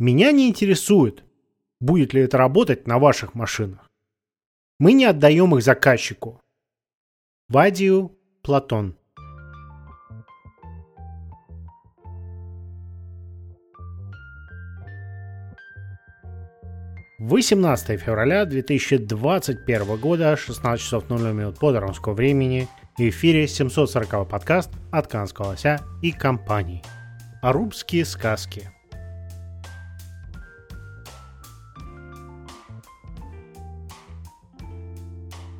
Меня не интересует, будет ли это работать на ваших машинах. Мы не отдаем их заказчику. Вадию Платон. Восемнадцатое февраля 2021 года, 16 часов 00 минут по даромскому времени, в эфире 740 подкаст от Канского Лося и компании. Арубские сказки –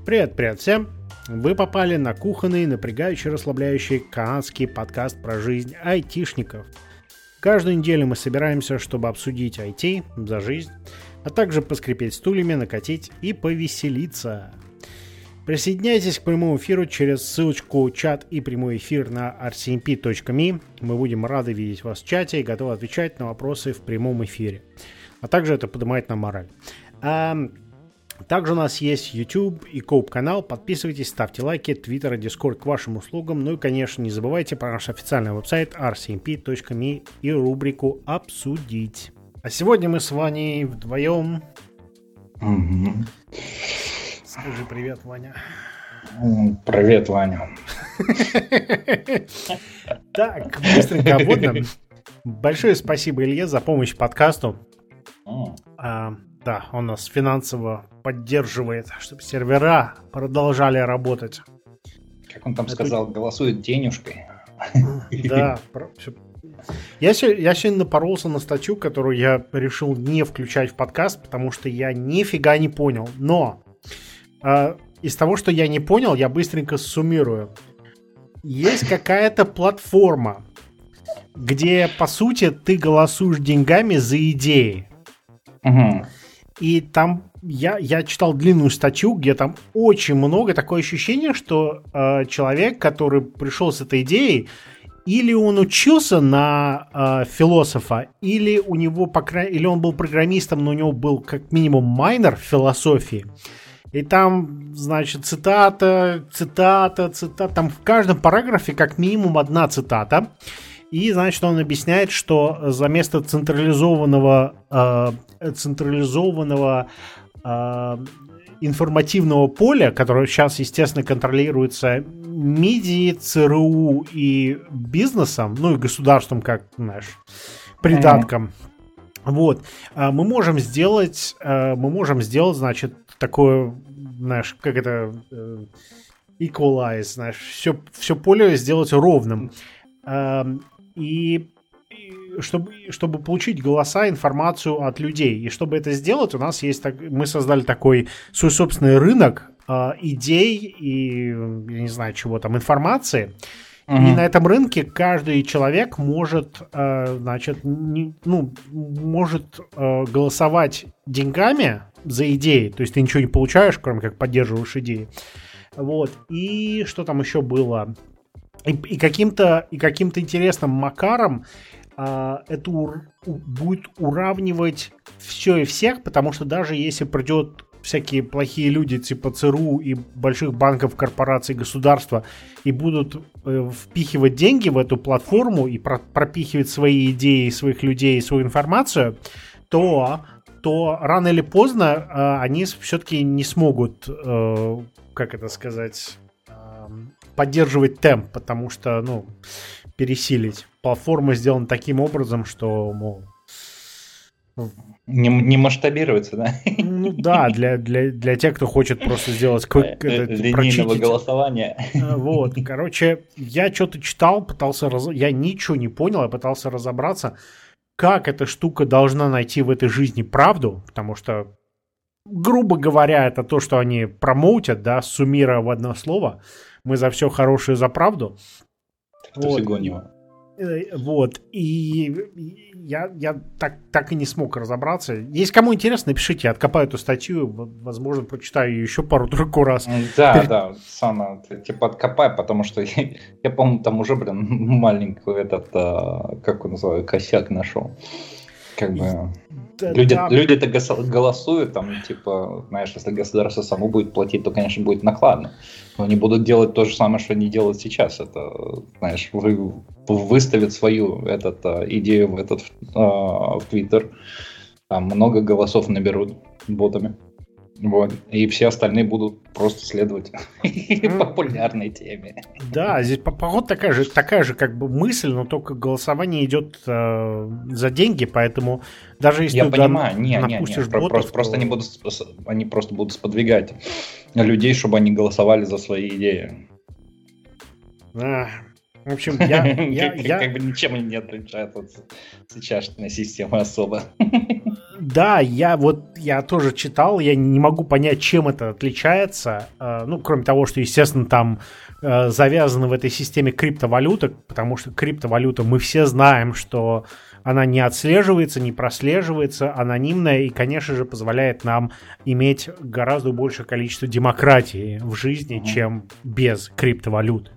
Привет, привет всем! Вы попали на кухонный, напрягающий, расслабляющий канадский подкаст про жизнь айтишников. Каждую неделю мы собираемся, чтобы обсудить IT за жизнь, а также поскрипеть стульями, накатить и повеселиться. Присоединяйтесь к прямому эфиру через ссылочку чат и прямой эфир на rcmp.me. Мы будем рады видеть вас в чате и готовы отвечать на вопросы в прямом эфире. А также это поднимает нам мораль. Также у нас есть YouTube и Коуп канал. Подписывайтесь, ставьте лайки, Twitter и Discord к вашим услугам. Ну и, конечно, не забывайте про наш официальный веб-сайт rcmp.me и рубрику «Обсудить». А сегодня мы с Ваней вдвоем. Угу. Скажи привет, Ваня. Привет, Ваня. Так, быстренько обводно. Большое спасибо Илье за помощь подкасту. Да, он нас финансово поддерживает, чтобы сервера продолжали работать. Как он там Это... сказал, голосует денежкой. Да, я, я сегодня напоролся на статью, которую я решил не включать в подкаст, потому что я нифига не понял. Но э, из того, что я не понял, я быстренько суммирую. Есть какая-то платформа, где, по сути, ты голосуешь деньгами за идеи. Угу. И там я, я читал длинную статью, где там очень много, такое ощущение, что э, человек, который пришел с этой идеей, или он учился на э, философа, или у него, по крайней или он был программистом, но у него был как минимум майнер в философии. И там, значит, цитата, цитата, цитата. Там в каждом параграфе как минимум одна цитата. И, значит, он объясняет, что за место централизованного, э, централизованного э, информативного поля, которое сейчас, естественно, контролируется МИДИ, ЦРУ и бизнесом, ну и государством, как, знаешь, придатком. Mm-hmm. Вот. Э, мы можем сделать, э, мы можем сделать, значит, такое, знаешь, как это, э, equalize, знаешь, все, все поле сделать ровным. Эм, и чтобы, чтобы получить голоса, информацию от людей. И чтобы это сделать, у нас есть так, мы создали такой свой собственный рынок э, идей и, я не знаю, чего там, информации. И на этом рынке каждый человек может, э, значит, не, ну, может э, голосовать деньгами за идеи. То есть ты ничего не получаешь, кроме как поддерживаешь идеи. Вот. И что там еще было? И, и каким-то и каким-то интересным макаром а, это ур, будет уравнивать все и всех, потому что даже если придет всякие плохие люди типа ЦРУ и больших банков, корпораций, государства и будут э, впихивать деньги в эту платформу и про пропихивать свои идеи, своих людей, свою информацию, то то рано или поздно э, они все-таки не смогут, э, как это сказать, поддерживать темп, потому что, ну, пересилить. Платформа сделана таким образом, что, мол... Не, не масштабируется, да? Ну да, для, для, для тех, кто хочет просто сделать quick, э, это, линейного голосования. Э, вот, короче, я что-то читал, пытался раз... я ничего не понял, я пытался разобраться, как эта штука должна найти в этой жизни правду, потому что, грубо говоря, это то, что они промоутят, да, суммируя в одно слово мы за все хорошее за правду. Вот. его. Э, вот, и я, я так, так и не смог разобраться. Если кому интересно, напишите, откопаю эту статью, возможно, прочитаю ее еще пару-тройку раз. Да, Перед... да, сам типа откопай, потому что я, я по-моему, там уже, блин, маленький этот, а, как он называется, косяк нашел. Как бы да, люди, да. люди это голосуют, там, типа, знаешь, если государство само будет платить, то, конечно, будет накладно. Но они будут делать то же самое, что они делают сейчас. Это, знаешь, вы, выставят свою этот, а, идею в этот в Твиттер, там много голосов наберут ботами. Вот. И все остальные будут просто следовать популярной теме. Да, здесь поход такая же, такая же как бы мысль, но только голосование идет э, за деньги, поэтому даже если Я ты понимаю, не, не, не, ботов, просто, то... просто они, будут, они просто будут сподвигать людей, чтобы они голосовали за свои идеи. А, в общем, я... я, я... Как бы ничем не отличаются от сейчасшней системы особо. Да, я вот, я тоже читал, я не могу понять, чем это отличается. Э, ну, кроме того, что, естественно, там э, завязаны в этой системе криптовалюта, потому что криптовалюта, мы все знаем, что она не отслеживается, не прослеживается, анонимная и, конечно же, позволяет нам иметь гораздо большее количество демократии в жизни, чем без криптовалюты.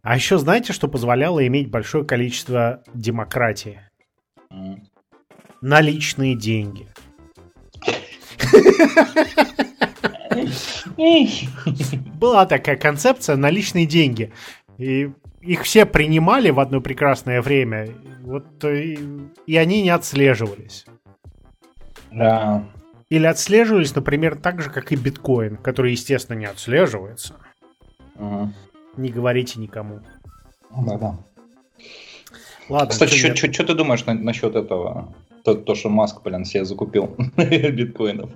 А еще знаете, что позволяло иметь большое количество демократии? Наличные деньги. Была такая концепция наличные деньги. И их все принимали в одно прекрасное время. Вот и, и они не отслеживались. Да. Или отслеживались, например, так же, как и биткоин, который, естественно, не отслеживается. Угу. Не говорите никому. Да-да. Ладно. Кстати, что ты думаешь на, насчет этого? То, то что Маск, блин, себе закупил биткоинов.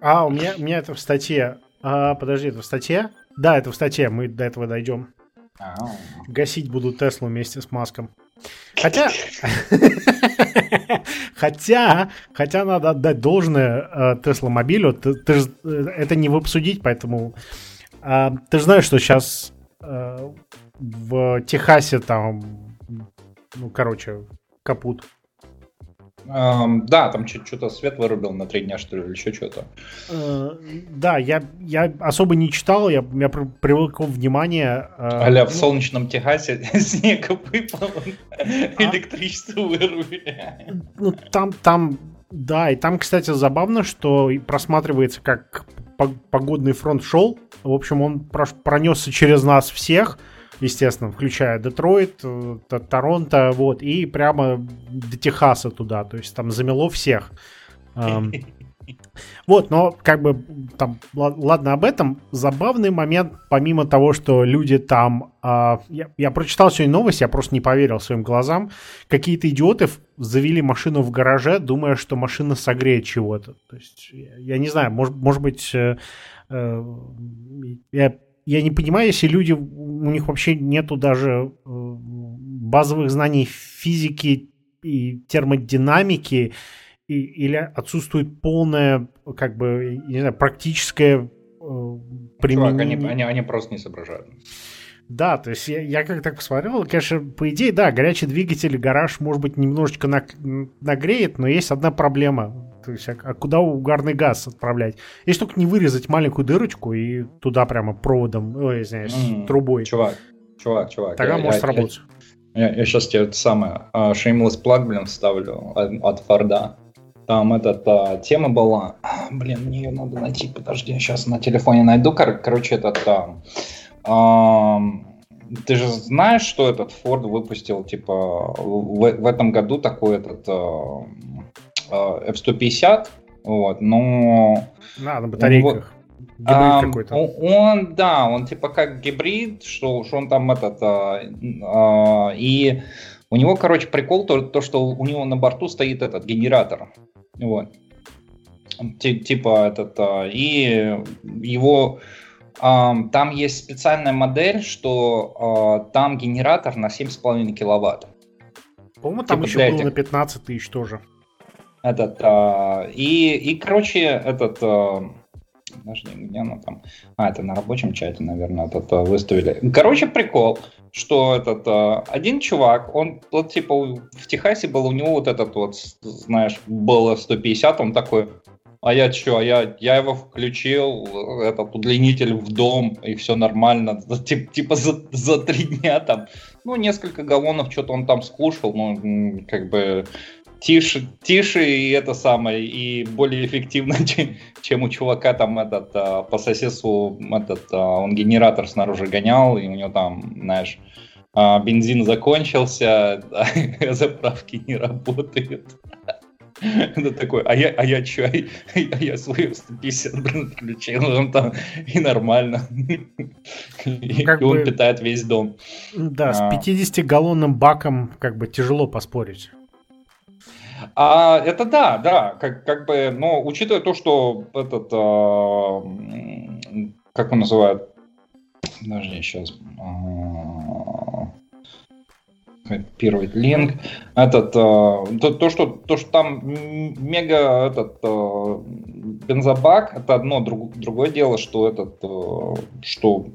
А, у меня, у меня это в статье. А, подожди, это в статье? Да, это в статье, мы до этого дойдем. А-а-а. Гасить буду Теслу вместе с Маском. Хотя, хотя, хотя надо отдать должное Тесла э, мобилю. Ты, ты ж, э, это не обсудить, поэтому э, ты же знаешь, что сейчас э, в Техасе там, ну, короче, капут. Эм, да, там что-то свет вырубил на три дня, что ли, или еще что-то. Э, да, я, я особо не читал, я, я привык внимание. Э, Аля, в ну, солнечном Техасе снег выпал, а? электричество вырубили. Ну, там, там, да, и там, кстати, забавно, что просматривается, как погодный фронт шел. В общем, он пронесся через нас всех естественно, включая Детройт, э, Торонто, вот, и прямо до Техаса туда, то есть там замело всех. Вот, но как бы там, ладно об этом, забавный момент, помимо того, что люди там, э, я, я прочитал сегодня новость, я просто не поверил своим глазам, какие-то идиоты завели машину в гараже, думая, что машина согреет чего-то. То есть, я, я не знаю, может, может быть, э, э, я я не понимаю, если люди, у них вообще нету даже э, базовых знаний физики и термодинамики, и, или отсутствует полное, как бы, не знаю, практическое э, применение. Чувак, они, они, они просто не соображают. Да, то есть я, я как так посмотрел, конечно, по идее, да, горячий двигатель, гараж, может быть, немножечко нагреет, но есть одна проблема. То есть, а, а куда угарный газ отправлять? Если только не вырезать маленькую дырочку и туда прямо проводом, ой, извиняюсь, mm, трубой. Чувак, чувак, чувак. Тогда я, может я, сработать. Я, я, сейчас тебе это самое, uh, shameless plug, блин, вставлю от, от Форда. Там эта uh, тема была, блин, мне ее надо найти, подожди, сейчас на телефоне найду, Кор- короче, этот... Uh, ты же знаешь, что этот Ford выпустил, типа, в, в этом году такой этот uh, F-150, вот, но... На, на батарейках. А, какой-то. Он, да, он типа как гибрид, что, что он там этот... А, а, и у него, короче, прикол то, то, что у него на борту стоит этот генератор. Вот. Типа этот... А, и его... А, там есть специальная модель, что а, там генератор на 7,5 киловатт. По-моему, там типа еще было этих... на 15 тысяч тоже. Этот, а, и, и, короче, этот, а, подожди, где она там? А, это на рабочем чате, наверное, этот а, выставили. Короче, прикол, что этот один чувак, он, вот, типа, в Техасе был, у него вот этот вот, знаешь, было 150, он такой, а я что, а я, я его включил, этот удлинитель в дом, и все нормально. Тип, типа за, за три дня там ну, несколько галлонов что-то он там скушал, ну, как бы тише, тише и это самое, и более эффективно, чем, чем у чувака там этот а, по соседству этот а, он генератор снаружи гонял, и у него там, знаешь, а, бензин закончился, а заправки не работают. Это такой, а я, а я что, а, а я свою 150, блин, включил, он там, и нормально. Ну, и, и он питает весь дом. Да, с 50-галлонным баком как бы тяжело поспорить. А, это да, да, как, как бы, но учитывая то, что этот, а, как он называет, даже сейчас, а, первый линк, этот, а, то, то, что, то, что там мега этот а, бензобак, это одно, друг, другое дело, что этот, а, что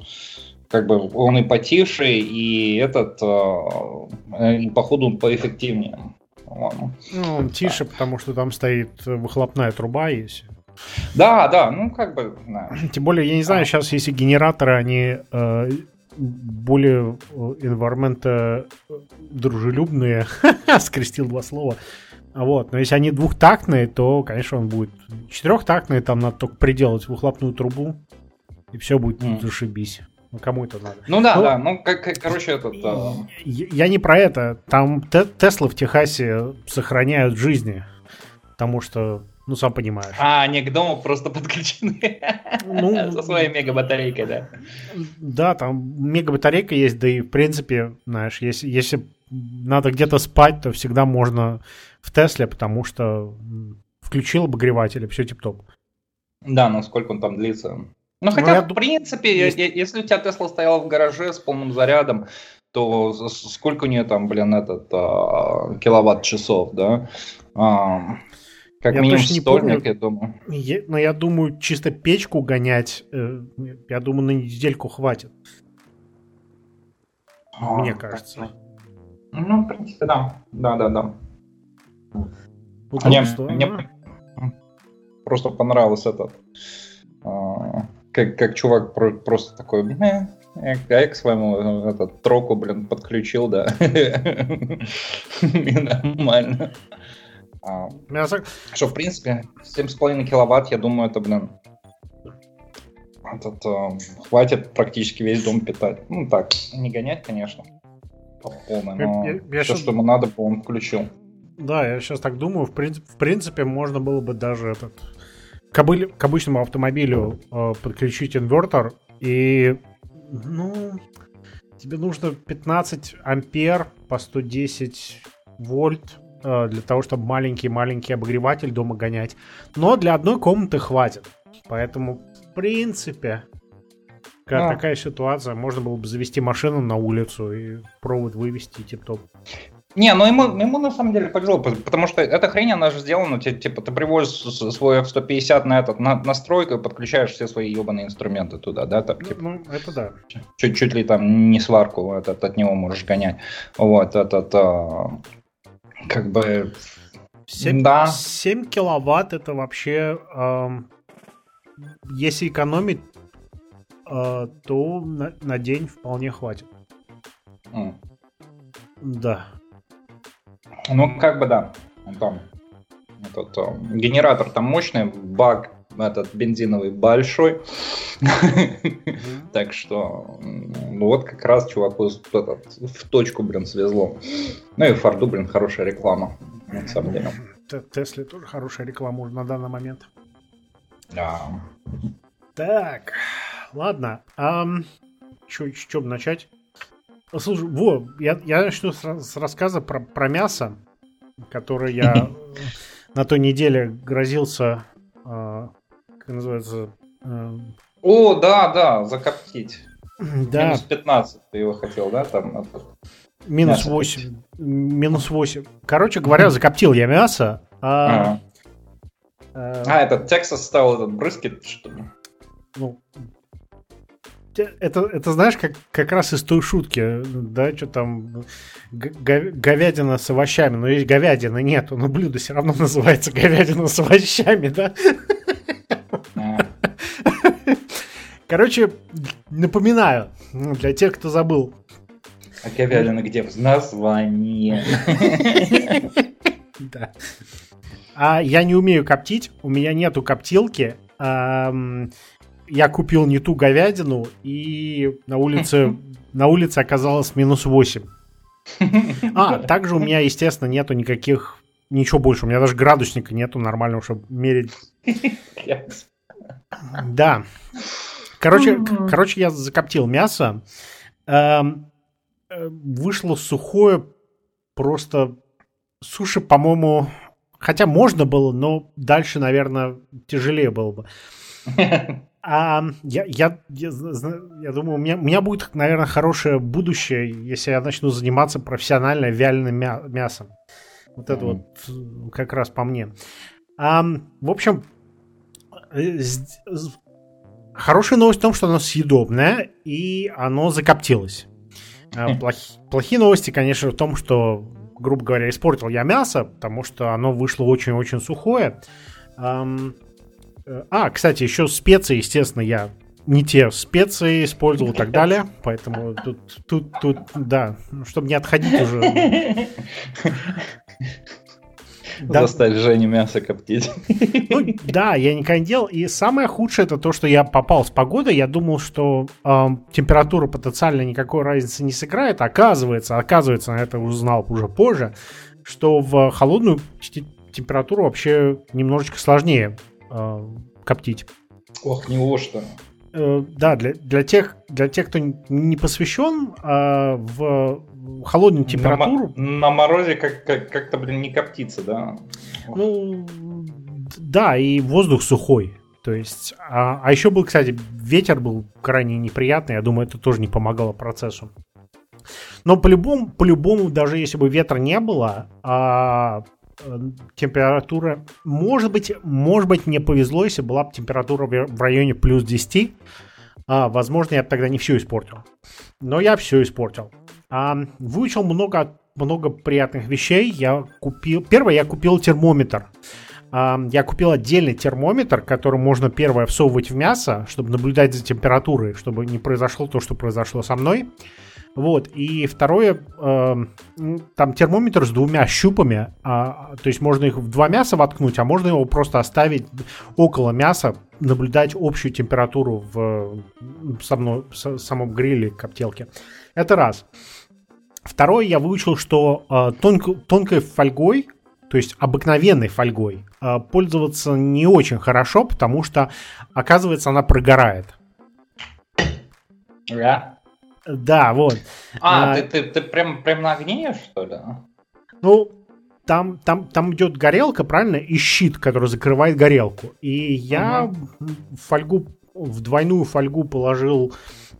как бы он и потише, и этот, а, и походу поэффективнее по-моему. Ну, он тише, да. потому что там стоит выхлопная труба есть. Да, да, ну как бы. Да. Тем более, я не знаю, сейчас если генераторы, они э, более инвармента э, дружелюбные, скрестил два слова. Вот, но если они двухтактные, то, конечно, он будет четырехтактный, там надо только приделать выхлопную трубу, и все будет mm. зашибись. Ну, кому это надо? Ну да, ну, да. Ну, как, короче, этот... Да. Я не про это. Там Теслы в Техасе сохраняют жизни. Потому что, ну, сам понимаешь. А, они к дому просто подключены. Ну, Со своей мегабатарейкой, да. Да, там мегабатарейка есть, да и, в принципе, знаешь, если, если надо где-то спать, то всегда можно в Тесле, потому что включил обогреватель, и все тип-топ. Да, но сколько он там длится? Ну, ну, хотя, в принципе, есть... если у тебя Тесла стояла в гараже с полным зарядом, то сколько у нее там, блин, этот а, киловатт-часов, да? А, как я минимум стольник, я думаю. Я, но я думаю, чисто печку гонять, э, я думаю, на недельку хватит. А, Мне кажется. Ну, в принципе, да. Да, да, да. Мне, мне просто понравилось этот а, как, как чувак про, просто такой, э, я, я к своему э, этот, троку, блин, подключил, да. Нормально. А, что, в принципе, 7,5 киловатт, я думаю, это, блин, этот, э, хватит практически весь дом питать. Ну так, не гонять, конечно, по полной, но я, я, все, что ему надо, он включил. Да, я сейчас так думаю, в принципе, в принципе, можно было бы даже этот к, обы- к обычному автомобилю э, подключить инвертор, и, ну, тебе нужно 15 ампер по 110 вольт э, для того, чтобы маленький-маленький обогреватель дома гонять. Но для одной комнаты хватит. Поэтому, в принципе, а. такая ситуация, можно было бы завести машину на улицу и провод вывести, тип-топ. Не, ну ему, ему на самом деле повезло, потому что эта хрень, она же сделана, типа, ты приводишь свой F-150 на этот, на настройку и подключаешь все свои ебаные инструменты туда, да, там, типа, ну, это да. Чуть-чуть ли там не сварку этот, от него можешь гонять. Вот, этот, а, как бы, 7, да. 7 киловатт это вообще, э, если экономить, э, то на, на день вполне хватит. Mm. Да. Ну, как бы да. Там, этот, э, генератор там мощный, баг этот бензиновый большой. Так что вот как раз чуваку в точку, блин, свезло. Ну и Форду, блин, хорошая реклама, на самом деле. Тесле тоже хорошая реклама уже на данный момент. Да. Так, ладно. Чем начать? Слушай, во, я, я начну с, с рассказа про, про мясо, которое я на той неделе грозился, э, как называется... Э, О, да, да, закоптить. Да. Минус 15 ты его хотел, да? Там. Минус мясо 8. Купить. Минус 8. Короче говоря, закоптил я мясо. А, а, а этот Texas ставил этот брыскет, что ли? Ну, это, это знаешь, как, как раз из той шутки, да, что там говядина с овощами, но есть говядина, нет, но блюдо все равно называется говядина с овощами, да? Короче, напоминаю, для тех, кто забыл, А говядина где? В названии. Да. А я не умею коптить, у меня нету коптилки. Я купил не ту говядину, и на улице, на улице оказалось минус 8. А, также у меня, естественно, нету никаких ничего больше. У меня даже градусника нету нормального, чтобы мерить. Да. Короче, короче, я закоптил мясо. Эм, э, вышло сухое, просто суши, по-моему, хотя можно было, но дальше, наверное, тяжелее было бы. А я, я, я, я думаю, у меня, у меня будет, наверное, хорошее будущее, если я начну заниматься профессионально вяленым мясом. Вот это mm-hmm. вот как раз по мне. А, в общем, э, хорошая новость в том, что оно съедобное, и оно закоптилось. А, плохи, плохие новости, конечно, в том, что, грубо говоря, испортил я мясо, потому что оно вышло очень-очень сухое. Э, а, кстати, еще специи, естественно, я не те специи использовал и так далее. Поэтому тут, тут, тут, да, чтобы не отходить уже. Да. Заставить Женю мясо коптить. Ну, да, я никогда не делал. И самое худшее это то, что я попал с погодой. Я думал, что э, температура потенциально никакой разницы не сыграет. Оказывается, оказывается, на это узнал уже позже, что в холодную температуру вообще немножечко сложнее э, коптить. Ох, неужто. Э, да, для, для, тех, для тех, кто не посвящен, э, в холодную температуру... На, на морозе как, как, как-то, блин, не коптится, да? Ну, да, и воздух сухой. То есть, а, а еще был, кстати, ветер был крайне неприятный. Я думаю, это тоже не помогало процессу. Но по-любому, по-любому, даже если бы ветра не было, а, температура, может быть, может быть, мне повезло, если была бы температура в районе плюс 10, а, возможно, я бы тогда не все испортил. Но я все испортил. А, выучил много, много приятных вещей. Я купил... Первое, я купил термометр. А, я купил отдельный термометр, который можно первое всовывать в мясо, чтобы наблюдать за температурой, чтобы не произошло то, что произошло со мной. Вот, и второе, э, там термометр с двумя щупами, а, то есть можно их в два мяса воткнуть, а можно его просто оставить около мяса, наблюдать общую температуру в, в самом, в самом гриле коптелке. Это раз. Второе, я выучил, что э, тонко, тонкой фольгой, то есть обыкновенной фольгой, э, пользоваться не очень хорошо, потому что, оказывается, она прогорает. Yeah. Да, вот. А, а ты, ты, ты прям, прям на огне, что ли? Ну, там, там, там идет горелка, правильно, и щит, который закрывает горелку. И я угу. в фольгу, в двойную фольгу положил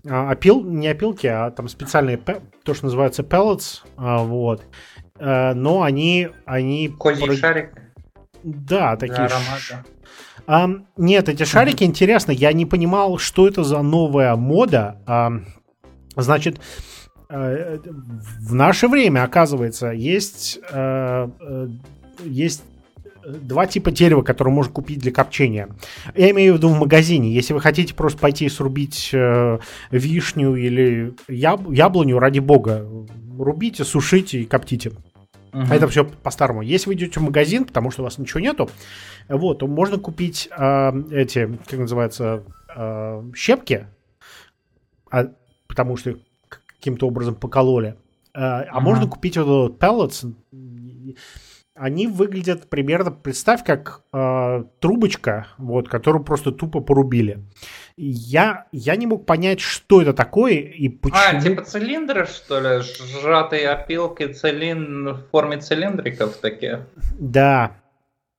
а, опил, не опилки, а там специальные, то, что называется pellets, а, вот. А, но они, они... Козий про... шарик? Да, такие... Ш... А, нет, эти шарики интересно. Я не понимал, что это за новая мода. А, Значит, э, в наше время, оказывается, есть, э, э, есть два типа дерева, которые можно купить для копчения. Я имею в виду в магазине. Если вы хотите просто пойти срубить вишню или яблоню, ради бога, рубите, сушите и коптите. Uh-huh. Это все по-старому. Если вы идете в магазин, потому что у вас ничего нету, вот, то можно купить э, эти, как называется, э, щепки, а потому что каким-то образом покололи. А, а можно купить вот этот pellets. Они выглядят примерно, представь, как э, трубочка, вот, которую просто тупо порубили. Я, я не мог понять, что это такое и почему. А, типа цилиндры, что ли? Сжатые опилки цилиндр в форме цилиндриков такие? Да.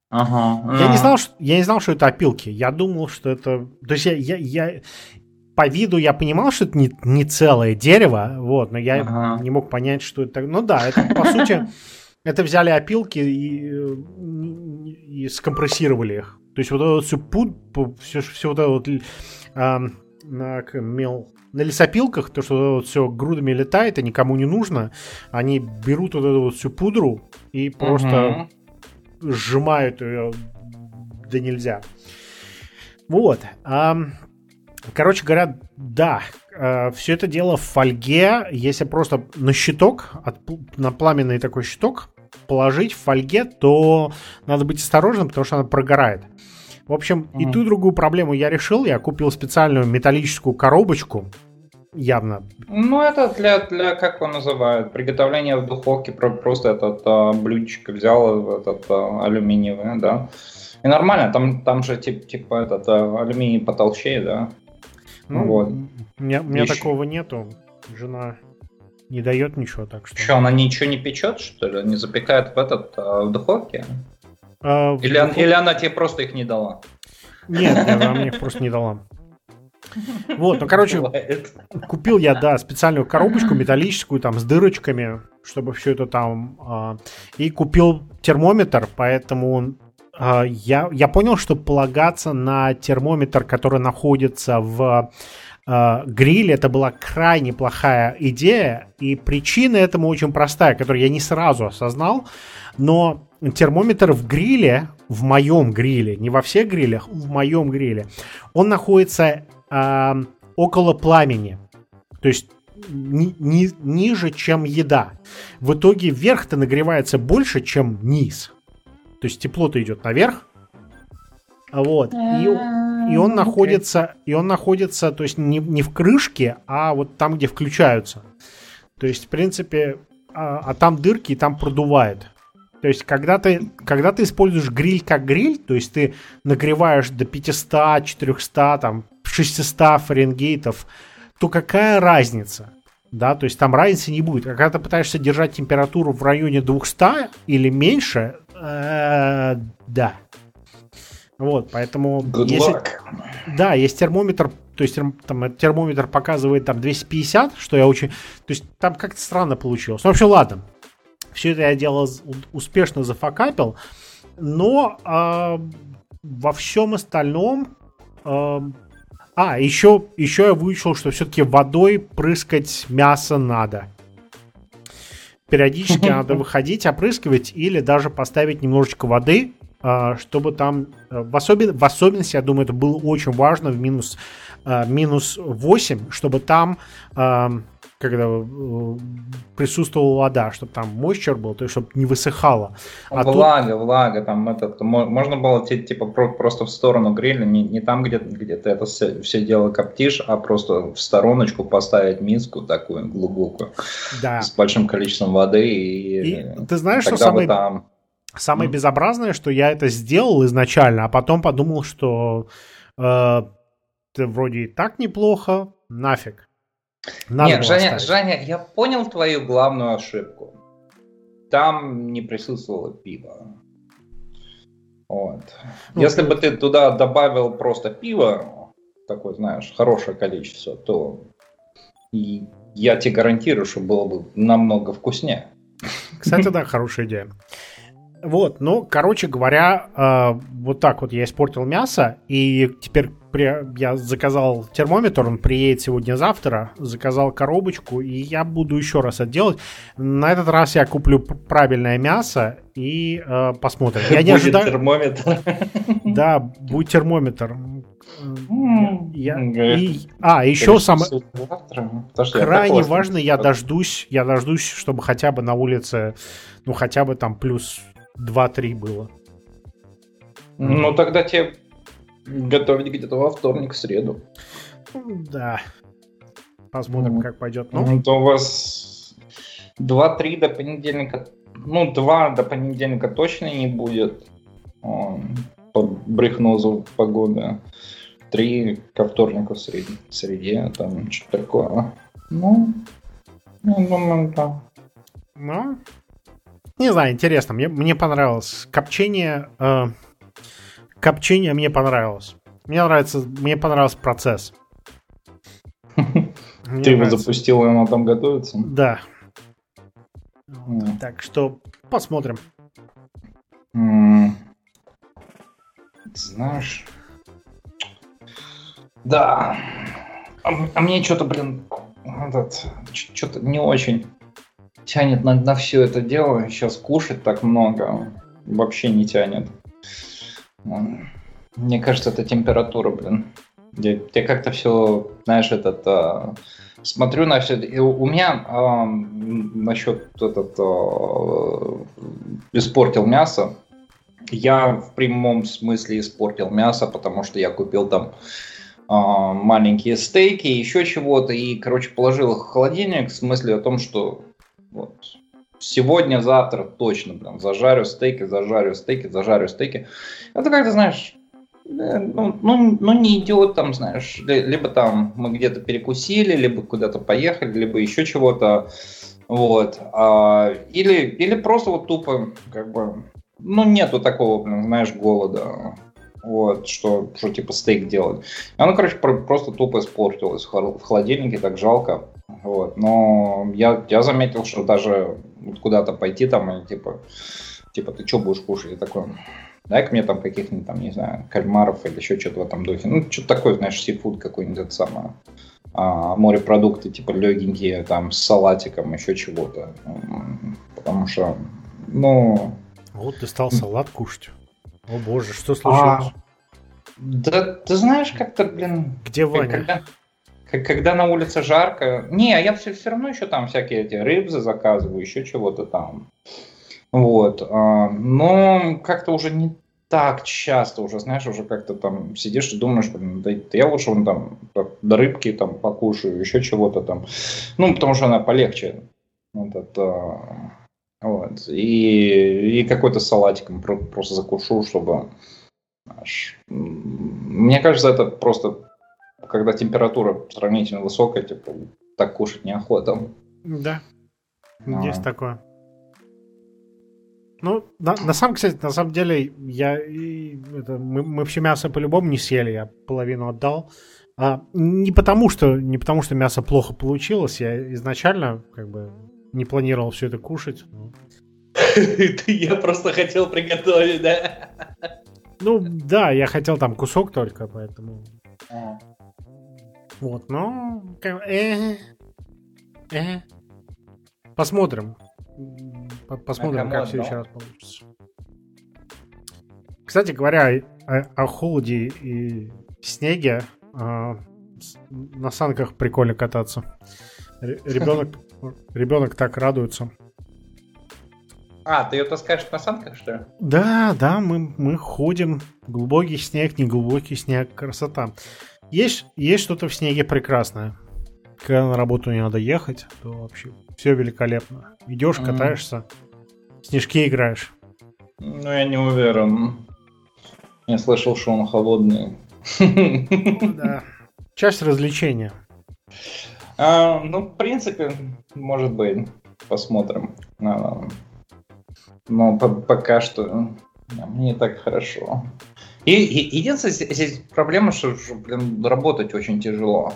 Ага. Я, а. не знал, что, я не знал, что это опилки. Я думал, что это... То есть я, я, я, по виду я понимал, что это не, не целое дерево, вот, но я ага. не мог понять, что это. Ну да, это по сути, это взяли опилки и, и, скомпрессировали их. То есть вот это вот все, пуд, все, все вот это вот а, на, мел, на лесопилках, то, что вот все грудами летает и никому не нужно, они берут вот эту вот всю пудру и просто угу. сжимают ее да нельзя. Вот. А, Короче говоря, да, э, все это дело в фольге. Если просто на щиток, от, на пламенный такой щиток положить в фольге, то надо быть осторожным, потому что она прогорает. В общем, mm-hmm. и ту и другую проблему я решил. Я купил специальную металлическую коробочку, явно. Ну, это для, для как его называют, приготовления в духовке, просто этот а, блюдечко взял, этот а, алюминиевый, да. И нормально, там, там же типа, типа этот а, алюминий потолщее, да. Ну, вот. У меня, у меня Еще... такого нету. Жена не дает ничего, так что. Что, она ничего не печет, что ли? Не запекает в этот а, в духовке? А, в или, духов... или она тебе просто их не дала? Нет, она мне их просто не дала. Вот, ну, короче, купил я, да, специальную коробочку металлическую, там, с дырочками, чтобы все это там... Э, и купил термометр, поэтому я, я понял, что полагаться на термометр, который находится в э, гриле, это была крайне плохая идея, и причина этому очень простая, которую я не сразу осознал, но термометр в гриле, в моем гриле, не во всех грилях, в моем гриле, он находится э, около пламени. То есть ни, ни, ниже, чем еда. В итоге верх-то нагревается больше, чем низ. То есть тепло-то идет наверх. Вот. И, и он находится, и он находится, то есть не, не в крышке, а вот там, где включаются. То есть, в принципе, а, а там дырки, и там продувает. То есть, когда ты, когда ты используешь гриль как гриль, то есть ты нагреваешь до 500, 400, там, 600 фаренгейтов, то какая разница? Да, то есть там разницы не будет. Когда ты пытаешься держать температуру в районе 200 или меньше, да. Вот, поэтому... Good если, luck. Да, есть термометр, то есть там термометр показывает там 250, что я очень... То есть там как-то странно получилось. Ну, в общем, ладно. Все это я делал успешно зафакапил, но э, во всем остальном э, а, еще, еще я выучил, что все-таки водой прыскать мясо надо. Периодически надо выходить, опрыскивать или даже поставить немножечко воды, а, чтобы там, э, в, особен, в особенности, я думаю, это было очень важно в минус, а, минус 8, чтобы там когда э, присутствовала вода, чтобы там мойчер был, то есть чтобы не высыхало. А влага, тут... влага, там этот, можно было типа просто в сторону гриля, не, не там, где, где ты это все, все дело коптишь, а просто в стороночку поставить миску такую глубокую, да. с большим количеством воды. И, и ты знаешь, что самое, там... самое безобразное, что я это сделал изначально, а потом подумал, что э, вроде и так неплохо, нафиг. Надо Нет, Женя, Женя, я понял твою главную ошибку. Там не присутствовало пиво. Вот. Ну, Если ты... бы ты туда добавил просто пиво, такое, знаешь, хорошее количество, то я тебе гарантирую, что было бы намного вкуснее. Кстати, да, хорошая идея. Вот, ну, короче говоря, э, вот так вот я испортил мясо, и теперь при, я заказал термометр, он приедет сегодня-завтра, заказал коробочку, и я буду еще раз это делать. На этот раз я куплю правильное мясо и э, посмотрим. Я не ожидаю... термометр. Да, будет термометр. Я... И... А, еще самое... Крайне важно, я дождусь, я дождусь, чтобы хотя бы на улице, ну, хотя бы там плюс 2-3 было. Ну, тогда тебе готовить где-то во вторник, в среду. Да. Посмотрим, mm. как пойдет. Ну, ну то у вас 2-3 до понедельника. Ну, 2 до понедельника точно не будет. По брехнозу погоды. 3 ко вторнику в среде, в среде там что-то такое. Ну, ну, думаю, да. Ну, не знаю, интересно. Мне, мне понравилось. Копчение... Э, копчение мне понравилось. Мне нравится... Мне понравился процесс. Ты его запустил, и оно там готовится? Да. Так что посмотрим. Знаешь... Да. А, а мне что-то, блин, этот, что-то не очень тянет на, на все это дело. Сейчас кушать так много вообще не тянет. Мне кажется, это температура, блин. Я, я как-то все, знаешь, этот... А, смотрю на все... И у меня а, насчет этот... А, испортил мясо. Я в прямом смысле испортил мясо, потому что я купил там а, маленькие стейки, еще чего-то, и, короче, положил их в холодильник с мыслью о том, что вот, сегодня, завтра точно, блин, зажарю стейки, зажарю стейки, зажарю стейки. Это как-то, знаешь, э, ну, ну, ну, не идет там, знаешь, либо там мы где-то перекусили, либо куда-то поехали, либо еще чего-то, вот, а, или, или просто вот тупо, как бы, ну, нету такого, блин, знаешь, голода, вот, что, что типа стейк делать. Оно, короче, просто тупо испортилось в холодильнике, так жалко. Вот. Но я, я заметил, что даже вот куда-то пойти там и типа, типа, ты что будешь кушать? Я такой, дай-ка мне там каких-нибудь там, не знаю, кальмаров или еще что-то в этом духе. Ну, что-то такое, знаешь, сифуд какой-нибудь это самое. А, морепродукты, типа легенькие, там, с салатиком, еще чего-то. Потому что, ну... Вот ты стал салат кушать. О боже, что случилось? А, да ты знаешь, как-то, блин... Где Ваня? Когда, когда на улице жарко... Не, а я все, все равно еще там всякие эти рыбзы заказываю, еще чего-то там. Вот. А, но как-то уже не так часто уже, знаешь, уже как-то там сидишь и думаешь, блин, да, я лучше вон там до рыбки там покушаю, еще чего-то там. Ну, потому что она полегче. Вот это, вот. И, и какой-то салатиком просто закушу, чтобы... Мне кажется, это просто, когда температура сравнительно высокая, типа, так кушать неохота. Да, а. есть такое. Ну, на, на самом, кстати, на самом деле, я это, мы, мы вообще мясо по-любому не съели, я половину отдал. А, не потому что не потому что мясо плохо получилось, я изначально как бы не планировал все это кушать. Но... Я просто хотел приготовить, да? Ну, да, я хотел там кусок только, поэтому... А. Вот, ну... Э, э. Посмотрим. Посмотрим, как все еще раз получится. Кстати говоря, о, о холоде и снеге э, на санках прикольно кататься. Ребенок, ребенок так радуется. А, ты ее таскаешь на санках, что ли? Да, да, мы, мы ходим. Глубокий снег, не глубокий снег, красота. Есть, есть что-то в снеге прекрасное. Когда на работу не надо ехать, то вообще все великолепно. Идешь, катаешься, mm. снежки играешь. Ну, я не уверен. Я слышал, что он холодный. Да. Часть развлечения. А, ну, в принципе, может быть. Посмотрим. А, но по пока что мне так хорошо. И, и единственная здесь проблема, что, что блин, работать очень тяжело.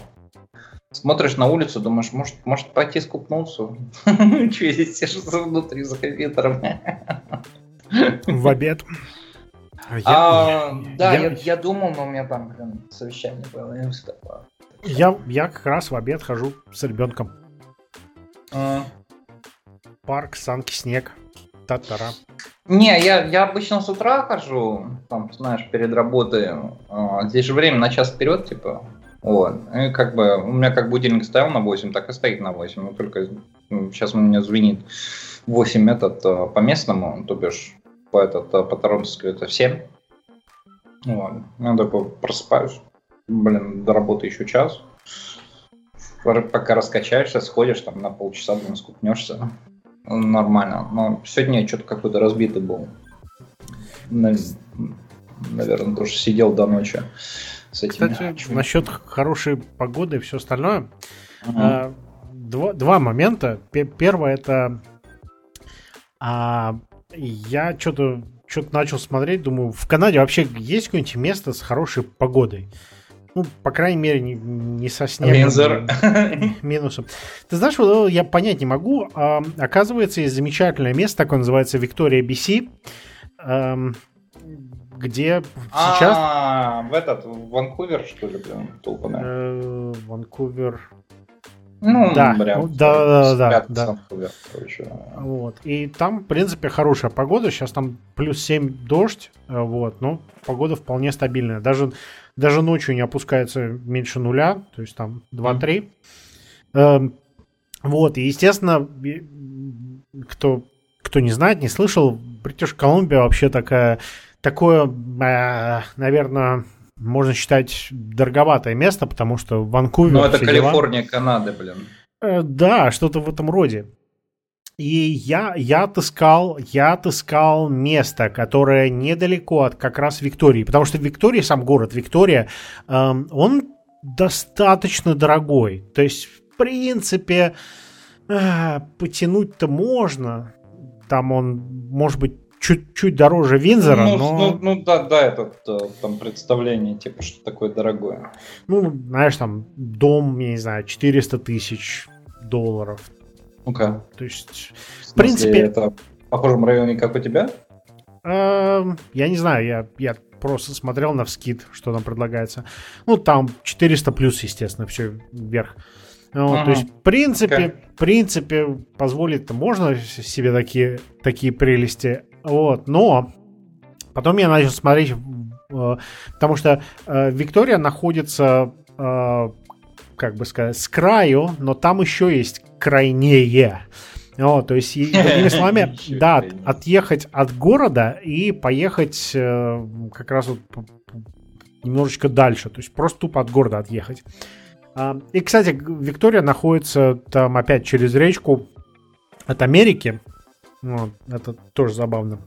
Смотришь на улицу, думаешь, может, может пойти скупнуться? Че здесь сижу внутри за компьютером? В обед. А, да, я думал, но у меня там, блин, совещание было. Я, я как раз в обед хожу с ребенком. А. Парк, санки, снег. Татара. Не, я, я обычно с утра хожу, там, знаешь, перед работой. А, здесь же время на час вперед, типа. Вот. И как бы у меня как будильник стоял на 8, так и стоит на 8. Но только сейчас у меня звенит 8 этот а, по местному, то бишь по этот а, по Торонтовски это в 7. Вот. Я такой просыпаюсь. Блин, до работы еще час. Пока раскачаешься, сходишь там на полчаса, блин, скупнешься нормально. Но сегодня я что-то какой-то разбитый был. Наверное, тоже сидел до ночи с этим. Кстати, насчет хорошей погоды и все остальное. Uh-huh. Два, два момента. Первое это а, я что-то что-то начал смотреть, думаю, в Канаде вообще есть какое-нибудь место с хорошей погодой? Ну, по крайней мере, не, не со снегом. Минзер. Минусом. Ты знаешь, вот я понять не могу. А, оказывается, есть замечательное место, такое называется Виктория BC, эм, где сейчас... А, в этот, в Ванкувер, что ли, блин, толпаная? Э, Ванкувер... Ну, да, прям, да, да, да, да. Вот. И там, в принципе, хорошая погода. Сейчас там плюс 7 дождь. Э, вот. Но погода вполне стабильная. Даже, даже ночью не опускается меньше нуля. То есть там 2-3. Mm. Вот. И, естественно, кто, кто не знает, не слышал, Бритиш Колумбия вообще такая, такое, э, наверное, можно считать дороговатое место, потому что Ванкувер... Ну, это Калифорния, дела... Канада, блин. Э, да, что-то в этом роде. И я, я отыскал, я отыскал место, которое недалеко от как раз Виктории, потому что Виктория, сам город Виктория, эм, он достаточно дорогой. То есть, в принципе, э, потянуть-то можно. Там он, может быть, чуть-чуть дороже Винзора, ну, но... Ну, ну да, да, это э, там представление, типа, что такое дорогое. Ну, знаешь, там, дом, я не знаю, 400 тысяч долларов. Ну-ка. То есть, в, в принципе... это в похожем районе, как у тебя? Э, я не знаю, я, я просто смотрел на вскид, что там предлагается. Ну, там 400 плюс, естественно, все вверх. Вот, ага. То есть, в принципе, okay. в принципе, позволить можно себе такие, такие прелести. Вот, но потом я начал смотреть, э, потому что э, Виктория находится, э, как бы сказать, с краю, но там еще есть крайнее. Вот, то есть, другими словами, да, отъехать от города и поехать как раз вот немножечко дальше, то есть просто тупо от города отъехать. А, и, кстати, Виктория находится там опять через речку от Америки. Вот, это тоже забавно.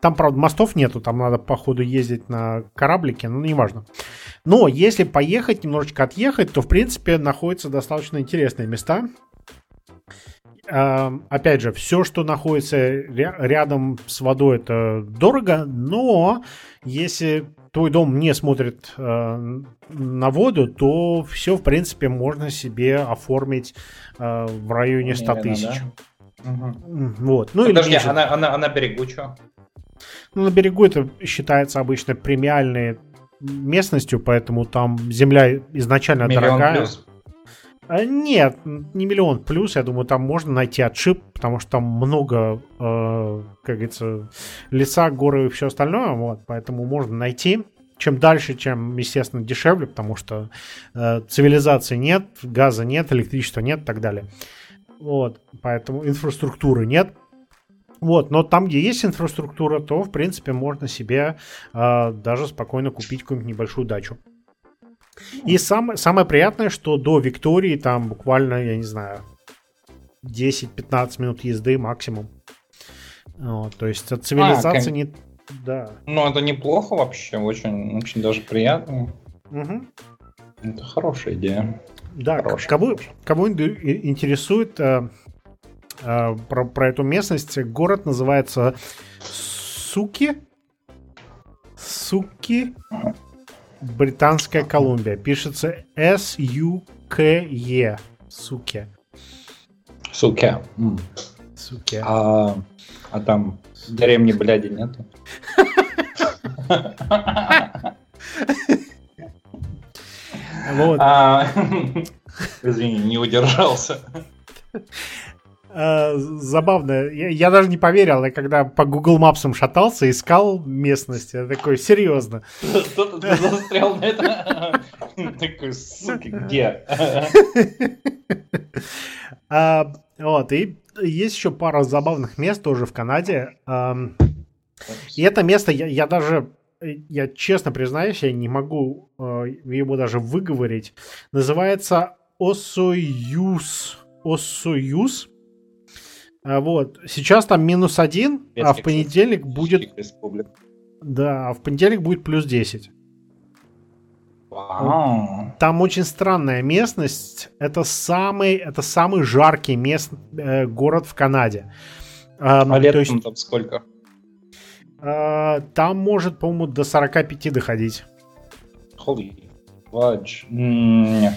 Там, правда, мостов нету, там надо, походу, ездить на кораблике, но неважно. Но если поехать, немножечко отъехать, то, в принципе, находятся достаточно интересные места. А, опять же, все, что находится рядом с водой, это дорого, но если твой дом не смотрит э, на воду, то все, в принципе, можно себе оформить э, в районе 100 тысяч. Да? Угу. Вот. Ну, Подожди, или она, она, она берегу что? Ну, на берегу это считается обычно премиальной местностью, поэтому там земля изначально Миллион дорогая. Плюс. А, нет, не миллион плюс, я думаю, там можно найти отшиб, потому что там много, э, как говорится, леса, горы и все остальное, вот, поэтому можно найти. Чем дальше, чем, естественно, дешевле, потому что э, цивилизации нет, газа нет, электричества нет и так далее. Вот, поэтому инфраструктуры нет. Вот, но там, где есть инфраструктура, то, в принципе, можно себе э, даже спокойно купить какую-нибудь небольшую дачу. И сам, самое приятное, что до Виктории там буквально, я не знаю, 10-15 минут езды максимум. Вот, то есть от цивилизации а, не... Да. Ну, это неплохо вообще, очень, очень даже приятно. Угу. Это хорошая идея. Да, хорошая. кого, кого интересует э, про, про эту местность, город называется Суки. Суки. Британская Колумбия. Пишется S-U-K-E. Суке. Суке. Суке. А, а там деревни бляди нету? Вот. А, извини, не удержался. Э, забавно. Я, я даже не поверил, я когда по Google Maps шатался, искал местность. Я такой, серьезно. Кто-то застрял на это. Такой, суки, где? А, вот, и есть еще пара забавных мест тоже в Канаде. И это место я, я даже, я честно признаюсь, я не могу э, его даже выговорить. Называется Осоюз. Осоюз. А, вот. Сейчас там минус один, а в понедельник будет... Да, а в понедельник будет плюс 10. Вау. Там очень странная местность. Это самый, это самый жаркий мест, э, город в Канаде. А, а летом есть, там сколько? Э, там может, по-моему, до 45 доходить. Holy fudge. Mm.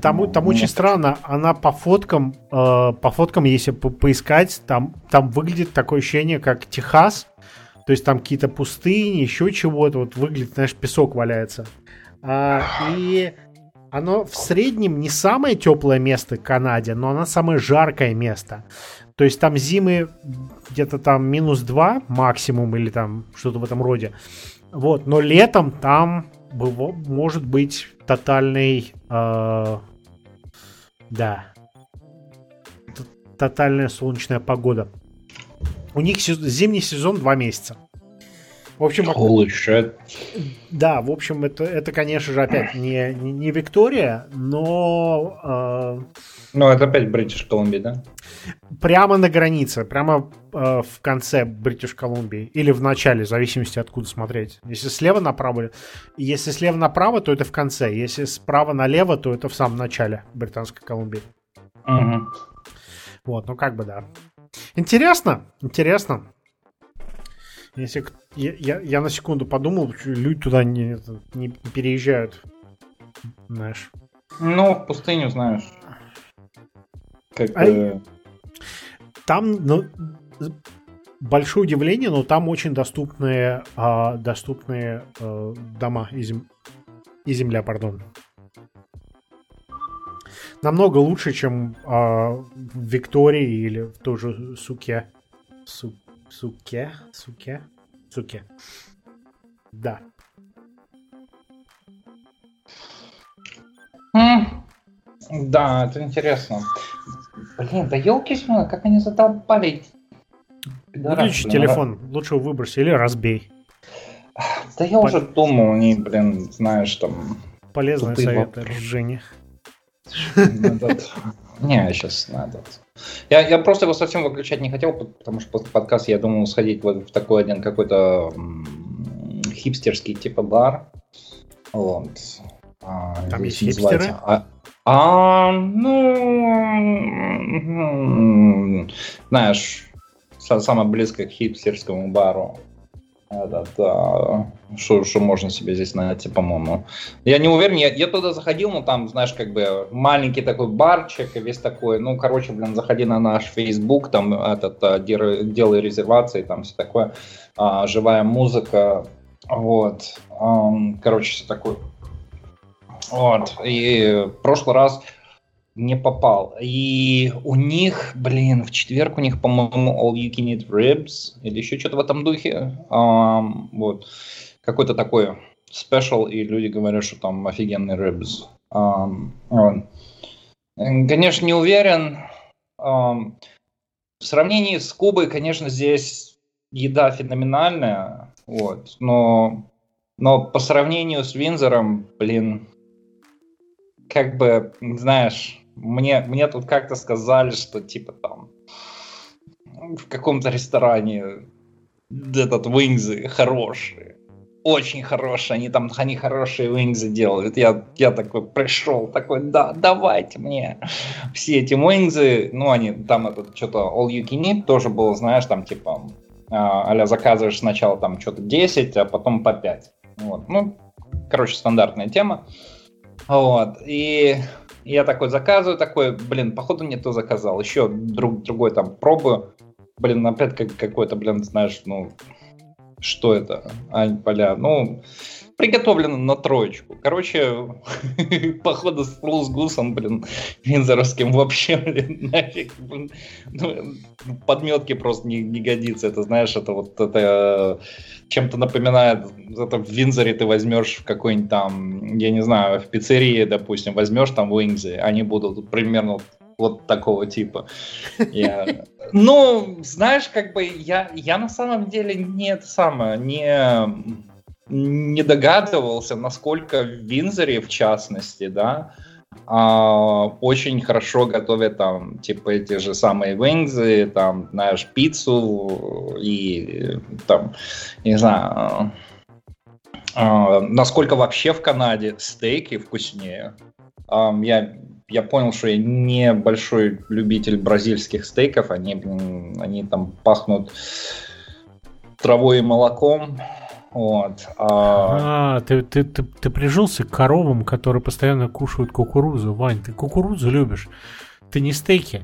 Там, там очень странно, она по фоткам, э, по фоткам, если по поискать, там, там выглядит такое ощущение, как Техас. То есть там какие-то пустыни, еще чего-то. Вот выглядит, знаешь, песок валяется. А, и оно в среднем не самое теплое место в Канаде, но оно самое жаркое место. То есть там зимы где-то там минус 2 максимум или там что-то в этом роде. Вот, но летом там может быть тотальный... Э, да. Тотальная солнечная погода. У них зимний сезон 2 месяца. В общем, Holy shit. Да, в общем, это, это конечно же, опять не, не, не Виктория, но... Э, ну, это опять Бритиш Колумбия, да? Прямо на границе, прямо э, в конце Бритиш Колумбии. Или в начале, в зависимости откуда смотреть. Если слева направо, если слева направо, то это в конце. Если справа налево, то это в самом начале Британской Колумбии. Угу. Вот, ну как бы да. Интересно, интересно. Если я, я, я на секунду подумал, люди туда не, не, переезжают. Знаешь. Ну, в пустыню, знаешь. Как, а, э... Там, ну, большое удивление, но там очень доступные, а, доступные а, дома и, зем... и земля, пардон. Намного лучше, чем а, в Виктории или в той же Суке. Су... Суке? Суке? Суке. Да. Да, это интересно. Блин, да елки как они задолбали. Выключи телефон, да. лучше выброси или разбей. Да я Пол... уже думал, они, блин, знаешь, там... Полезные советы, Женя. Не, сейчас надо. Я, я просто его совсем выключать не хотел, потому что после подкаста я думал сходить вот в такой один какой-то хипстерский типа бар. Вот. А, Там есть хипстеры? А, а, ну, знаешь, самое близкое к хипстерскому бару. Этот, а, что, что можно себе здесь найти, по-моему. Я не уверен, я, я туда заходил, но там, знаешь, как бы маленький такой барчик, весь такой, ну, короче, блин, заходи на наш Facebook, там этот, а, делай резервации, там все такое, а, живая музыка, вот, а, короче, все такое вот. И в прошлый раз не попал. И у них, блин, в четверг у них, по-моему, All You Can Eat Ribs или еще что-то в этом духе. Um, вот. Какой-то такой спешл, и люди говорят, что там офигенный ribs. Um, вот. Конечно, не уверен. Um, в сравнении с Кубой, конечно, здесь еда феноменальная, вот, но, но по сравнению с Винзором, блин, как бы, знаешь, мне, мне тут как-то сказали, что типа там в каком-то ресторане этот вингзы хорошие. Очень хорошие, они там, они хорошие вингзы делают. Я, я такой пришел, такой, да, давайте мне все эти вингзы. Ну, они, там это что-то all you can eat тоже было, знаешь, там типа, а заказываешь сначала там что-то 10, а потом по 5. Вот. Ну, короче, стандартная тема. Вот. И я такой заказываю, такой, блин, походу не то заказал. Еще друг, другой там пробую. Блин, опять как, какой-то, блин, знаешь, ну, что это? Ань, поля. Ну, приготовлено на троечку. Короче, походу с Лузгусом, блин, винзоровским вообще, блин, нафиг, ну, подметки просто не, не годится. Это, знаешь, это вот это чем-то напоминает, это в Винзоре ты возьмешь в какой-нибудь там, я не знаю, в пиццерии, допустим, возьмешь там вингзы, они будут примерно вот такого типа. Я... Ну, знаешь, как бы я, я на самом деле не это самое, не не догадывался, насколько в Винзоре, в частности, да, а, очень хорошо готовят там, типа, эти же самые вингзы, там, знаешь, пиццу и там, не знаю, а, насколько вообще в Канаде стейки вкуснее. А, я, я понял, что я не большой любитель бразильских стейков, они, они там пахнут травой и молоком, вот. А, а ты, ты, ты, ты прижился к коровам, которые постоянно кушают кукурузу. Вань, ты кукурузу любишь. Ты не стейки.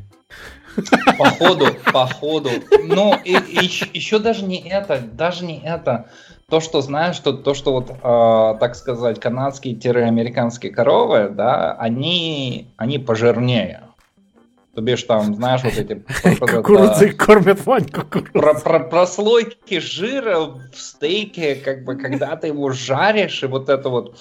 Походу, походу. Ну, и, и еще даже не это, даже не это. То, что знаешь, что то, что вот, э, так сказать, канадские-американские коровы, да, они, они пожирнее. То бишь там, знаешь, вот эти... Кукурузы кормят Вань кукурузы. Про, про, прослойки жира в стейке, как бы, когда ты его жаришь, и вот это вот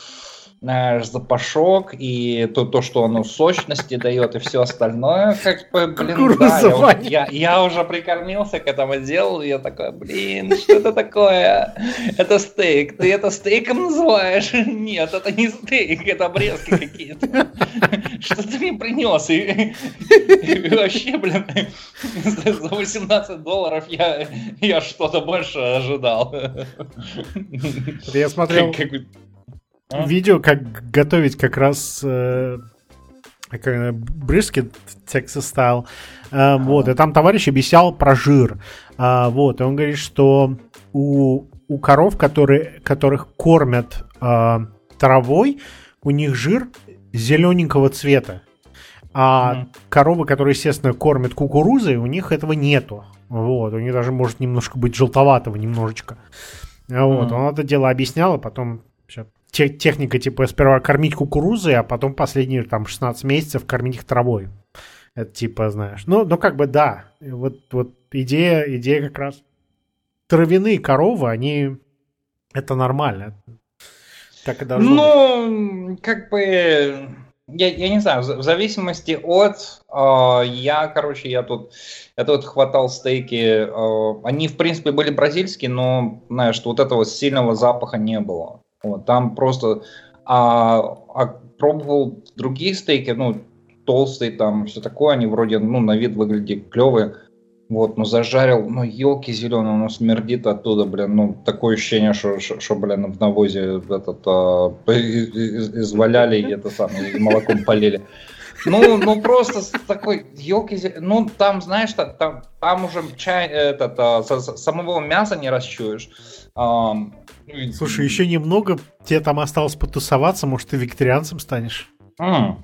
знаешь, запашок и то, то, что оно сочности дает и все остальное, как бы, блин, да, я, я, я уже прикормился к этому делу, я такой, блин, что это такое? Это стейк, ты это стейком называешь? Нет, это не стейк, это обрезки какие-то. Что ты мне принес? И, и вообще, блин, за 18 долларов я, я что-то больше ожидал. Я смотрел... Как, а? видео, как готовить как раз э, брискет Texas Style. Э, вот, и там товарищ объяснял про жир. Э, вот, и он говорит, что у, у коров, которые, которых кормят э, травой, у них жир зелененького цвета. А mm-hmm. коровы, которые, естественно, кормят кукурузой, у них этого нету. Вот, у них даже может немножко быть желтоватого, немножечко. Вот, mm-hmm. он это дело объяснял, а потом техника, типа, сперва кормить кукурузой, а потом последние, там, 16 месяцев кормить их травой. Это, типа, знаешь, ну, ну как бы, да, вот, вот идея, идея как раз травяные коровы, они, это нормально. Так и должно Ну, быть. как бы, я, я не знаю, в зависимости от, э, я, короче, я тут, я тут хватал стейки, э, они, в принципе, были бразильские, но, знаешь, вот этого сильного запаха не было. Вот, там просто а, а пробовал другие стейки, ну, толстые там, все такое, они вроде, ну, на вид выглядят клевые. Вот, но зажарил, ну, елки зеленые, оно смердит оттуда, блин, ну, такое ощущение, что, что, блин, в навозе этот, а, изваляли и это самое, молоком полили. Ну, ну просто такой елки, ну там, знаешь, там, там уже чай, этот, а, самого мяса не расчуешь. Слушай, еще немного, тебе там осталось потусоваться, может, ты вегетарианцем станешь? Mm.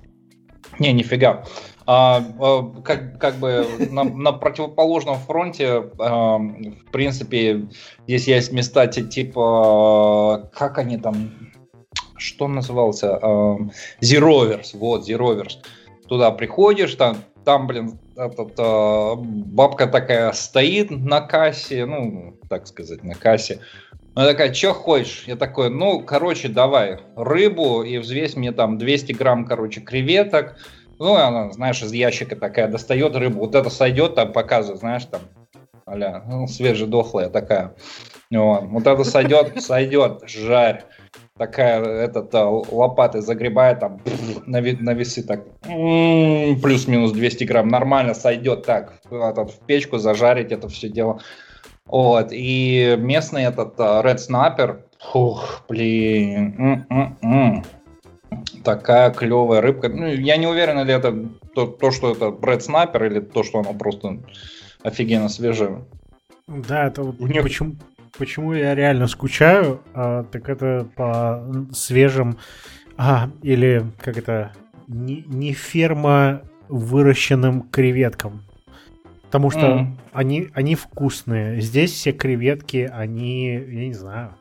Не, нифига. А, а, как, как бы на, на противоположном фронте, а, в принципе, здесь есть места типа, как они там, что назывался, а, Zeroverse, вот, Zeroverse. Туда приходишь, там, там блин, этот, а, бабка такая стоит на кассе, ну, так сказать, на кассе, она такая, что хочешь? Я такой, ну, короче, давай рыбу и взвесь мне там 200 грамм, короче, креветок. Ну, она, знаешь, из ящика такая достает рыбу. Вот это сойдет, там показывает, знаешь, там, аля, ну, свежедохлая такая. Вот, вот это сойдет, сойдет, жарь. Такая, этот, а, лопатой загребает там на, на весы так, плюс-минус 200 грамм, нормально сойдет так, этот, в печку зажарить это все дело. Вот, и местный этот uh, Red Snapper, фух, блин, м-м-м. такая клевая рыбка. Ну, я не уверен, ли это то, то, что это Red Snapper, или то, что оно просто офигенно свежее. Да, это вот них... почему, почему я реально скучаю, а, так это по свежим, а, или как это, не, не ферма выращенным креветкам. Потому что mm. они, они вкусные. Здесь все креветки, они, я не знаю.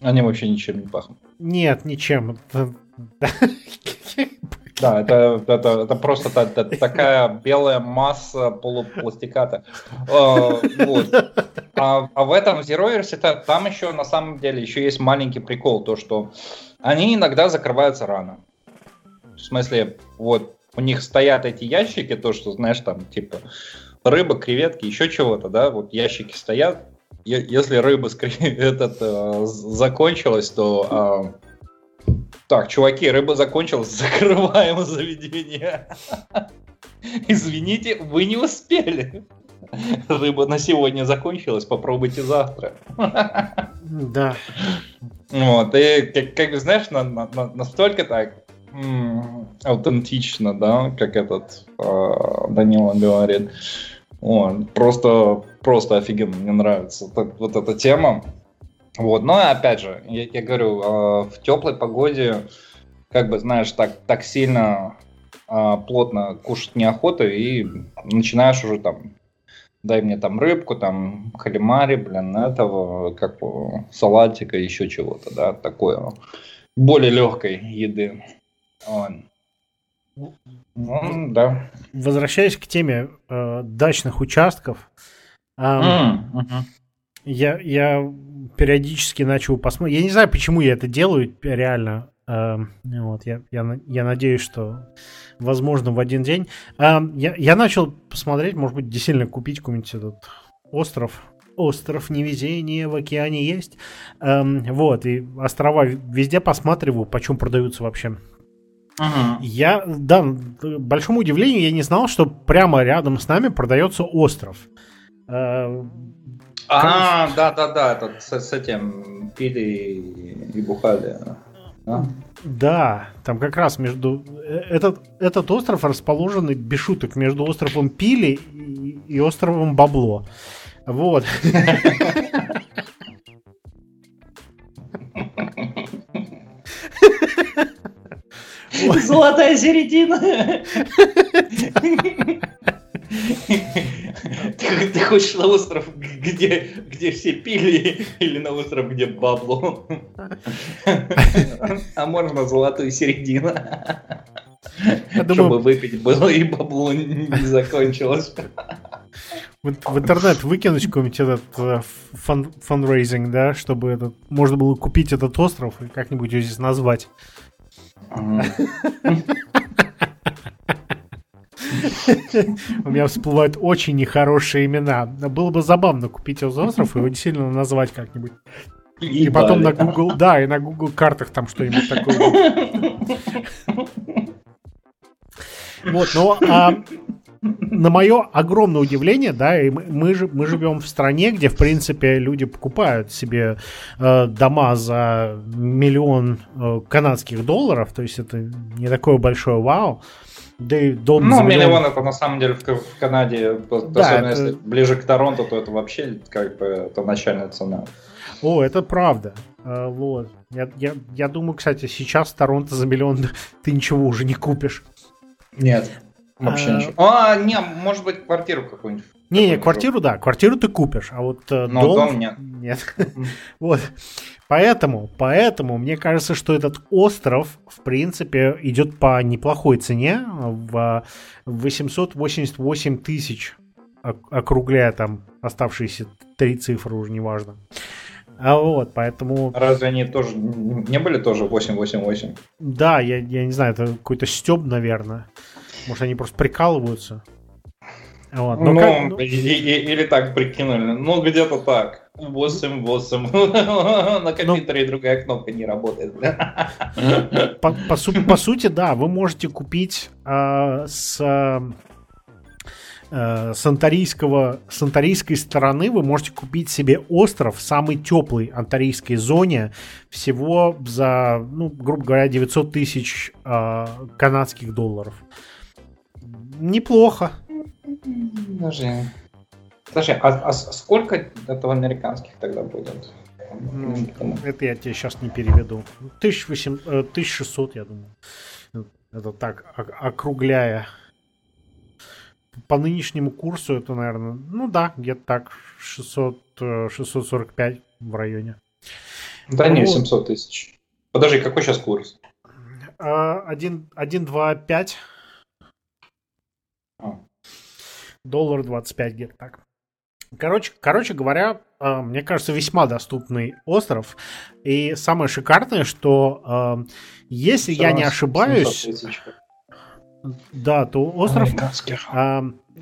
Они вообще ничем не пахнут. Нет, ничем. Да, это, это, это просто та, та, такая белая масса полупластиката. А, вот. а, а в этом Zero это там еще на самом деле еще есть маленький прикол, то что они иногда закрываются рано. В смысле, вот у них стоят эти ящики, то что, знаешь, там типа рыба, креветки, еще чего-то, да, вот ящики стоят. Если рыба этот, э, закончилась, то э, так, чуваки, рыба закончилась, закрываем заведение. Извините, вы не успели. Рыба на сегодня закончилась, попробуйте завтра. Да. Вот, и как, как знаешь, на, на, настолько так м- аутентично, да, как этот э, Данила говорит. Вот, просто, просто офигенно, мне нравится вот, вот эта тема. Вот, но опять же, я, я говорю, э, в теплой погоде, как бы, знаешь, так, так сильно а, плотно кушать неохота, и начинаешь уже там дай мне там рыбку, там калимари, блин, этого, как салатика, еще чего-то, да, такое, более легкой еды. Ну, да. Возвращаясь к теме э, дачных участков, э, mm, uh-huh. я, я периодически начал посмотреть. Я не знаю, почему я это делаю реально. Э, вот, я, я, я надеюсь, что возможно в один день. Э, я, я начал посмотреть, может быть, действительно купить какой-нибудь этот остров. Остров невезения в океане есть. Э, вот, и острова везде посматриваю, почем продаются вообще. Ага. Я, да, к большому удивлению, я не знал, что прямо рядом с нами продается остров. Э, а, да, да, да, этот с, с этим пили и бухали. Да? да, там как раз между э, этот этот остров расположен без шуток между островом Пили и, и островом Бабло. Вот. Золотая середина. Ты, ты хочешь на остров, где, где все пили, или на остров, где бабло? А можно золотую середину. Чтобы выпить было и бабло не закончилось. В, в интернет выкинуть какой-нибудь этот э, фан, фандрайзинг, да, чтобы этот, можно было купить этот остров и как-нибудь его здесь назвать. У меня всплывают очень нехорошие имена. Было бы забавно купить остров и его действительно назвать как-нибудь. И, потом на Google, да, и на Google картах там что-нибудь такое. Вот, но а, на мое огромное удивление, да, и мы, мы, же, мы живем в стране, где, в принципе, люди покупают себе э, дома за миллион э, канадских долларов, то есть это не такое большое вау. Да и дом ну, миллион... миллион это на самом деле в, в Канаде, да, особенно это... если ближе к Торонто, то это вообще как бы это начальная цена. О, это правда. А, вот. Я, я, я думаю, кстати, сейчас в Торонто за миллион ты ничего уже не купишь. Нет. Вообще а... ничего. А, не, может быть, квартиру какую-нибудь. Не, не, квартиру, да, квартиру ты купишь, а вот э, Но дом... дом нет. Нет. вот. Поэтому, поэтому мне кажется, что этот остров, в принципе, идет по неплохой цене в 888 тысяч, округляя там оставшиеся три цифры, уже неважно. А вот, поэтому... Разве они тоже не были тоже 888? Да, я, я не знаю, это какой-то стёб, наверное. Может, они просто прикалываются. Вот. Ну, как, ну... И, и, или так прикинули. Ну, где-то так. 8-8. На компьютере другая кнопка не работает. По, по, по сути, да, вы можете купить э, с э, с, антарийской стороны вы можете купить себе остров в самой теплой антарийской зоне всего за, ну, грубо говоря, 900 тысяч э, канадских долларов. Неплохо. Подожди. Подожди, а, а сколько это в американских тогда будет? Ну, это я тебе сейчас не переведу. 1800, 1600, э, я думаю. Это так, округляя. По нынешнему курсу это, наверное, ну да, где-то так, 600, 645 э, в районе. Да ну, не, 700 тысяч. Подожди, какой сейчас курс? 1, 1, 2, 5. Доллар 25 где-то так. Короче, короче говоря, э, мне кажется, весьма доступный остров. И самое шикарное, что э, если я не ошибаюсь, да, то остров,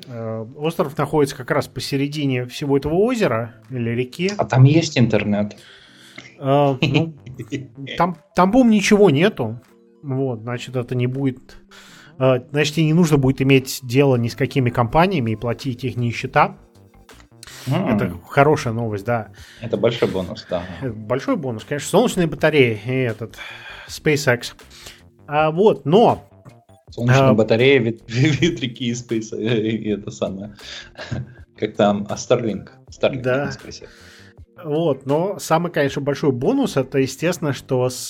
э, остров находится как раз посередине всего этого озера или реки. А там есть интернет? Ну, там, там, по ничего нету. Вот, значит, это не будет значит, тебе не нужно будет иметь дело ни с какими компаниями и платить их ни счета. Mm. Это хорошая новость, да. Это большой бонус, да. большой бонус, конечно. Солнечные батареи и этот SpaceX. А, вот, но... Солнечные а, батареи, ветряки и Space, и это самое. Как там, а Starlink. Starlink да. Вот, но самый, конечно, большой бонус это, естественно, что с,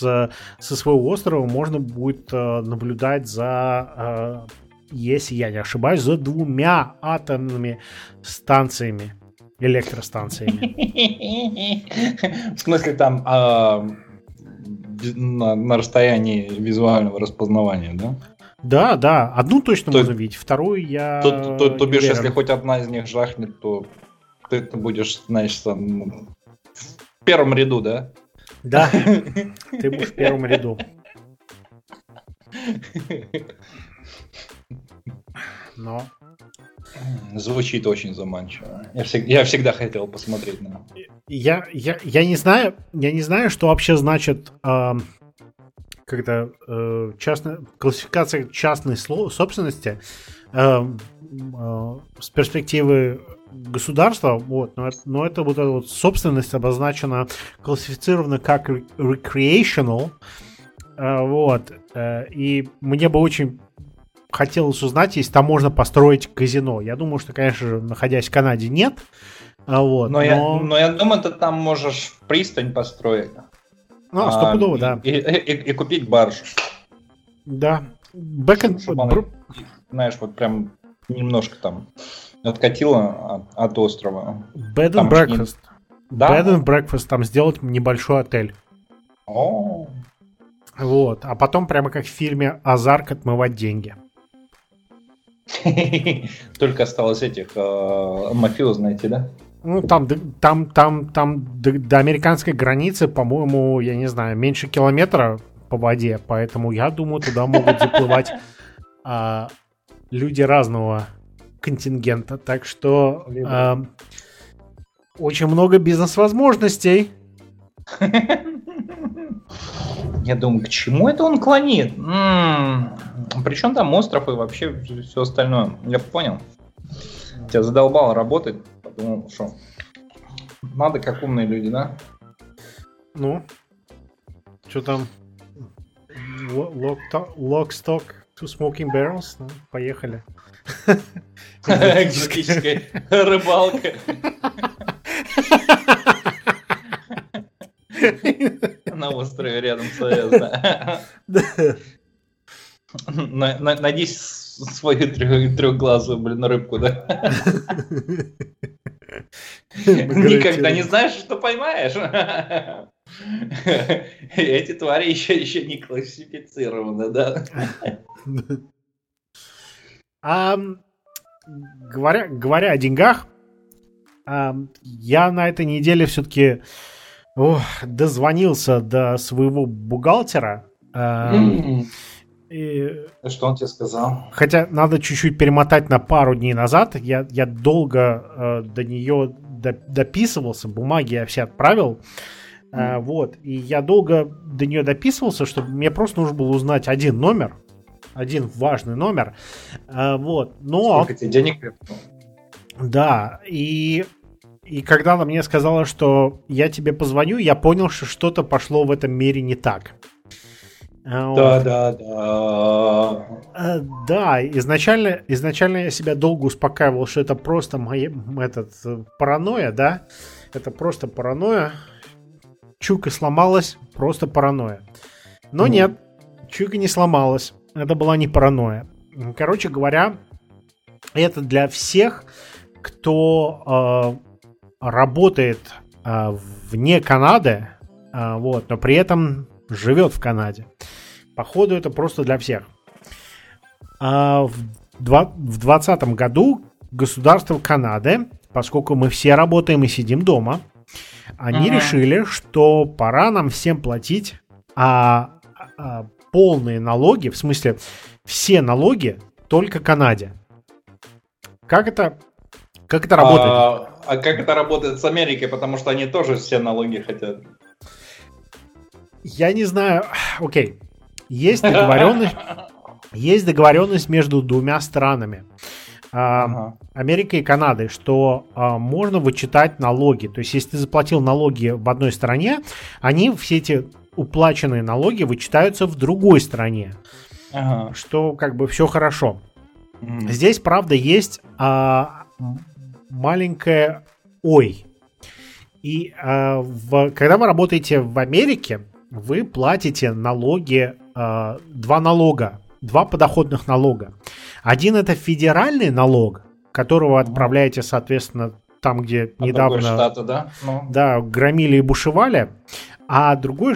со своего острова можно будет э, наблюдать за, э, если я не ошибаюсь, за двумя атомными станциями, электростанциями. В смысле там э, на, расстоянии визуального распознавания, да? Да, да, одну точно то, можно видеть, вторую я. То, то, то бишь, если хоть одна из них жахнет, то ты, ты будешь, значит, там, в первом ряду, да? Да, ты будешь в первом ряду. Но. Звучит очень заманчиво. Я, всег, я всегда хотел посмотреть на. Я, я, я не знаю, я не знаю, что вообще значит э, когда э, частная классификация частной собственности э, э, с перспективы государства, вот, но, но это вот эта вот собственность обозначена, классифицирована как recreational, э, вот, э, и мне бы очень хотелось узнать, если там можно построить казино. Я думаю, что, конечно же, находясь в Канаде, нет. А вот, но, но... Я, но я думаю, ты там можешь пристань построить. Ну, а, стопудово, да. И, и, и купить барж. Да. Бэкэнд... Знаешь, вот прям немножко там откатило от, от острова. Bed and breakfast. Не... Да? Bed and breakfast, там сделать небольшой отель. О. Вот, а потом прямо как в фильме «Азарк» отмывать деньги. Только осталось этих э, мафиоз найти, да? Ну, там, там, там, там до, до американской границы, по-моему, я не знаю, меньше километра по воде, поэтому я думаю, туда могут заплывать а, люди разного контингента. Так что а, очень много бизнес-возможностей. Я думаю, к чему это он клонит? М-м, причем там остров и вообще все остальное. Я понял. Тебя задолбало работать. Подумал, что надо как умные люди, да? Ну, что там? Stock, two smoking barrels? Ну, поехали. Экзотическая рыбалка. На острове рядом с Надеюсь, свою трехглазую, блин, рыбку, да? Никогда не знаешь, что поймаешь. Эти твари еще, еще не классифицированы, да? А, говоря, говоря о деньгах, а, я на этой неделе все-таки дозвонился до своего бухгалтера. А, и... Что он тебе сказал? Хотя надо чуть-чуть перемотать на пару дней назад. Я, я долго э, до нее до, дописывался, бумаги я все отправил. Э, вот. И я долго до нее дописывался, чтобы мне просто нужно было узнать один номер. Один важный номер. Э, вот. Но... Сколько тебе денег Да. И и когда она мне сказала, что я тебе позвоню, я понял, что что-то пошло в этом мире не так. А, да, да, да. Э, да, изначально, изначально я себя долго успокаивал, что это просто моя, этот, паранойя, да? Это просто паранойя. Чука сломалась, просто паранойя. Но mm. нет, Чука не сломалась. Это была не паранойя. Короче говоря, это для всех, кто э, работает э, вне Канады, э, вот, но при этом живет в Канаде. Походу, это просто для всех. А в 2020 году государство Канады, поскольку мы все работаем и сидим дома, они uh-huh. решили, что пора нам всем платить а, а, полные налоги, в смысле все налоги только Канаде. Как это, как это работает? А, а как это работает с Америкой, потому что они тоже все налоги хотят? Я не знаю. Окей. Есть договоренность, есть договоренность между двумя странами. Ага. Америкой и Канадой, что а, можно вычитать налоги. То есть, если ты заплатил налоги в одной стране, они все эти уплаченные налоги вычитаются в другой стране. Ага. Что как бы все хорошо. Mm. Здесь, правда, есть а, маленькое ой. И э, в, когда вы работаете в Америке, вы платите налоги, э, два налога, два подоходных налога. Один это федеральный налог, которого отправляете, соответственно, там, где От недавно штата, да? Ну. да, громили и бушевали, а другой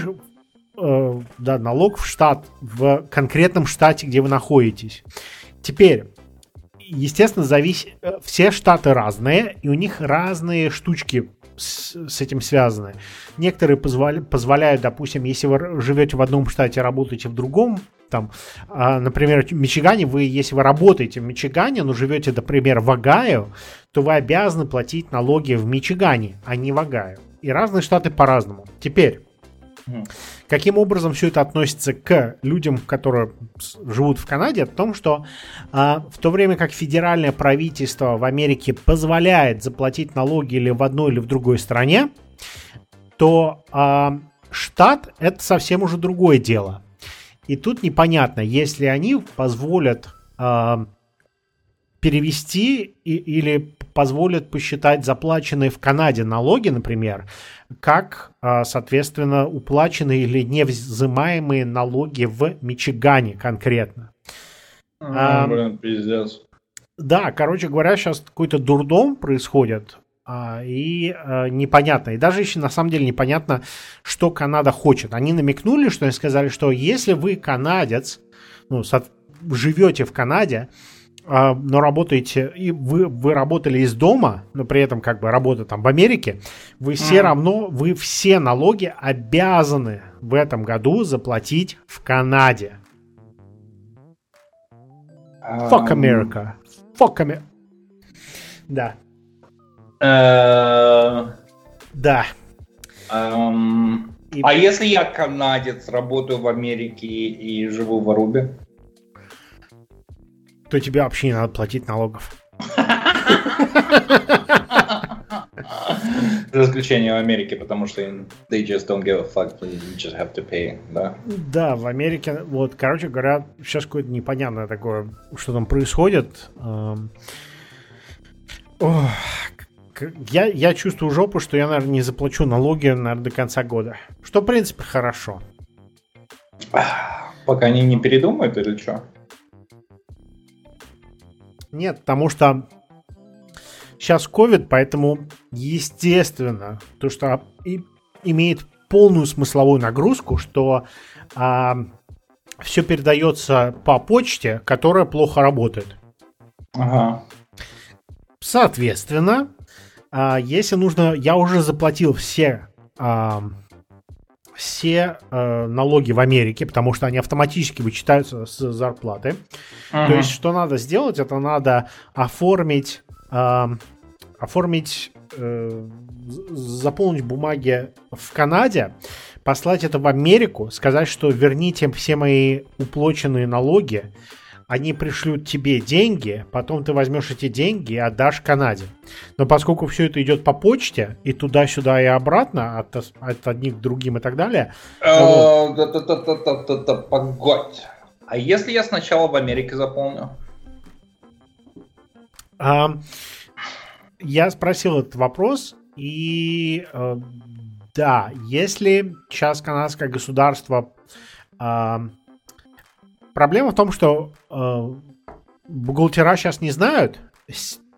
э, да, налог в штат, в конкретном штате, где вы находитесь. Теперь, естественно, зависит, э, все штаты разные, и у них разные штучки с, этим связаны. Некоторые позволя, позволяют, допустим, если вы живете в одном штате, работаете в другом, там, а, например, в Мичигане, вы, если вы работаете в Мичигане, но живете, например, в Огайо, то вы обязаны платить налоги в Мичигане, а не в Огайо. И разные штаты по-разному. Теперь, Каким образом все это относится к людям, которые живут в Канаде? В том, что а, в то время как федеральное правительство в Америке позволяет заплатить налоги или в одной или в другой стране, то а, штат это совсем уже другое дело. И тут непонятно, если они позволят а, перевести и, или позволят посчитать заплаченные в Канаде налоги, например, как, а, соответственно, уплаченные или невзымаемые налоги в Мичигане конкретно. А, а, блин, пиздец. Да, короче говоря, сейчас какой-то дурдом происходит, а, и а, непонятно. И даже еще на самом деле непонятно, что Канада хочет. Они намекнули, что они сказали, что если вы канадец, ну, живете в Канаде, но работаете, и вы, вы работали из дома, но при этом как бы работа там в Америке, вы все mm. равно, вы все налоги обязаны в этом году заплатить в Канаде. Um... Fuck America. Fuck America. Да. Uh... Да. Um... И... А если я канадец, работаю в Америке и живу в Арубе? То тебе вообще не надо платить налогов. За исключением Америки, потому что they just don't give a fuck, you just have to pay, да? Да, в Америке, вот, короче говоря, сейчас какое-то непонятное такое, что там происходит. я, я чувствую жопу, что я, наверное, не заплачу налоги, наверное, до конца года. Что, в принципе, хорошо. Пока они не передумают или что? Нет, потому что сейчас ковид, поэтому естественно, то, что и, имеет полную смысловую нагрузку, что а, все передается по почте, которая плохо работает. Ага. Соответственно, а, если нужно, я уже заплатил все а, все э, налоги в Америке, потому что они автоматически вычитаются с зарплаты. Uh-huh. То есть, что надо сделать, это надо оформить, э, оформить, э, заполнить бумаги в Канаде, послать это в Америку, сказать, что верните все мои уплоченные налоги, они пришлют тебе деньги, потом ты возьмешь эти деньги и отдашь Канаде. Но поскольку все это идет по почте, и туда-сюда и обратно, от, от одних к другим и так далее... Э, погодь. А если я сначала в Америке заполню? Я спросил этот вопрос, и э, да, если сейчас канадское государство Проблема в том, что э, бухгалтера сейчас не знают.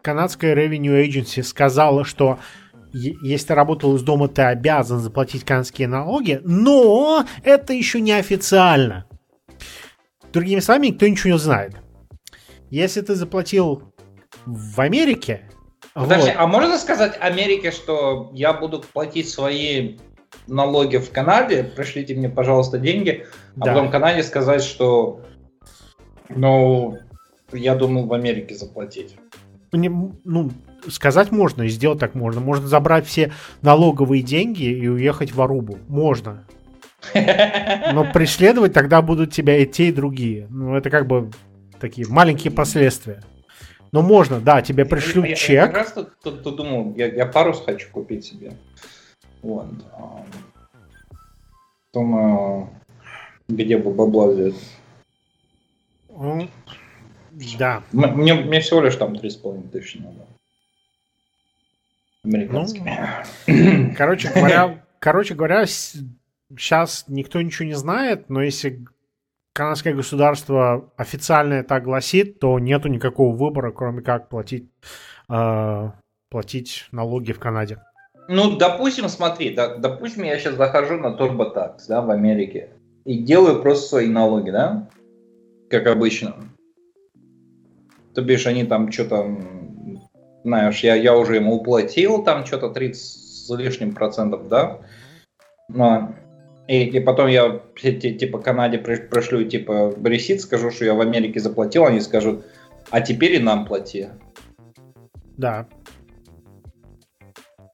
Канадская Revenue Agency сказала, что если ты работал из дома, ты обязан заплатить канадские налоги, но это еще не официально. Другими словами, никто ничего не знает. Если ты заплатил в Америке... Подожди, вот, а можно сказать Америке, что я буду платить свои налоги в Канаде, пришлите мне, пожалуйста, деньги, а да. потом Канаде сказать, что ну, я думал в Америке заплатить. Не, ну, сказать можно и сделать так можно. Можно забрать все налоговые деньги и уехать в Арубу. Можно. Но преследовать тогда будут тебя и те, и другие. Ну, это как бы такие маленькие последствия. Но можно, да, тебе пришлют я, чек. Я как раз тут, тут, тут думал, я, я парус хочу купить себе. Вот. Думаю, где бы бабла взять. Ну, да. Мне, мне всего лишь там 3,5 тысячи надо. американскими. Ну, короче говоря, короче говоря, сейчас никто ничего не знает, но если канадское государство официально это гласит, то нету никакого выбора, кроме как платить, э, платить налоги в Канаде. Ну, допустим, смотри, да, допустим, я сейчас захожу на TurboTax, да, в Америке, и делаю просто свои налоги, да, как обычно. То бишь, они там что-то, знаешь, я, я уже ему уплатил там что-то 30 с лишним процентов, да, но и, и потом я типа Канаде пришлю типа ресит, скажу, что я в Америке заплатил, они скажут, а теперь и нам плати. Да.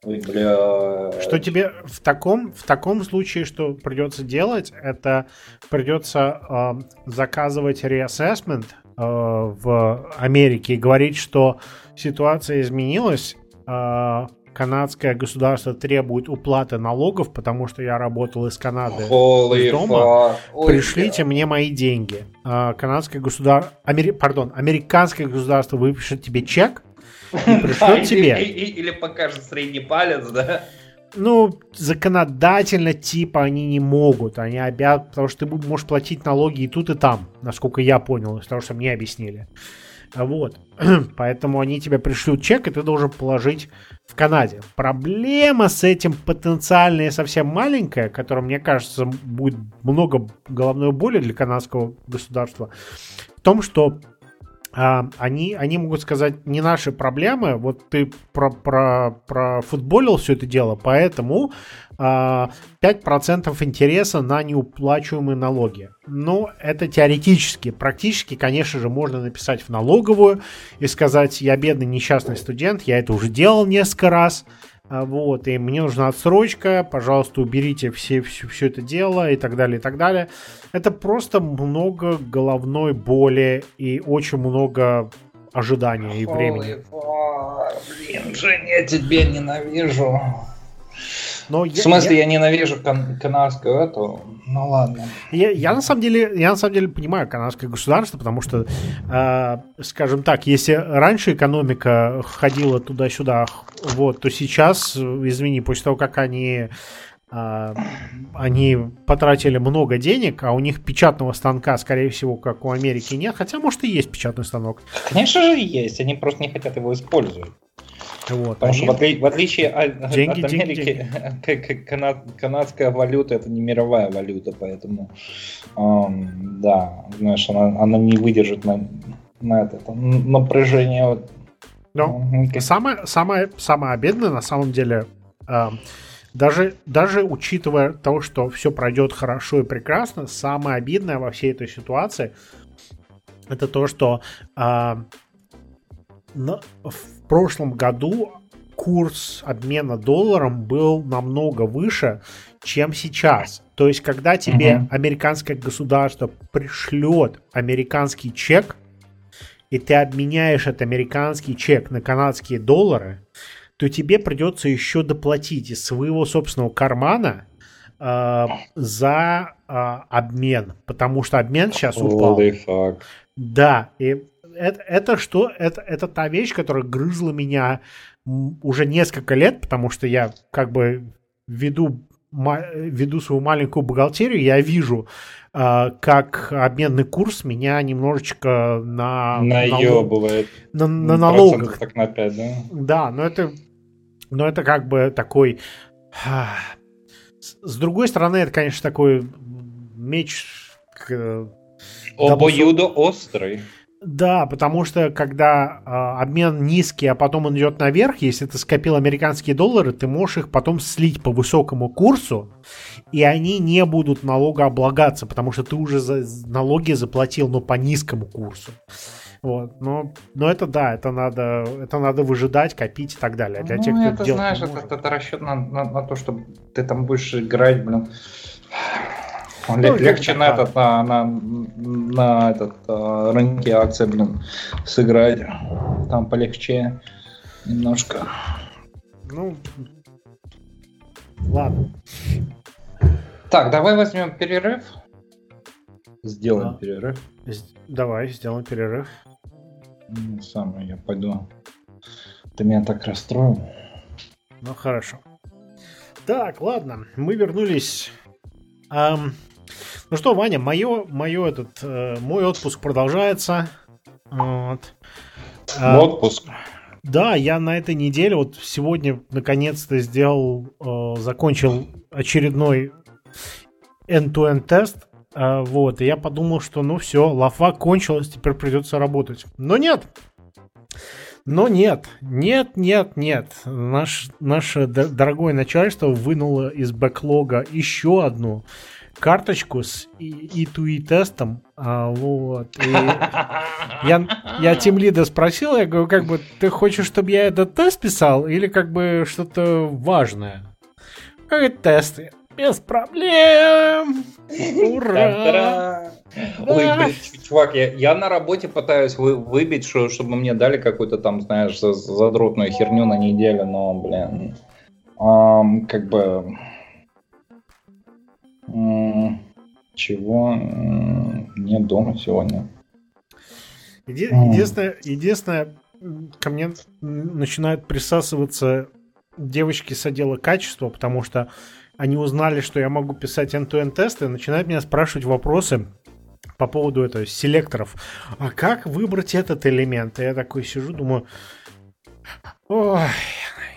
Ой, бля. Что тебе в таком, в таком случае, что придется делать, это придется э, заказывать реассессмент э, в Америке и говорить, что ситуация изменилась, э, канадское государство требует уплаты налогов, потому что я работал из Канады Holy из дома. Ой, Пришлите yeah. мне мои деньги. Канадское государство, Амери... пардон, американское государство выпишет тебе чек, и пришлет тебе. Или покажет средний палец, да? Ну, законодательно, типа, они не могут. Они обязаны, потому что ты можешь платить налоги и тут, и там, насколько я понял, из того, что мне объяснили. Вот. Поэтому они тебе пришлют чек, и ты должен положить в Канаде. Проблема с этим потенциальная совсем маленькая, которая, мне кажется, будет много головной боли для канадского государства, в том, что они, они могут сказать, не наши проблемы, вот ты про, про, про футболил все это дело, поэтому а, 5% интереса на неуплачиваемые налоги. Ну, это теоретически. Практически, конечно же, можно написать в налоговую и сказать, я бедный несчастный студент, я это уже делал несколько раз, а, вот, и мне нужна отсрочка, пожалуйста, уберите все, все, все это дело и так далее, и так далее. Это просто много головной боли и очень много ожидания и времени. Блин, Жень, я тебя ненавижу. Но в смысле, я, я ненавижу кан- канадскую эту. Ну ладно. Я, я на самом деле, я на самом деле понимаю канадское государство, потому что, э, скажем так, если раньше экономика ходила туда-сюда, вот, то сейчас, извини, после того, как они э, они потратили много денег, а у них печатного станка, скорее всего, как у Америки нет, хотя, может, и есть печатный станок. Конечно же есть, они просто не хотят его использовать. Вот, Потому они... что в, отли... в отличие от, деньги, от Америки, деньги. Канад... канадская валюта это не мировая валюта, поэтому эм, да, знаешь, она, она не выдержит на, на это там, напряжение. Вот. Но okay. самое, самое, самое обидное на самом деле, э, даже, даже учитывая то, что все пройдет хорошо и прекрасно, самое обидное во всей этой ситуации это то, что э, в прошлом году курс обмена долларом был намного выше, чем сейчас. То есть, когда тебе mm-hmm. американское государство пришлет американский чек, и ты обменяешь этот американский чек на канадские доллары, то тебе придется еще доплатить из своего собственного кармана э, за э, обмен, потому что обмен сейчас упал. Да, и это, это что? Это, это та вещь, которая грызла меня уже несколько лет, потому что я как бы веду, веду свою маленькую бухгалтерию, я вижу, э, как обменный курс меня немножечко на... Наебывает. На, на налогах. Так на 5, да? Да, но это, но это как бы такой... С другой стороны, это, конечно, такой меч... Обоюдо острый. Да, потому что когда э, обмен низкий, а потом он идет наверх, если ты скопил американские доллары, ты можешь их потом слить по высокому курсу, и они не будут налогооблагаться, потому что ты уже за, налоги заплатил, но по низкому курсу. Вот, но, но это да, это надо, это надо выжидать, копить и так далее. Для ну, тех, кто это, знаешь, это, это, это расчет на, на, на то, что ты там будешь играть, блин, ну, легче на этот, на, на, на этот а, рынке акций, блин, сыграть. Там полегче немножко. Ну, ладно. Так, давай возьмем перерыв. Сделаем да. перерыв. Давай, сделаем перерыв. Ну, самое, я пойду. Ты меня так расстроил. Ну, хорошо. Так, ладно, мы вернулись. Um, ну что, Ваня, мое, мое этот, э, мой отпуск продолжается. Вот. Uh, отпуск. Да, я на этой неделе вот сегодня наконец-то сделал, э, закончил очередной end-to-end тест. Э, вот, и я подумал, что ну все, лафа кончилась, теперь придется работать. Но нет, но нет, нет, нет, нет. Наш, наше дорогое начальство вынуло из бэклога еще одну карточку с E2E тестом. А, вот. И я, я тем лида спросил, я говорю, как бы ты хочешь, чтобы я этот тест писал или как бы что-то важное? Как тесты? Без проблем! Ура! Ой, блин, чувак, я, я на работе пытаюсь вы, выбить, что, чтобы мне дали какую-то там, знаешь, задротную херню на неделю, но, блин, эм, как бы... Чего? Нет дома сегодня. Еди- единственное, единственное, ко мне начинают присасываться девочки с отдела качества, потому что они узнали, что я могу писать end-to-end тесты, начинают меня спрашивать вопросы по поводу этого, селекторов. А как выбрать этот элемент? И я такой сижу, думаю, ой,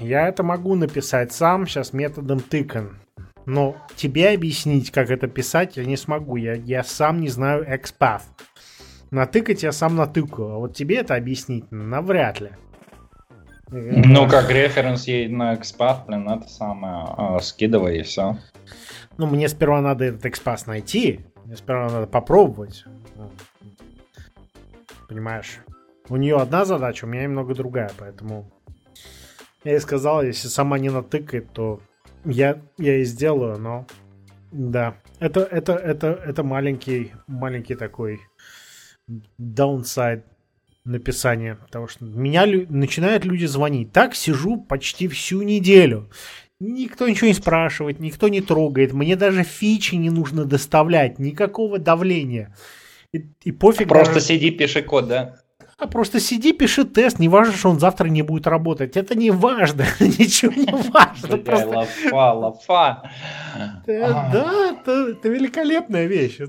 я это могу написать сам сейчас методом тыкан. Но тебе объяснить, как это писать, я не смогу. Я, я сам не знаю XPath. Натыкать я сам натыкаю. А вот тебе это объяснить навряд ли. Ну, как референс ей на экспат, блин, это самое, э, скидывай и все. Ну, мне сперва надо этот экспас найти, мне сперва надо попробовать. Понимаешь? У нее одна задача, у меня немного другая, поэтому я ей сказал, если сама не натыкает, то я, я и сделаю, но да, это, это, это, это маленький, маленький такой downside написания. Потому что меня лю- начинают люди звонить. Так сижу почти всю неделю. Никто ничего не спрашивает, никто не трогает. Мне даже фичи не нужно доставлять, никакого давления. И, и пофиг. Просто даже... сиди, пиши код, да? А просто сиди, пиши тест. Не важно, что он завтра не будет работать. Это не важно. Ничего не важно. Просто... Лафа, лафа. Да, это великолепная вещь.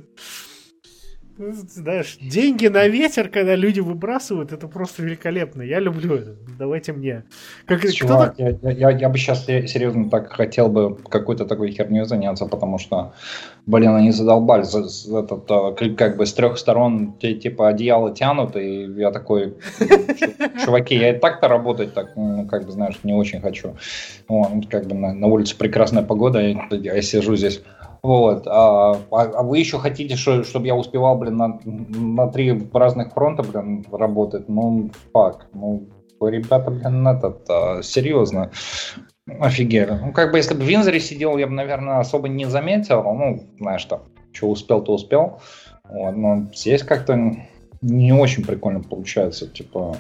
Знаешь, деньги на ветер, когда люди выбрасывают, это просто великолепно. Я люблю это. Давайте мне. Как, Чувак, я, я, я бы сейчас серьезно так хотел бы какой-то такой херней заняться, потому что, блин, они задолбали. За, за этот, а, как бы с трех сторон типа одеяло тянут, и я такой, чуваки, я и так-то работать так, ну, как бы, знаешь, не очень хочу. Вот, как бы на, на улице прекрасная погода, я, я сижу здесь вот. А, а, а вы еще хотите, что, чтобы я успевал, блин, на, на три разных фронта, блин, работать? Ну, фак. Ну, ребята, блин, этот, а, серьезно. Офигели. Ну, как бы, если бы в Винзоре сидел, я бы, наверное, особо не заметил. Ну, знаешь, что, что успел, то успел. Вот, но здесь как-то не очень прикольно получается. Типа,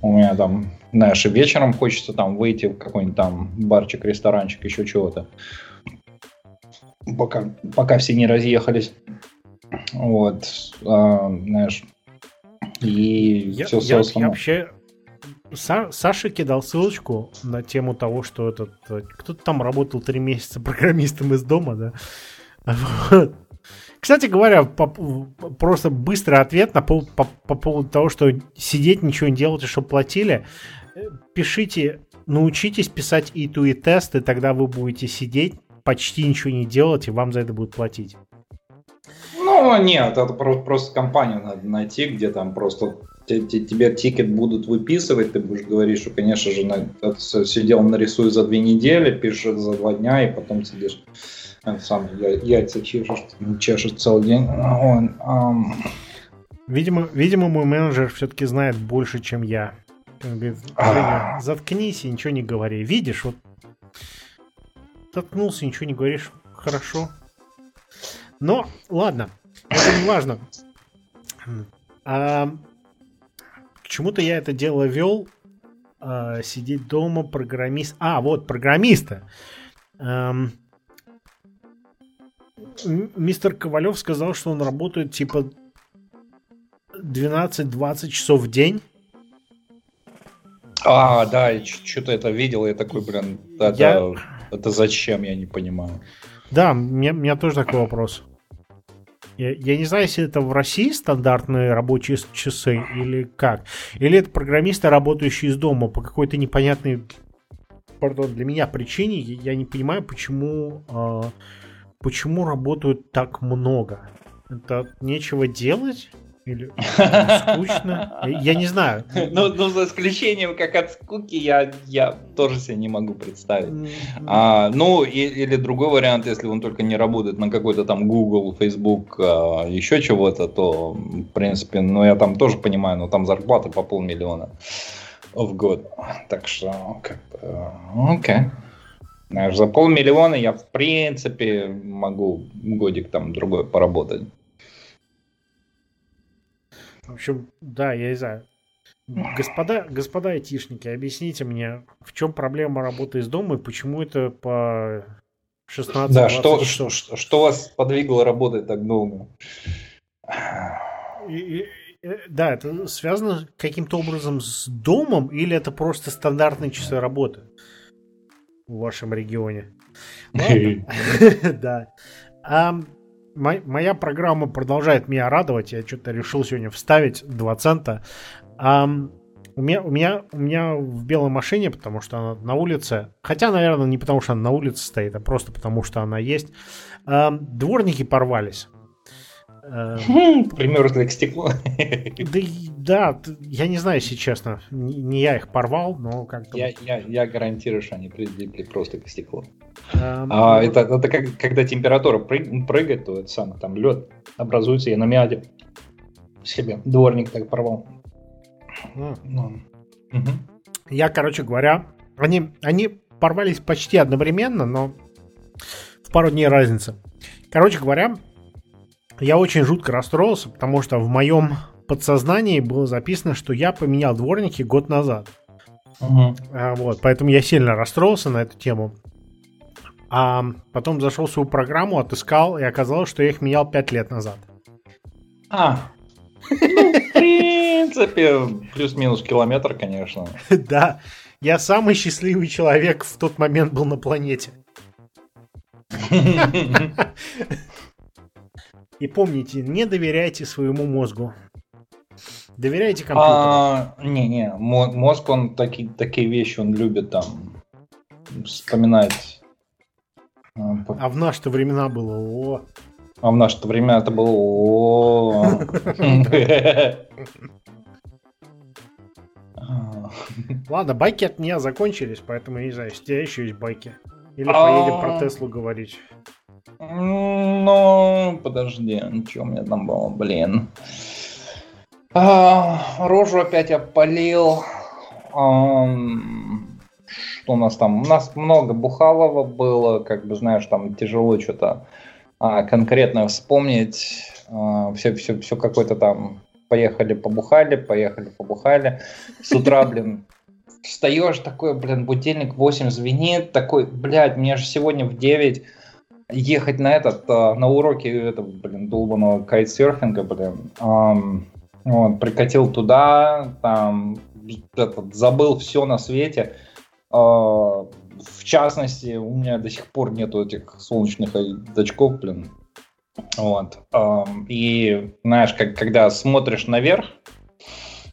у меня там, знаешь, вечером хочется там выйти в какой-нибудь там барчик, ресторанчик, еще чего-то пока, пока все не разъехались. Вот, а, знаешь, и я, все я, я вообще Са, Саша кидал ссылочку на тему того, что этот кто-то там работал три месяца программистом из дома, да. Вот. Кстати говоря, по, просто быстрый ответ на, по, по, по поводу того, что сидеть, ничего не делать, и чтобы платили. Пишите, научитесь писать E2E тесты, тогда вы будете сидеть, почти ничего не делать, и вам за это будут платить. Ну, нет, это просто компанию надо найти, где там просто тебе тикет будут выписывать, ты будешь говорить, что, конечно же, это сидел нарисую за две недели, пишешь за два дня, и потом сидишь это сам, яйца чешешь, чешешь целый день. Он, um... видимо, видимо, мой менеджер все-таки знает больше, чем я. Он говорит, заткнись и ничего не говори. Видишь, вот заткнулся, ничего не говоришь. Хорошо. Но, ладно, это не важно. А, к чему-то я это дело вел. А, сидеть дома, программист. А, вот, программиста. А, мистер Ковалев сказал, что он работает типа 12-20 часов в день. А, да, что-то это видел, я такой, блин, это, я... это зачем, я не понимаю. Да, меня, у меня тоже такой вопрос. Я, я не знаю, если это в России стандартные рабочие часы или как. Или это программисты, работающие из дома по какой-то непонятной, пардон, для меня причине. Я не понимаю, почему, э, почему работают так много. Это нечего делать? Или скучно? Я не знаю. Ну, ну, за исключением, как от скуки, я, я тоже себе не могу представить. А, ну, и, или другой вариант, если он только не работает на какой-то там Google, Facebook, а, еще чего-то, то, в принципе, ну, я там тоже понимаю, но там зарплата по полмиллиона в год. Так что, как бы, окей. Знаешь, за полмиллиона я, в принципе, могу годик там другой поработать. В общем, да, я не знаю. Господа, господа айтишники, объясните мне, в чем проблема работы из дома и почему это по 16 Да, что, что, что вас подвигло работать так долго? И, и, э, да, это связано каким-то образом с домом или это просто стандартные часы работы в вашем регионе? Да моя программа продолжает меня радовать. Я что-то решил сегодня вставить 2 цента. А, у, меня, у, меня, у меня в белой машине, потому что она на улице, хотя, наверное, не потому что она на улице стоит, а просто потому что она есть, а, дворники порвались. Примерзли к стеклу. Да, да, я не знаю, если честно. Не я их порвал, но как-то... Я, я, я гарантирую, что они прилипли просто к стеклу. Um, а, это, это как, когда температура прыг, прыгает, то это самое, там лед образуется, я на мяде себе дворник так порвал. Ну. Угу. Я, короче говоря, они, они порвались почти одновременно, но в пару дней разница. Короче говоря, я очень жутко расстроился, потому что в моем подсознании было записано, что я поменял дворники год назад. Угу. А, вот, поэтому я сильно расстроился на эту тему. А потом зашел в свою программу, отыскал, и оказалось, что я их менял 5 лет назад. А. Ну, в принципе, плюс-минус километр, конечно. Да. Я самый счастливый человек в тот момент был на планете. И помните, не доверяйте своему мозгу. Доверяйте компьютеру. А, не-не, мозг, он такие, такие вещи, он любит там вспоминать. А, а в наши-то времена было о. А в наши-то времена это было о. Ладно, байки от меня закончились, поэтому не знаю, у тебя еще есть байки. Или поедем про Теслу говорить. Ну, подожди, что у меня там было, блин. А, рожу опять опалил. А, что у нас там? У нас много Бухалова было, как бы, знаешь, там тяжело что-то а, конкретно вспомнить. А, все, все, все какой-то там поехали побухали, поехали побухали. С утра, блин, встаешь такой, блин, будильник 8 звенит, такой, блядь, мне же сегодня в 9 ехать на этот, а, на уроки этого, блин, долбанного кайтсерфинга, блин. Вот, прикатил туда, там, этот, забыл все на свете. Uh, в частности, у меня до сих пор нету этих солнечных очков, блин. Вот. Um, и, знаешь, как, когда смотришь наверх,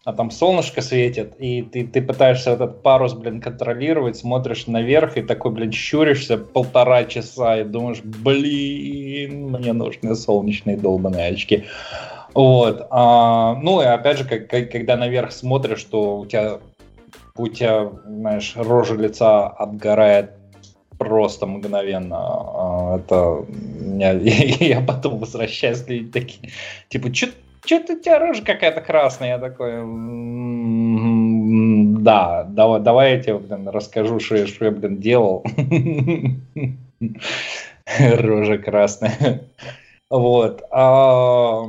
а там солнышко светит, и ты, ты пытаешься этот парус, блин, контролировать, смотришь наверх и такой, блин, щуришься полтора часа и думаешь, блин, мне нужны солнечные долбаные очки. Вот. А, ну и опять же, как, как, когда наверх смотришь, что у тебя, у тебя, знаешь, рожа лица отгорает просто мгновенно. А, это я, я потом возвращаюсь, люди такие, типа, что что-то у тебя рожа какая-то красная. Я такой, да, давай, давай я тебе, блин, расскажу, что что я, блин, делал. Рожа красная. Вот. А,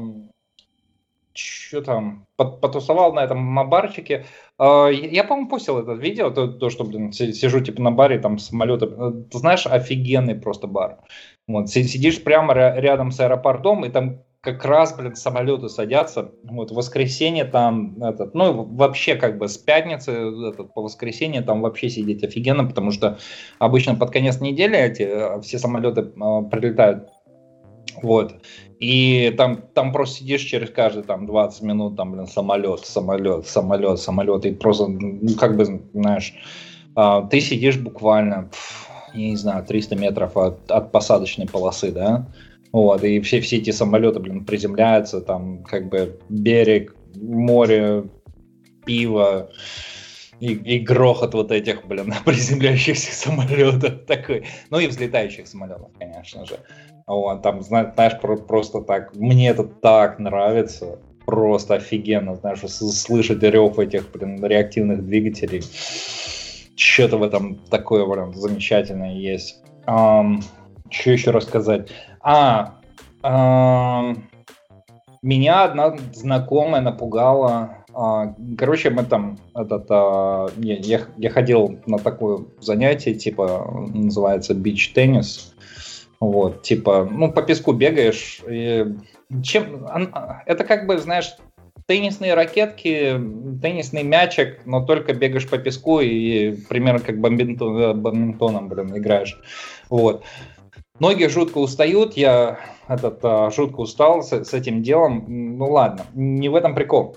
что там? Потусовал на этом барчике. А, я, по-моему, постил это видео, то, то, что, блин, сижу типа на баре, там самолеты. Ты знаешь, офигенный просто бар. Вот, сидишь прямо рядом с аэропортом, и там как раз, блин, самолеты садятся. Вот в воскресенье там, этот, ну, вообще как бы с пятницы этот, по воскресенье там вообще сидеть офигенно, потому что обычно под конец недели эти э, все самолеты э, прилетают. Вот. И там, там просто сидишь через каждые там 20 минут, там, блин, самолет, самолет, самолет, самолет, и просто, ну, как бы, знаешь, э, ты сидишь буквально, я не знаю, 300 метров от, от посадочной полосы, да, вот, и все, все эти самолеты, блин, приземляются, там, как бы, берег, море, пиво, и, и грохот вот этих, блин, приземляющихся самолетов такой. Ну и взлетающих самолетов, конечно же. Вот, там, знаешь, просто так, мне это так нравится, просто офигенно, знаешь, слышать рев этих, блин, реактивных двигателей. Что-то в этом такое, блин, замечательное есть. Um, что еще рассказать? А, э, меня одна знакомая напугала. Э, короче, мы там этот, э, я, я ходил на такое занятие, типа называется бич теннис. Вот, типа, ну по песку бегаешь. И чем это как бы, знаешь, теннисные ракетки, теннисный мячик, но только бегаешь по песку и примерно как бомбинтон, бомбинтоном, блин, играешь. Вот. Ноги жутко устают, я этот, а, жутко устал с, с этим делом. Ну ладно, не в этом прикол.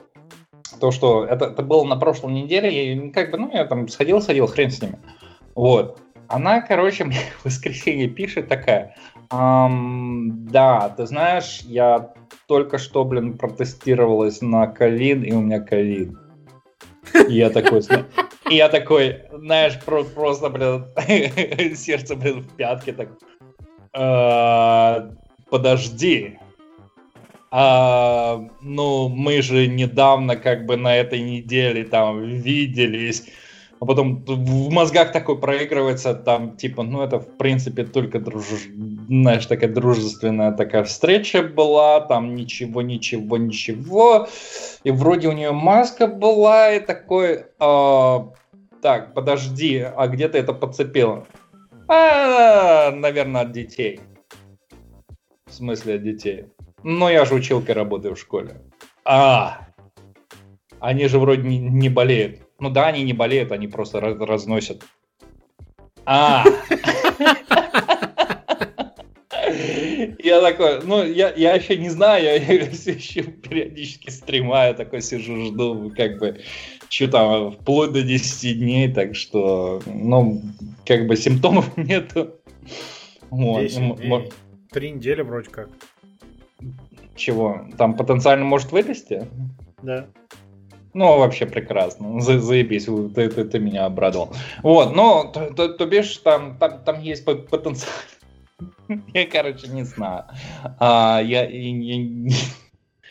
То, что это, это было на прошлой неделе, и как бы, ну, я там сходил, сходил, хрен с ними. Вот. Она, короче, мне в воскресенье пишет такая, «Ам, да, ты знаешь, я только что, блин, протестировалась на ковид, и у меня ковид. я такой, и я такой, знаешь, просто, блин, сердце, блин, в пятке так а, подожди. А, ну, мы же недавно как бы на этой неделе там виделись. А потом в мозгах такой проигрывается, там, типа, ну, это, в принципе, только, друж... знаешь, такая дружественная такая встреча была, там, ничего, ничего, ничего. И вроде у нее маска была, и такой, э, так, подожди, а где ты это подцепила? А, наверное, от детей. В смысле, от детей. Ну, я же училкой работаю в школе. А, они же вроде не, не болеют. Ну да, они не болеют, они просто раз, разносят. А. Я такой, ну, я, я еще не знаю, я все еще периодически стримаю, такой сижу, жду, как бы, что там, вплоть до 10 дней, так что, ну, как бы симптомов нету. Вот. 10 дней. Три недели вроде как. Чего? Там потенциально может вылезти? Да. Ну, вообще прекрасно. За, заебись, ты, ты, ты меня обрадовал. Вот, ну, то, то, то бишь, там, там, там есть потенциал. Я, короче, не знаю. А, я, я, я,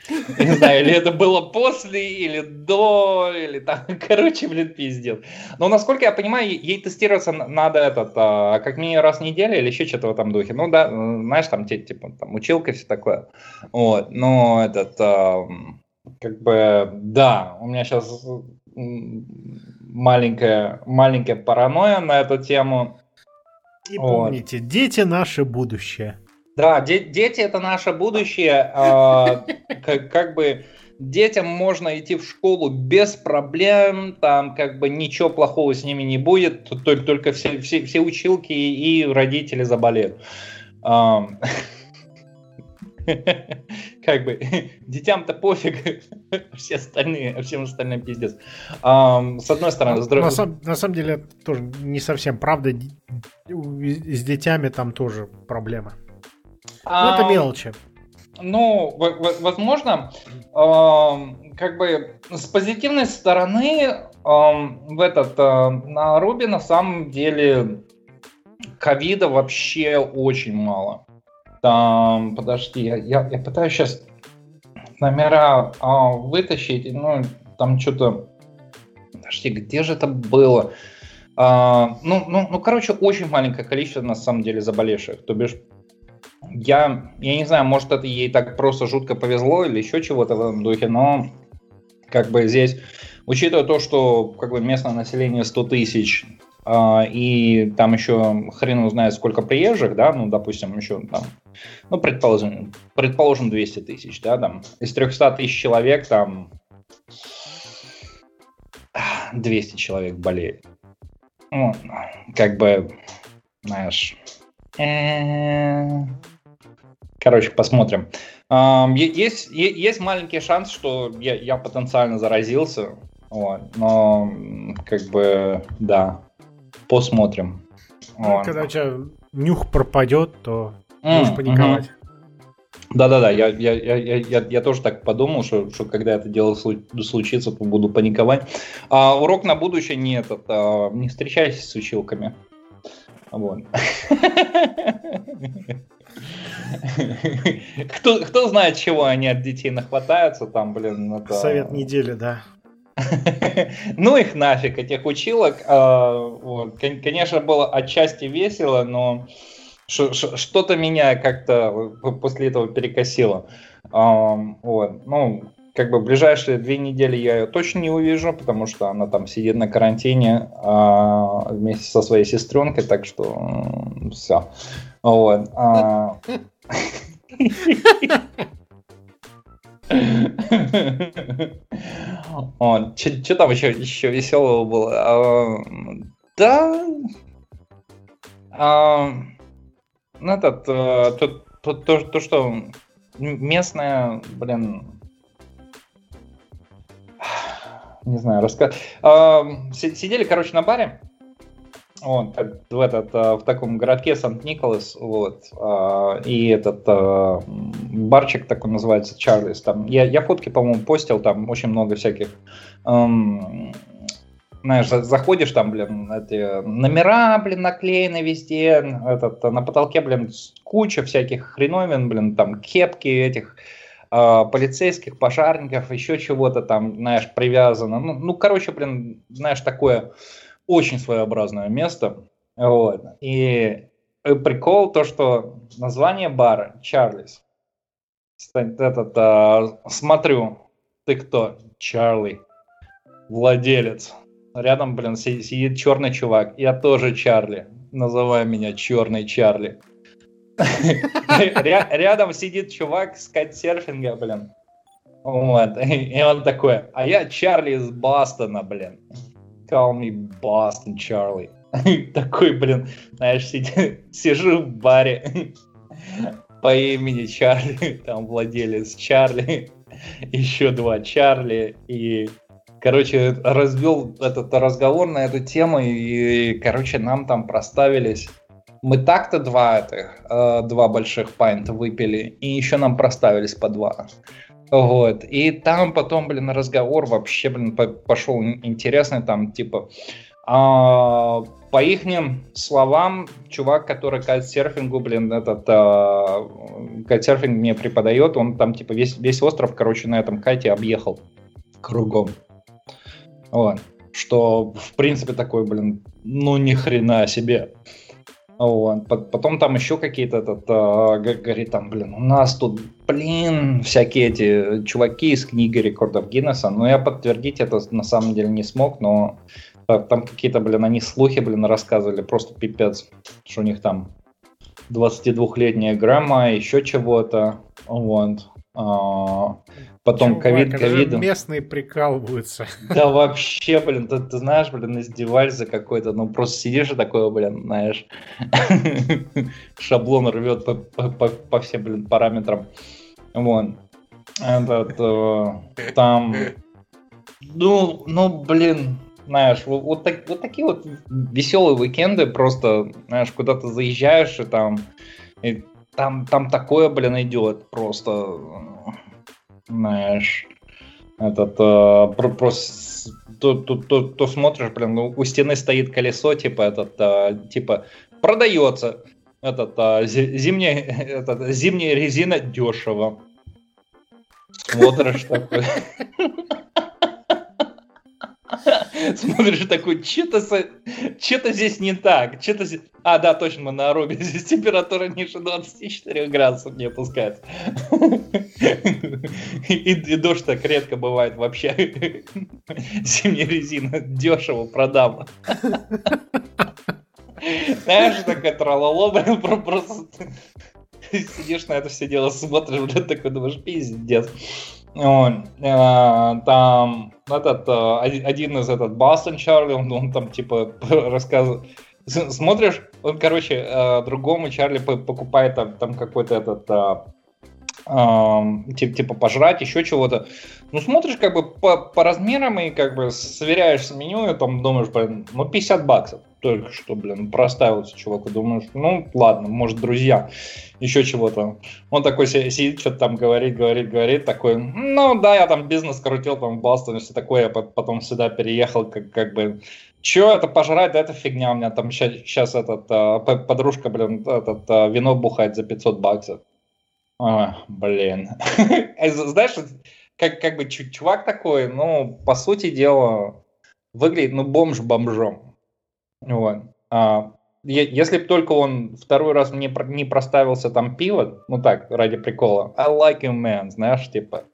не знаю, или это было после, или до, или там, короче, блин, пиздец. Но, насколько я понимаю, ей тестироваться надо этот, а, как минимум раз в неделю или еще что-то в этом духе. Ну, да, знаешь, там, типа, там, училка, все такое. Вот, но этот, а, как бы, да, у меня сейчас маленькая, маленькая паранойя на эту тему. И помните, вот. дети наше будущее. Да, де- дети это наше будущее. Э, как, как бы детям можно идти в школу без проблем, там как бы ничего плохого с ними не будет, только, только все, все, все училки и родители заболеют. Как бы детям-то пофиг, все остальные, всем остальным пиздец. С одной стороны, с другой... На, сам, на самом деле, тоже не совсем правда. С детьми там тоже проблема. Ну, это мелочи. Ну, возможно, как бы с позитивной стороны в этот э, на Руби на самом деле ковида вообще очень мало. Там, подожди, я, я, я пытаюсь сейчас номера а, вытащить, ну, там что-то... Подожди, где же это было? А, ну, ну, ну, короче, очень маленькое количество на самом деле заболевших. То бишь, я, я не знаю, может это ей так просто жутко повезло или еще чего-то в этом духе, но как бы здесь, учитывая то, что как бы местное население 100 тысяч, э, и там еще хрен узнает сколько приезжих, да, ну, допустим, еще там ну, предположим, предположим 200 тысяч, да, там, из 300 тысяч человек, там, 200 человек болеет. Ну, как бы, знаешь, короче, посмотрим. Есть, есть маленький шанс, что я, я потенциально заразился, вот, но как бы, да, посмотрим. Ну, когда у тебя нюх пропадет, то mm, можешь паниковать. Mm-hmm. Да-да-да, я, я, я, я, я тоже так подумал, что, что когда это дело случится, то буду паниковать. А, урок на будущее не этот, а, не встречайся с училками. Вот. Кто, кто знает, чего они от детей нахватаются, там, блин. Это... Совет недели, да. ну их нафиг, этих училок. А, вот. Конечно, было отчасти весело, но что-то меня как-то после этого перекосило. Вот. Ну, как бы ближайшие две недели я ее точно не увижу, потому что она там сидит на карантине а, вместе со своей сестренкой, так что все. Вот. А... Что там еще, еще веселого было? А, да. А, ну, этот, то, то, то, то, что местная, блин, не знаю, рассказ. Сидели, короче, на баре, вот, в, этот, в таком городке Сант-Николас, вот, и этот барчик такой называется Чарльз, там, я, я фотки, по-моему, постил, там очень много всяких знаешь, заходишь там, блин, эти номера, блин, наклеены везде, этот, на потолке, блин, куча всяких хреновин, блин, там кепки этих э, полицейских, пожарников, еще чего-то там, знаешь, привязано. Ну, ну, короче, блин, знаешь, такое очень своеобразное место. Вот. И прикол то, что название бара Чарльз. Этот, э, смотрю, ты кто? Чарли. Владелец. Рядом, блин, сидит черный чувак. Я тоже Чарли. Называй меня черный Чарли. Рядом сидит чувак с кайтсерфинга, блин. Вот. И он такой, а я Чарли из Бостона, блин. Call me Boston Charlie. Такой, блин, знаешь, сижу в баре по имени Чарли, там владелец Чарли, еще два Чарли, и короче, развел этот разговор на эту тему, и, короче, нам там проставились мы так-то два этих, э, два больших пайнта выпили, и еще нам проставились по два. Вот. И там потом, блин, разговор вообще, блин, пошел интересный, там, типа, а, по их словам, чувак, который кайтсерфингу, блин, этот а, кайтсерфинг мне преподает, он там, типа, весь, весь остров, короче, на этом кайте объехал кругом. Вот. Что, в принципе, такой, блин, ну ни хрена себе. Вот. Потом там еще какие-то, этот, а, говорит, там, блин, у нас тут, блин, всякие эти чуваки из книги рекордов Гиннесса, но я подтвердить это на самом деле не смог, но там какие-то, блин, они слухи, блин, рассказывали, просто пипец, что у них там 22-летняя грамма, еще чего-то, вот. А, потом ковид ковидом. Местные прикалываются. Да вообще, блин, ты, ты знаешь, блин, издеваешься какой-то, ну просто сидишь и такое, блин, знаешь, шаблон рвет по, по, по, всем, блин, параметрам. Вот. Этот, э, там, ну, ну, блин, знаешь, вот, вот, так, вот такие вот веселые уикенды, просто, знаешь, куда то заезжаешь и там, и там, там такое, блин, идет просто, знаешь, этот, э, про, просто то, то, то, то смотришь, блин, ну, у стены стоит колесо, типа, этот, э, типа, продается, этот, э, зимняя, этот, зимняя резина дешево. Смотришь такой. Смотришь такой, что-то что здесь не так. Что-то здесь... А, да, точно, мы на Аробе. Здесь температура ниже 24 градусов не опускается. И, и дождь так редко бывает вообще. Зимняя резина дешево продам. Знаешь, такая тралало, просто сидишь на это все дело, смотришь, блядь, такой думаешь, пиздец. Он, э, там этот, э, один из этот Бостон Чарли, он, он там типа рассказывает, смотришь, он, короче, э, другому Чарли покупает там, там какой-то этот типа, типа пожрать, еще чего-то. Ну, смотришь как бы по, по размерам и как бы сверяешь меню и там думаешь, блин, ну 50 баксов только что, блин, проставился чувак, и думаешь, ну ладно, может друзья, еще чего-то. Он такой сидит, что-то там говорит, говорит, говорит, такой, ну да, я там бизнес крутил там в Бостоне, все такое, я потом сюда переехал, как, как бы, Че это пожрать, да это фигня, у меня там сейчас, сейчас этот, а, подружка, блин, этот, а, вино бухает за 500 баксов. А, блин. Знаешь, как, как бы чувак такой, ну, по сути дела, выглядит, ну, бомж бомжом. Вот. А, если бы только он второй раз мне не проставился там пиво, ну так, ради прикола, I like you, man, знаешь, типа,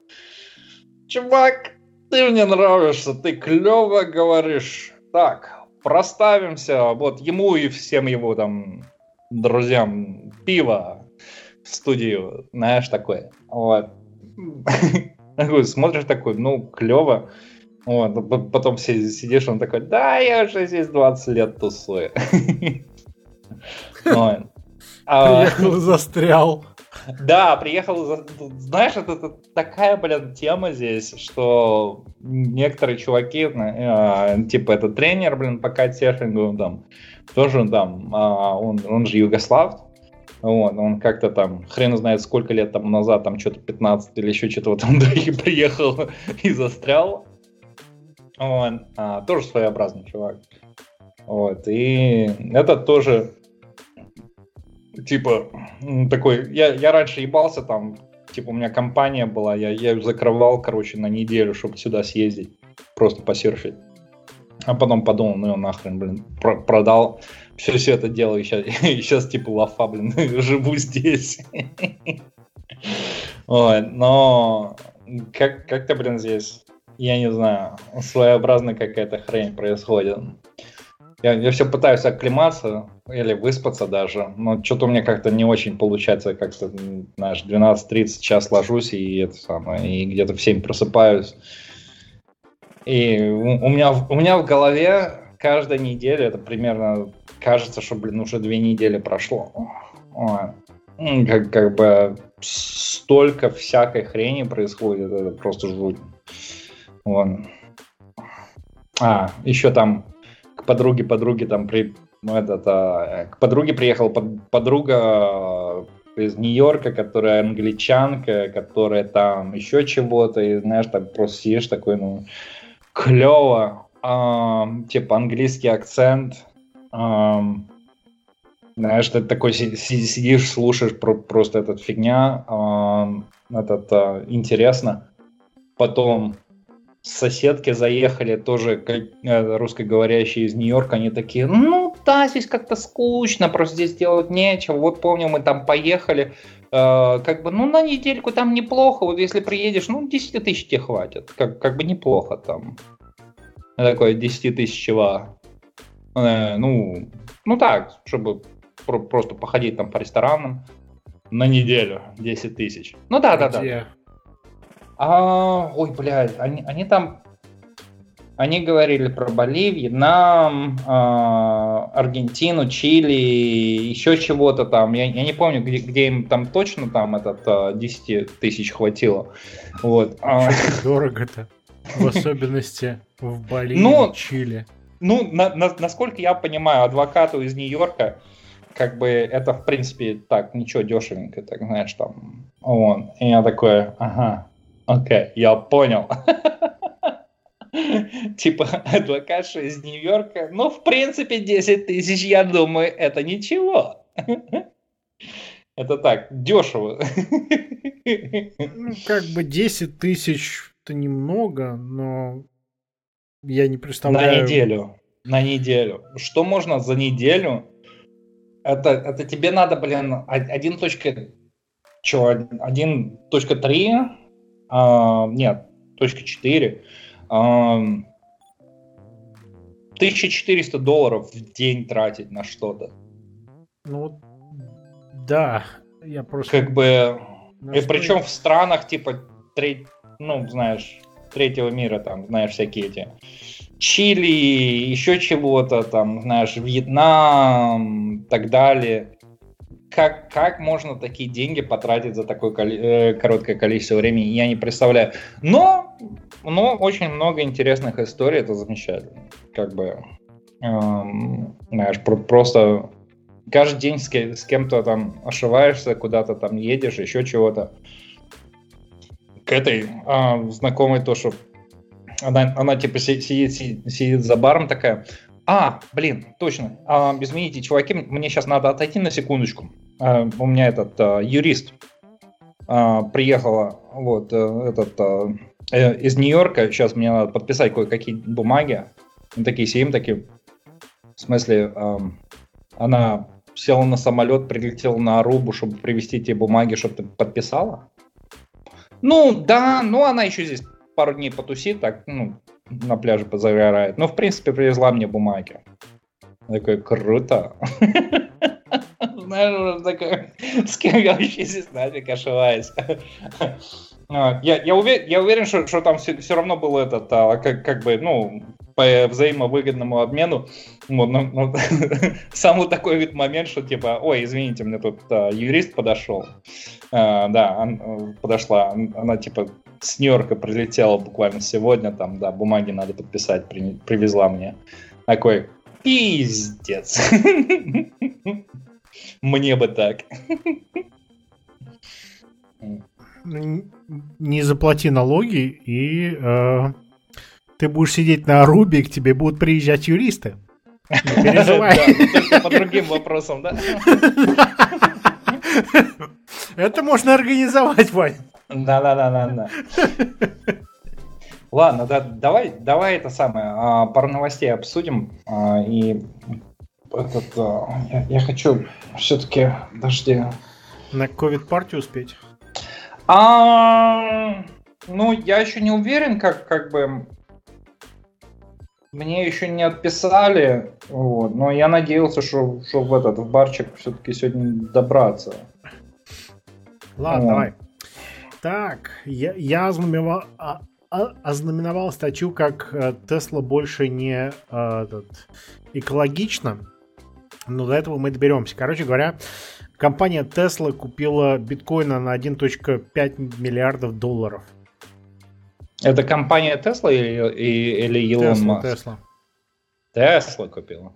чувак, ты мне нравишься, ты клево говоришь. Так, проставимся, вот ему и всем его там друзьям пиво, в студию, знаешь, такое. Вот. Смотришь такой, ну, клево. Вот, потом сидишь, он такой, да, я уже здесь 20 лет тусую. А, приехал и застрял. Да, приехал, знаешь, это, такая, блин, тема здесь, что некоторые чуваки, э, типа, это тренер, блин, по кайтсерфингу, там, тоже там, а, он, он же Югослав, вот, он как-то там, хрен знает сколько лет там назад, там что-то 15 или еще что-то в этом духе приехал и застрял. Вот, а, тоже своеобразный чувак. Вот, и это тоже типа такой, я, я раньше ебался там, типа у меня компания была, я, я ее закрывал, короче, на неделю, чтобы сюда съездить, просто посерфить. А потом подумал, ну нахрен, блин, про продал все, все это дело, и сейчас, сейчас типа лафа, блин, живу здесь. Ой, но как, как-то, блин, здесь, я не знаю, своеобразная какая-то хрень происходит. Я, я все пытаюсь акклиматься или выспаться даже, но что-то у меня как-то не очень получается, как-то, знаешь, 12-30 час ложусь и это самое, и где-то в 7 просыпаюсь. И у, у, меня, у меня в голове каждая неделя, это примерно кажется, что, блин, уже две недели прошло. Как, как бы столько всякой хрени происходит, это просто жуть. Вон. А, еще там к подруге подруге там при ну, этот, а, к подруге приехала под, подруга из Нью-Йорка, которая англичанка, которая там еще чего-то, и знаешь, так просто сидишь такой, ну, клево, а, типа английский акцент, а, знаешь, ты такой сидишь, слушаешь про, просто этот фигня, а, этот а, интересно. Потом соседки заехали тоже э, русскоговорящие из Нью-Йорка, они такие, ну да, здесь как-то скучно, просто здесь делать нечего. Вот помню, мы там поехали, э, как бы, ну на недельку там неплохо, вот если приедешь, ну 10 тысяч тебе хватит, как, как бы неплохо там. Такое 10 тысяч чего. Э, ну, ну так, чтобы про- просто походить там по ресторанам на неделю 10 тысяч. Ну да, да, да. А, ой, блядь, они, они там они говорили про Боливию, Вьетнам, э, Аргентину, Чили, еще чего-то там. Я, я не помню, где, где им там точно там этот э, 10 тысяч хватило. Вот. А Дорого-то. В особенности в Боливии, ну, Чили. Ну, на, на, насколько я понимаю, адвокату из Нью-Йорка, как бы это, в принципе, так, ничего дешевенько, так, знаешь, там, он. И я такой, ага, окей, я понял. Типа, адвокатша из Нью-Йорка, ну, в принципе, 10 тысяч, я думаю, это ничего. Это так, дешево. Ну, как бы 10 тысяч это немного, но я не представляю. На неделю. На неделю. Что можно за неделю? Это, это тебе надо, блин, 1.4, а, нет, точка 4, а, 1400 долларов в день тратить на что-то. Ну, да, Я просто... Как бы... И причем в странах, типа, треть, ну, знаешь, третьего мира, там, знаешь, всякие эти Чили, еще чего-то, там, знаешь, Вьетнам, так далее. Как, как можно такие деньги потратить за такое э, короткое количество времени, я не представляю. Но, но очень много интересных историй, это замечательно. Как бы, эм, знаешь, про- просто каждый день с, с кем-то там ошиваешься, куда-то там едешь, еще чего-то. К этой э, знакомой то, что она, она типа сидит, сидит, сидит за баром такая, а, блин, точно, а, извините, чуваки, мне сейчас надо отойти на секундочку. А, у меня этот а, юрист а, приехала, вот, а, этот а, э, из Нью-Йорка, сейчас мне надо подписать кое-какие бумаги. Такие сидим, такие, в смысле, а, она села на самолет, прилетела на Арубу, чтобы привезти те бумаги, чтобы ты подписала? Ну, да, ну она еще здесь пару дней потусит, так, ну, на пляже позагорает. Но, в принципе, привезла мне бумаги. такой, круто. Знаешь, такой, с кем я вообще здесь нафиг ошиваюсь. Я, я, уверен, я уверен, что, что там все, все равно был этот, а, как, как бы, ну, по взаимовыгодному обмену. Вот, ну, ну, самый такой вид момент, что типа, ой, извините, мне тут а, юрист подошел. А, да, он, подошла, она типа с Нью-Йорка прилетела буквально сегодня, там, да, бумаги надо подписать, при, привезла мне. Такой, пиздец. Мне бы так. Не заплати налоги, и э, ты будешь сидеть на Руби, к тебе будут приезжать юристы. Не переживай. По другим вопросам, да? Это можно организовать, Вань. Да-да-да-да-да. Ладно, да, давай, давай это самое, а, пару новостей обсудим. А, и этот, а, я, я хочу все-таки, подожди. На ковид-партию успеть? А, ну, я еще не уверен, как, как бы мне еще не отписали, вот, но я надеялся, что, что в этот в барчик все-таки сегодня добраться. Ладно, вот. давай. Так, я, я ознаменовал, а, а, ознаменовал статью, как э, Тесла больше не а, этот, экологична. Но до этого мы доберемся. Короче говоря, компания Tesla купила биткоина на 1.5 миллиардов долларов. Это компания Tesla или, или Илон Маск? Tesla. Tesla купила.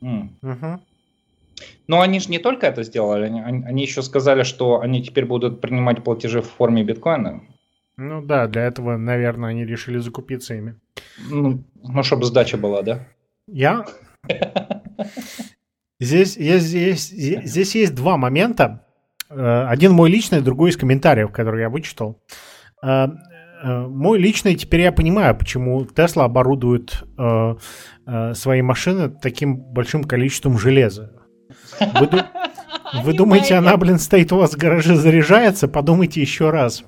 Mm. Угу. Но они же не только это сделали, они, они еще сказали, что они теперь будут принимать платежи в форме биткоина. Ну да, для этого, наверное, они решили закупиться ими. Ну, ну чтобы сдача была, да? Я? Здесь, есть, здесь, здесь есть два момента. Э, один мой личный, другой из комментариев, который я вычитал. Э, э, мой личный, теперь я понимаю, почему Tesla оборудует свои машины таким большим количеством железа. Вы, вы думаете, она, блин, стоит у вас в гараже, заряжается? Подумайте еще раз.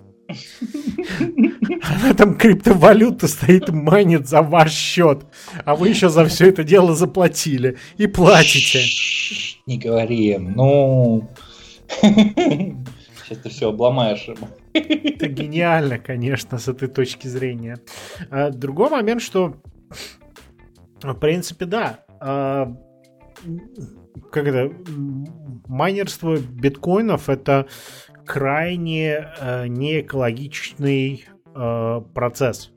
Она там криптовалюта стоит, манит за ваш счет. А вы еще за все это дело заплатили. И платите. Не говори, ну... Сейчас ты все обломаешь ему. Это гениально, конечно, с этой точки зрения. А, другой момент, что в принципе, да, а, как это, майнерство биткоинов это крайне э, неэкологичный э, процесс.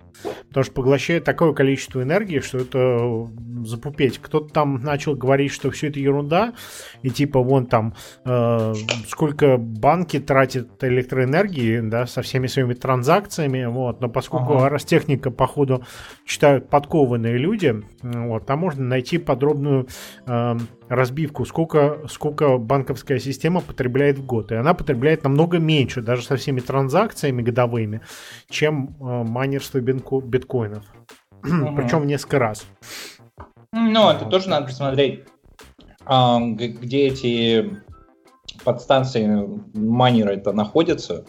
Потому что поглощает такое количество энергии, что это запупеть. Кто-то там начал говорить, что все это ерунда, и типа вон там э, сколько банки тратят электроэнергии, да, со всеми своими транзакциями, вот. Но поскольку ага. Ростехника, походу, читают подкованные люди, вот, там можно найти подробную э, разбивку, сколько, сколько банковская система потребляет в год. И она потребляет намного меньше, даже со всеми транзакциями годовыми, чем э, майнерство биткоинов. Угу. Причем несколько раз. Ну, это тоже надо посмотреть, а, где эти подстанции майнеры это находятся.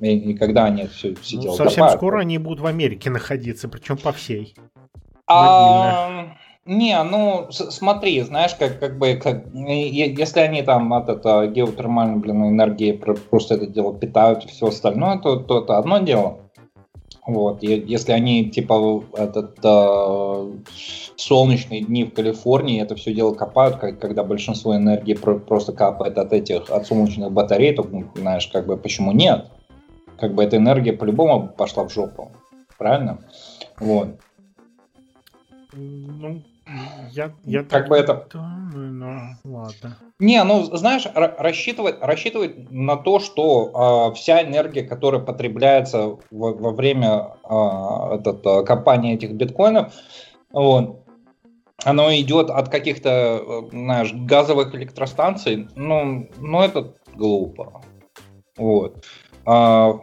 И, и когда они все, все ну, делают. Совсем добавят. скоро они будут в Америке находиться, причем по всей. А, Не, ну смотри, знаешь, как, как бы, как, если они там от этого геотермальной, блин, энергии просто это дело питают и все остальное, то, то это одно дело. Вот, и если они типа этот э, солнечные дни в Калифорнии это все дело копают, как, когда большинство энергии про, просто капает от этих от солнечных батарей, то ну, знаешь, как бы почему нет? Как бы эта энергия по-любому пошла в жопу, правильно? Вот. Ну, я, я как так бы это... Думаю, но ладно. Не, ну, знаешь, рассчитывать, рассчитывать на то, что э, вся энергия, которая потребляется во, во время э, этот, э, копания этих биткоинов, вот, оно идет от каких-то, знаешь, газовых электростанций, ну, ну это глупо. Вот. А,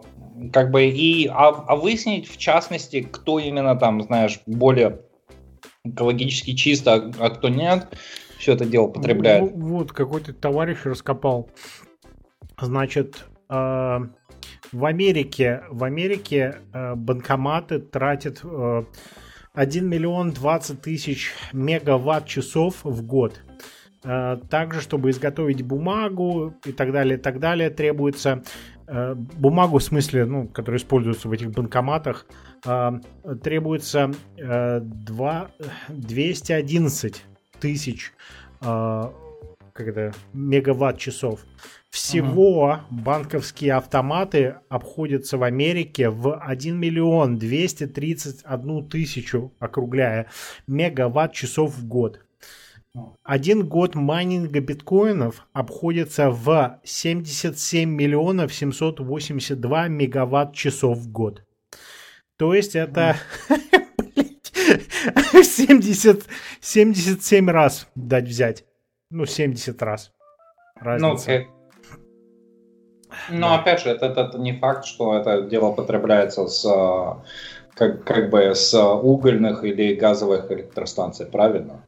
как бы и, а, а выяснить, в частности, кто именно там, знаешь, более экологически чисто, а, а кто нет, все это дело потребляет. Ну, вот, какой-то товарищ раскопал. Значит, э, в Америке, в Америке э, банкоматы тратят э, 1 миллион 20 тысяч мегаватт-часов в год. Э, также, чтобы изготовить бумагу и так далее, и так далее, требуется бумагу, в смысле, ну, которая используется в этих банкоматах, требуется 2, 211 тысяч когда мегаватт часов. Всего ага. банковские автоматы обходятся в Америке в 1 миллион 231 тысячу, округляя, мегаватт часов в год. Один год майнинга биткоинов обходится в 77 миллионов 782 мегаватт часов в год. То есть это 70, 77 раз дать взять. Ну, 70 раз. Разница. Ну, Но да. опять же, это, это, не факт, что это дело потребляется с как, как бы с угольных или газовых электростанций, правильно?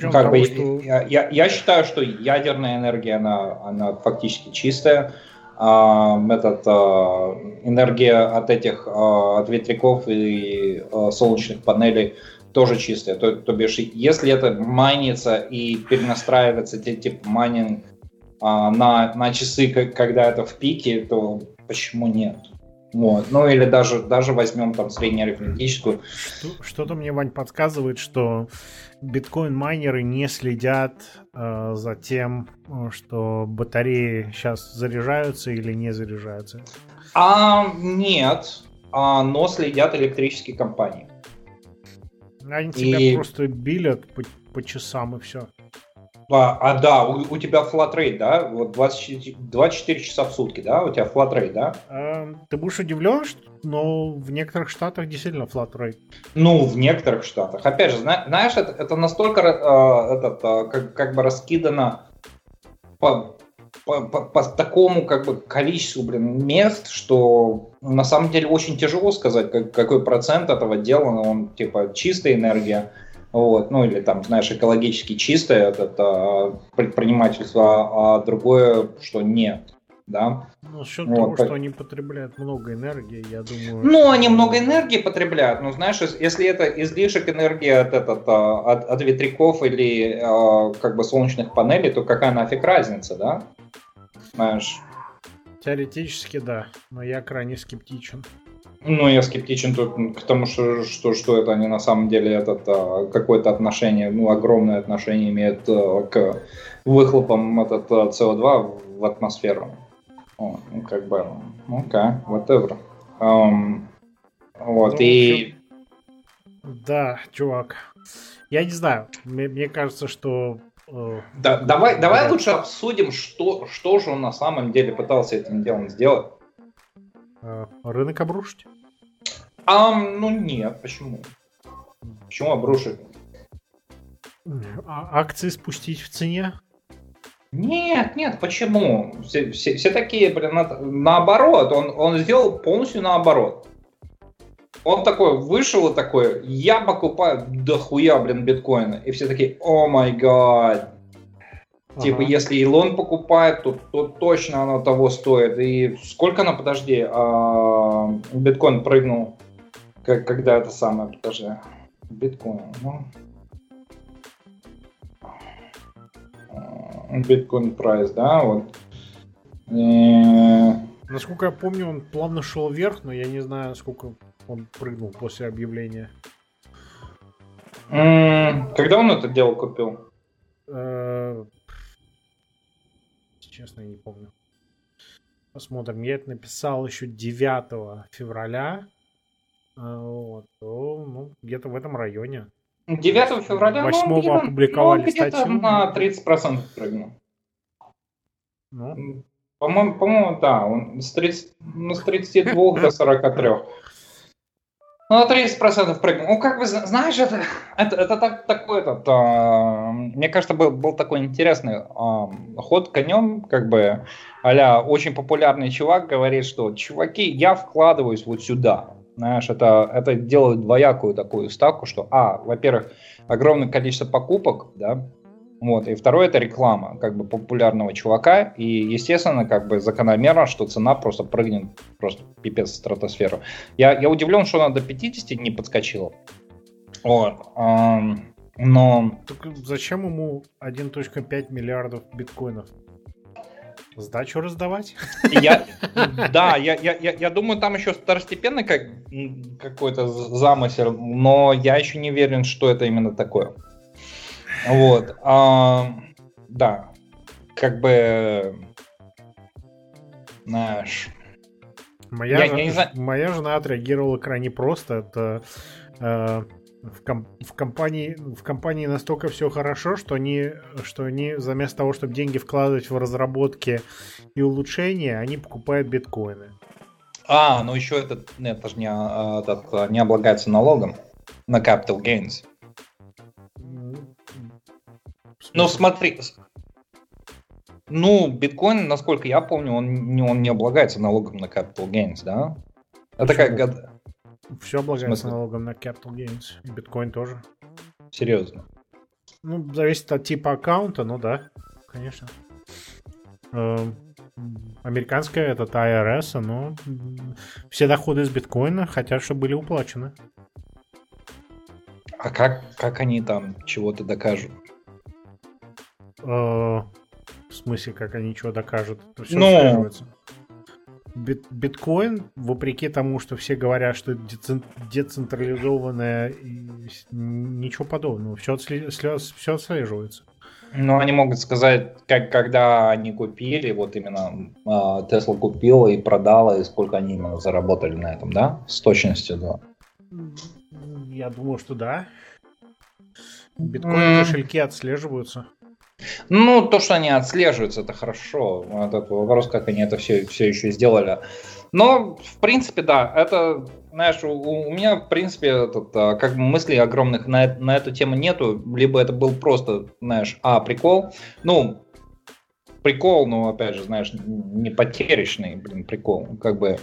Как того, бы, что... я, я, я считаю, что ядерная энергия, она, она фактически чистая. А, этот, а, энергия от этих, а, от ветряков и а, солнечных панелей тоже чистая. То, то бишь, если это майнится и перенастраивается типа майнинг а, на, на часы, когда это в пике, то почему нет? Вот. Ну или даже, даже возьмем там среднеарифметическую. Что-то мне, Вань, подсказывает, что биткоин-майнеры не следят э, за тем, что батареи сейчас заряжаются или не заряжаются. А, нет, а, но следят электрические компании. Они тебя и... просто билят по, по часам и все. А, а да, у, у тебя rate, да? Вот 24, 24 часа в сутки, да? У тебя rate, да? А, ты будешь удивлен, но в некоторых штатах действительно flat rate. Ну, в некоторых штатах. Опять же, знаешь, это, это настолько э, этот, э, как, как бы раскидано по, по, по, по такому как бы количеству блин, мест, что на самом деле очень тяжело сказать, как, какой процент этого дела, он типа чистая энергия, вот, ну или там, знаешь, экологически чистое это, это предпринимательство, а другое, что нет. Да? Ну, с учетом вот, того, так... что они потребляют много энергии, я думаю... Ну, что... они много энергии потребляют, но знаешь, если это излишек энергии от, этот, а, от, от ветряков или а, как бы солнечных панелей, то какая нафиг разница, да? Знаешь. Теоретически, да, но я крайне скептичен. Ну, я скептичен тут к тому, что, что, что это они на самом деле этот, а, какое-то отношение, ну, огромное отношение имеет а, к выхлопам этот, а, СО2 в атмосферу. О, ну, как бы, окей, okay, whatever. Um, вот, ну, и... Да, чувак. Я не знаю, мне, мне кажется, что... Э, да, давай, давай лучше обсудим, что, что же он на самом деле пытался этим делом сделать. Э, рынок обрушить? А, ну нет, почему? Почему обрушить? А акции спустить в цене? Нет, нет, почему? Все, все, все такие, блин, на, наоборот. Он, он сделал полностью наоборот. Он такой вышел и такой, я покупаю дохуя, блин, биткоина. И все такие, о май гад, Типа, если Илон покупает, то, то точно оно того стоит. И сколько оно, подожди, а, биткоин прыгнул, как, когда это самое, подожди. биткоин, ну. Биткоин прайс, да, вот. И... Насколько я помню, он плавно шел вверх, но я не знаю, сколько он прыгнул после объявления. Когда он это дело купил? Э, честно, я не помню. Посмотрим. Я это написал еще 9 февраля. А, вот. Ну, где-то в этом районе. 9 февраля 8 ну, опубликовали ну, где-то статью. на 30% прыгнул. Ну. По-моему, по-моему, да, он с, 30, ну, с 32 до 43. Ну, на 30% прыгнул. Ну, как бы, знаешь, это, это, это так, такой этот, а, мне кажется, был, был такой интересный а, ход конем, как бы, а очень популярный чувак говорит, что, чуваки, я вкладываюсь вот сюда. Знаешь, это, это делает двоякую такую ставку, что, а, во-первых, огромное количество покупок, да, вот. И второе это реклама как бы популярного чувака. И, естественно, как бы закономерно, что цена просто прыгнет просто пипец в стратосферу. Я, я удивлен, что она до 50 не подскочила. Вот. Эм, но... Так зачем ему 1.5 миллиардов биткоинов? Сдачу раздавать? Я, да, я, я, я, я думаю, там еще второстепенный как, какой-то замысел, но я еще не уверен, что это именно такое. Вот. А, да. Как бы... Знаешь... Моя, я, я знаю... моя жена отреагировала крайне просто. Это э, в, ком, в, компании, в компании настолько все хорошо, что они, что они вместо того, чтобы деньги вкладывать в разработки и улучшения, они покупают биткоины. А, ну еще этот, это же не, а, этот, не облагается налогом на capital gains. Ну, смотри. Ну, биткоин, насколько я помню, он не, он не облагается налогом на capital gains, да? Это как... Все облагается налогом на capital gains. И биткоин тоже. Серьезно? Ну, зависит от типа аккаунта, ну да, конечно. Эм, американская, это IRS, но все доходы из биткоина хотят, чтобы были уплачены. А как, как они там чего-то докажут? Э, в смысле, как они чего докажут? Это все ну... Бит, биткоин, вопреки тому, что все говорят, что децентрализованное, ничего подобного. Все, отслеживается. все отслеживается. Ну, они могут сказать, как когда они купили, вот именно Тесла купила и продала, и сколько они именно заработали на этом, да? С точностью, да. Я думаю, что да. Биткоин кошельки отслеживаются. Ну, то, что они отслеживаются, это хорошо. Этот вопрос, как они это все, все еще сделали. Но, в принципе, да, это, знаешь, у, у меня, в принципе, этот, а, как бы мыслей огромных на, на эту тему нету. Либо это был просто, знаешь, а, прикол. Ну, прикол, но, опять же, знаешь, не потеречный, блин, прикол. Как бы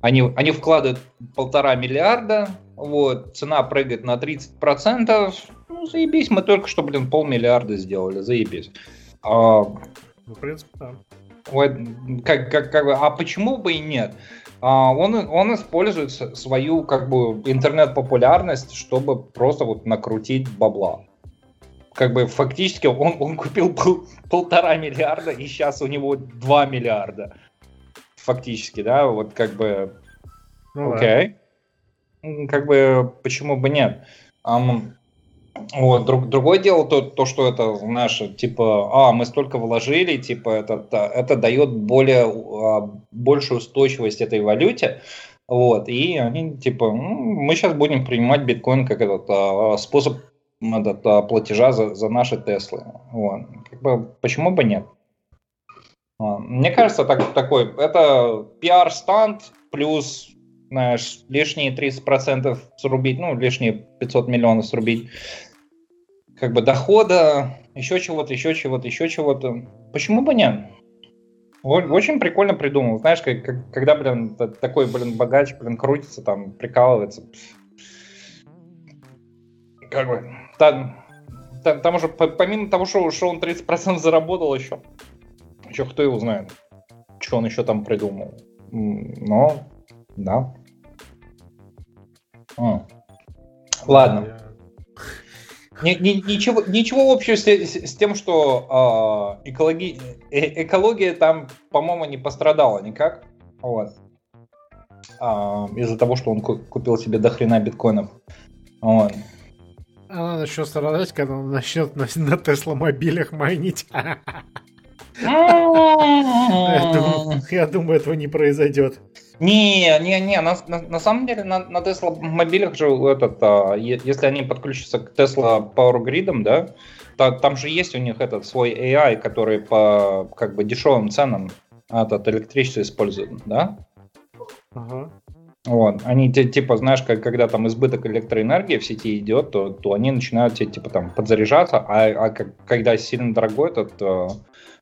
они, они вкладывают полтора миллиарда, вот, цена прыгает на 30%, ну, заебись, мы только что, блин, полмиллиарда сделали, заебись. А, ну, в принципе, да. Вот, как, как, как, а почему бы и нет? А, он, он использует свою как бы интернет-популярность, чтобы просто вот накрутить бабла. Как бы фактически он, он купил пол, полтора миллиарда, и сейчас у него 2 миллиарда. Фактически, да, вот как бы... Ну, окей. Okay. Как бы почему бы нет? Um, вот, друг, другое дело то, то, что это, знаешь, типа, а, мы столько вложили, типа, это, это дает более, а, большую устойчивость этой валюте, вот, и они, типа, мы сейчас будем принимать биткоин как этот а, способ этот, а, платежа за, за наши Теслы, вот, как бы, почему бы нет? Мне кажется, так, такой, это пиар-станд плюс знаешь, лишние 30% срубить, ну, лишние 500 миллионов срубить как бы дохода, еще чего-то, еще чего-то, еще чего-то. Почему бы нет? Очень прикольно придумал. Знаешь, как, как, когда, блин, такой, блин, богач, блин, крутится, там, прикалывается. Как бы, там, там, там уже, помимо того, что, что он 30% заработал еще, еще кто его знает, что он еще там придумал. Но, да. А. Ладно. Ни, ни, ничего, ничего общего с, с, с тем, что э, экологи, э, экология там, по-моему, не пострадала никак. Вот. Э, из-за того, что он купил себе до хрена биткоинов. Вот. Она начнет страдать, когда он начнет на, на Тесла мобилях майнить. Я думаю, этого не произойдет. Не, не, не, на, на, на самом деле на, на Tesla мобилях же этот, а, если они подключатся к Tesla Power Grid, да, то, там же есть у них этот свой AI, который по как бы дешевым ценам этот электричество использует, да? Ага. Вот. Они типа, знаешь, как, когда там избыток электроэнергии в сети идет, то, то они начинают типа там подзаряжаться, а, а как, когда сильно дорогой этот а,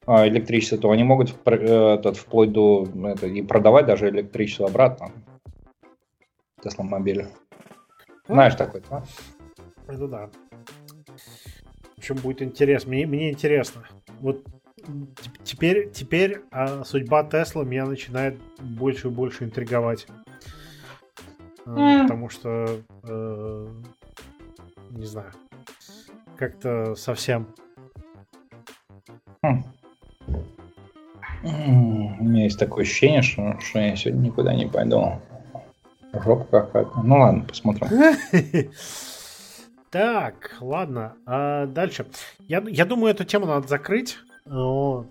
электричество, то они могут этот, вплоть до это, и продавать даже электричество обратно. Тесла мобиле. Ну, Знаешь такой, да? Это да. В общем, будет интересно. Мне, мне интересно. Вот теперь, теперь а судьба Тесла меня начинает больше и больше интриговать. Mm. Потому что э, не знаю. Как-то совсем. Mm. У меня есть такое ощущение, что, что я сегодня никуда не пойду. Жопа какая-то. Ну ладно, посмотрим. Так, ладно. А дальше. Я, я думаю, эту тему надо закрыть. Но,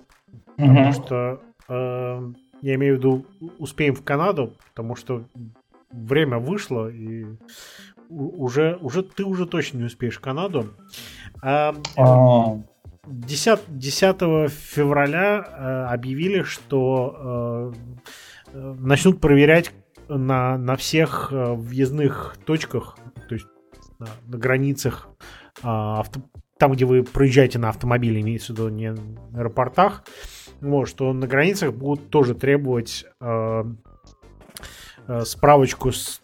потому что э, я имею в виду, успеем в Канаду, потому что время вышло, и уже, уже ты уже точно не успеешь в Канаду. А, а... 10, 10 февраля э, объявили, что э, э, начнут проверять на, на всех э, въездных точках, то есть на, на границах, э, авто, там, где вы проезжаете на автомобиле, имеется в виду не на аэропортах, вот, что на границах будут тоже требовать э, э, справочку с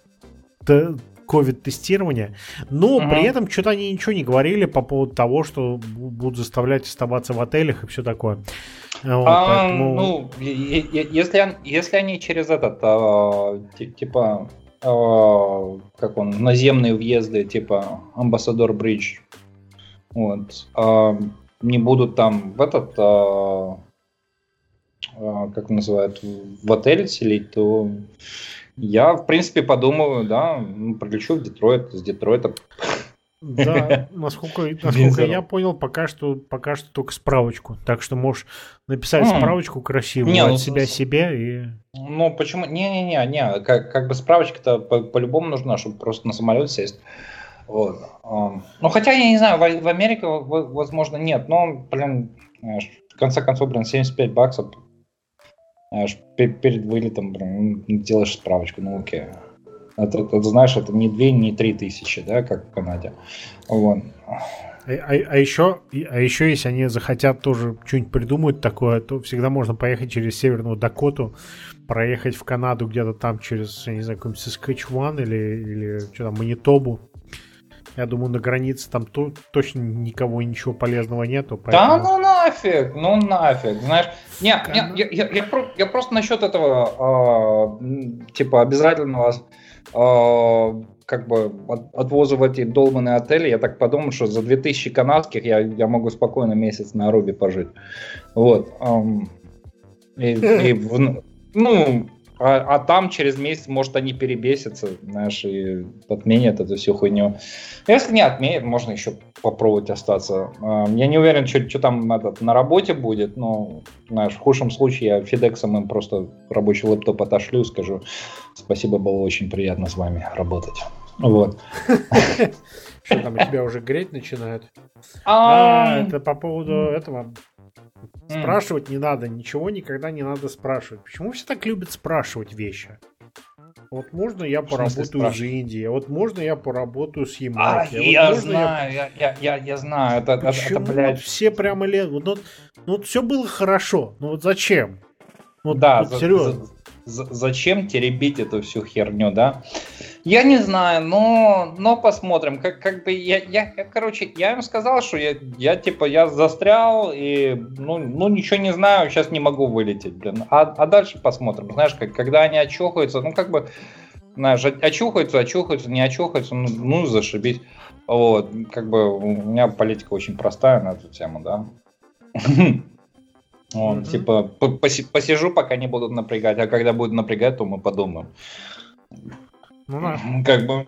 ковид-тестирования, но угу. при этом что-то они ничего не говорили по поводу того, что будут заставлять оставаться в отелях и все такое. Вот, а, поэтому... Ну, если, если они через этот, а, типа, а, как он, наземные въезды, типа Амбассадор Бридж, вот, а, не будут там в этот, а, а, как называют, в отель селить, то я, в принципе, подумаю, да, прилечу в Детройт, с Детройта. Да, насколько, насколько я понял, пока что, пока что только справочку. Так что можешь написать mm. справочку красивую не, от ну, себя себе и. Ну почему? Не-не-не, не, как, как бы справочка-то по- по-любому нужна, чтобы просто на самолет сесть. Вот. Ну, хотя, я не знаю, в, в Америке, возможно, нет, но, блин, в конце концов, блин, 75 баксов Аж перед вылетом блин, ну, делаешь справочку, ну окей. Это, это, знаешь, это не 2, не 3 тысячи, да, как в Канаде. Вот. А, а, а, еще, а еще, если они захотят тоже что-нибудь придумать такое, то всегда можно поехать через Северную Дакоту, проехать в Канаду где-то там через, я не знаю, какой-нибудь Saskatchewan или, или что там, Манитобу. Я думаю, на границе там то, точно никого ничего полезного нету. Поэтому... Да ну нафиг, ну нафиг. Знаешь, не, не, я, я, я, я просто насчет этого э, типа обязательного э, как бы от, отвоза в эти долбанные отели, я так подумал, что за 2000 канадских я, я могу спокойно месяц на Аруби пожить. Вот. Эм, и, и в, ну, а, а там через месяц, может, они перебесятся, знаешь, и отменят эту всю хуйню. Если не отменят, можно еще попробовать остаться. А, я не уверен, что, что там этот, на работе будет, но, знаешь, в худшем случае я Фидексом им просто рабочий лэптоп отошлю, скажу, спасибо, было очень приятно с вами работать. Вот. Что там, тебя уже греть начинают? А, это по поводу этого Спрашивать не надо, ничего никогда не надо спрашивать. Почему все так любят спрашивать вещи? Вот можно я поработаю за Индией, вот можно я поработаю с Ямайки. А, вот я знаю, я... Я, я, я знаю, это, Почему это, блядь... все прямо лет, вот, ну, ну вот все было хорошо, ну вот зачем? Вот, да, вот, за, серьезно. За, зачем теребить эту всю херню, да? Я не знаю, но, но посмотрим. Как, как бы я, я, я, короче, я им сказал, что я, я типа я застрял и ну, ну ничего не знаю, сейчас не могу вылететь, блин. А, а дальше посмотрим. Знаешь, как, когда они очухаются, ну как бы знаешь, очухаются, очухаются, не очухаются, ну, ну зашибись. Вот, как бы у меня политика очень простая на эту тему, да. Вот, mm-hmm. типа, посижу, пока не будут напрягать, а когда будут напрягать, то мы подумаем. Ну да. Как бы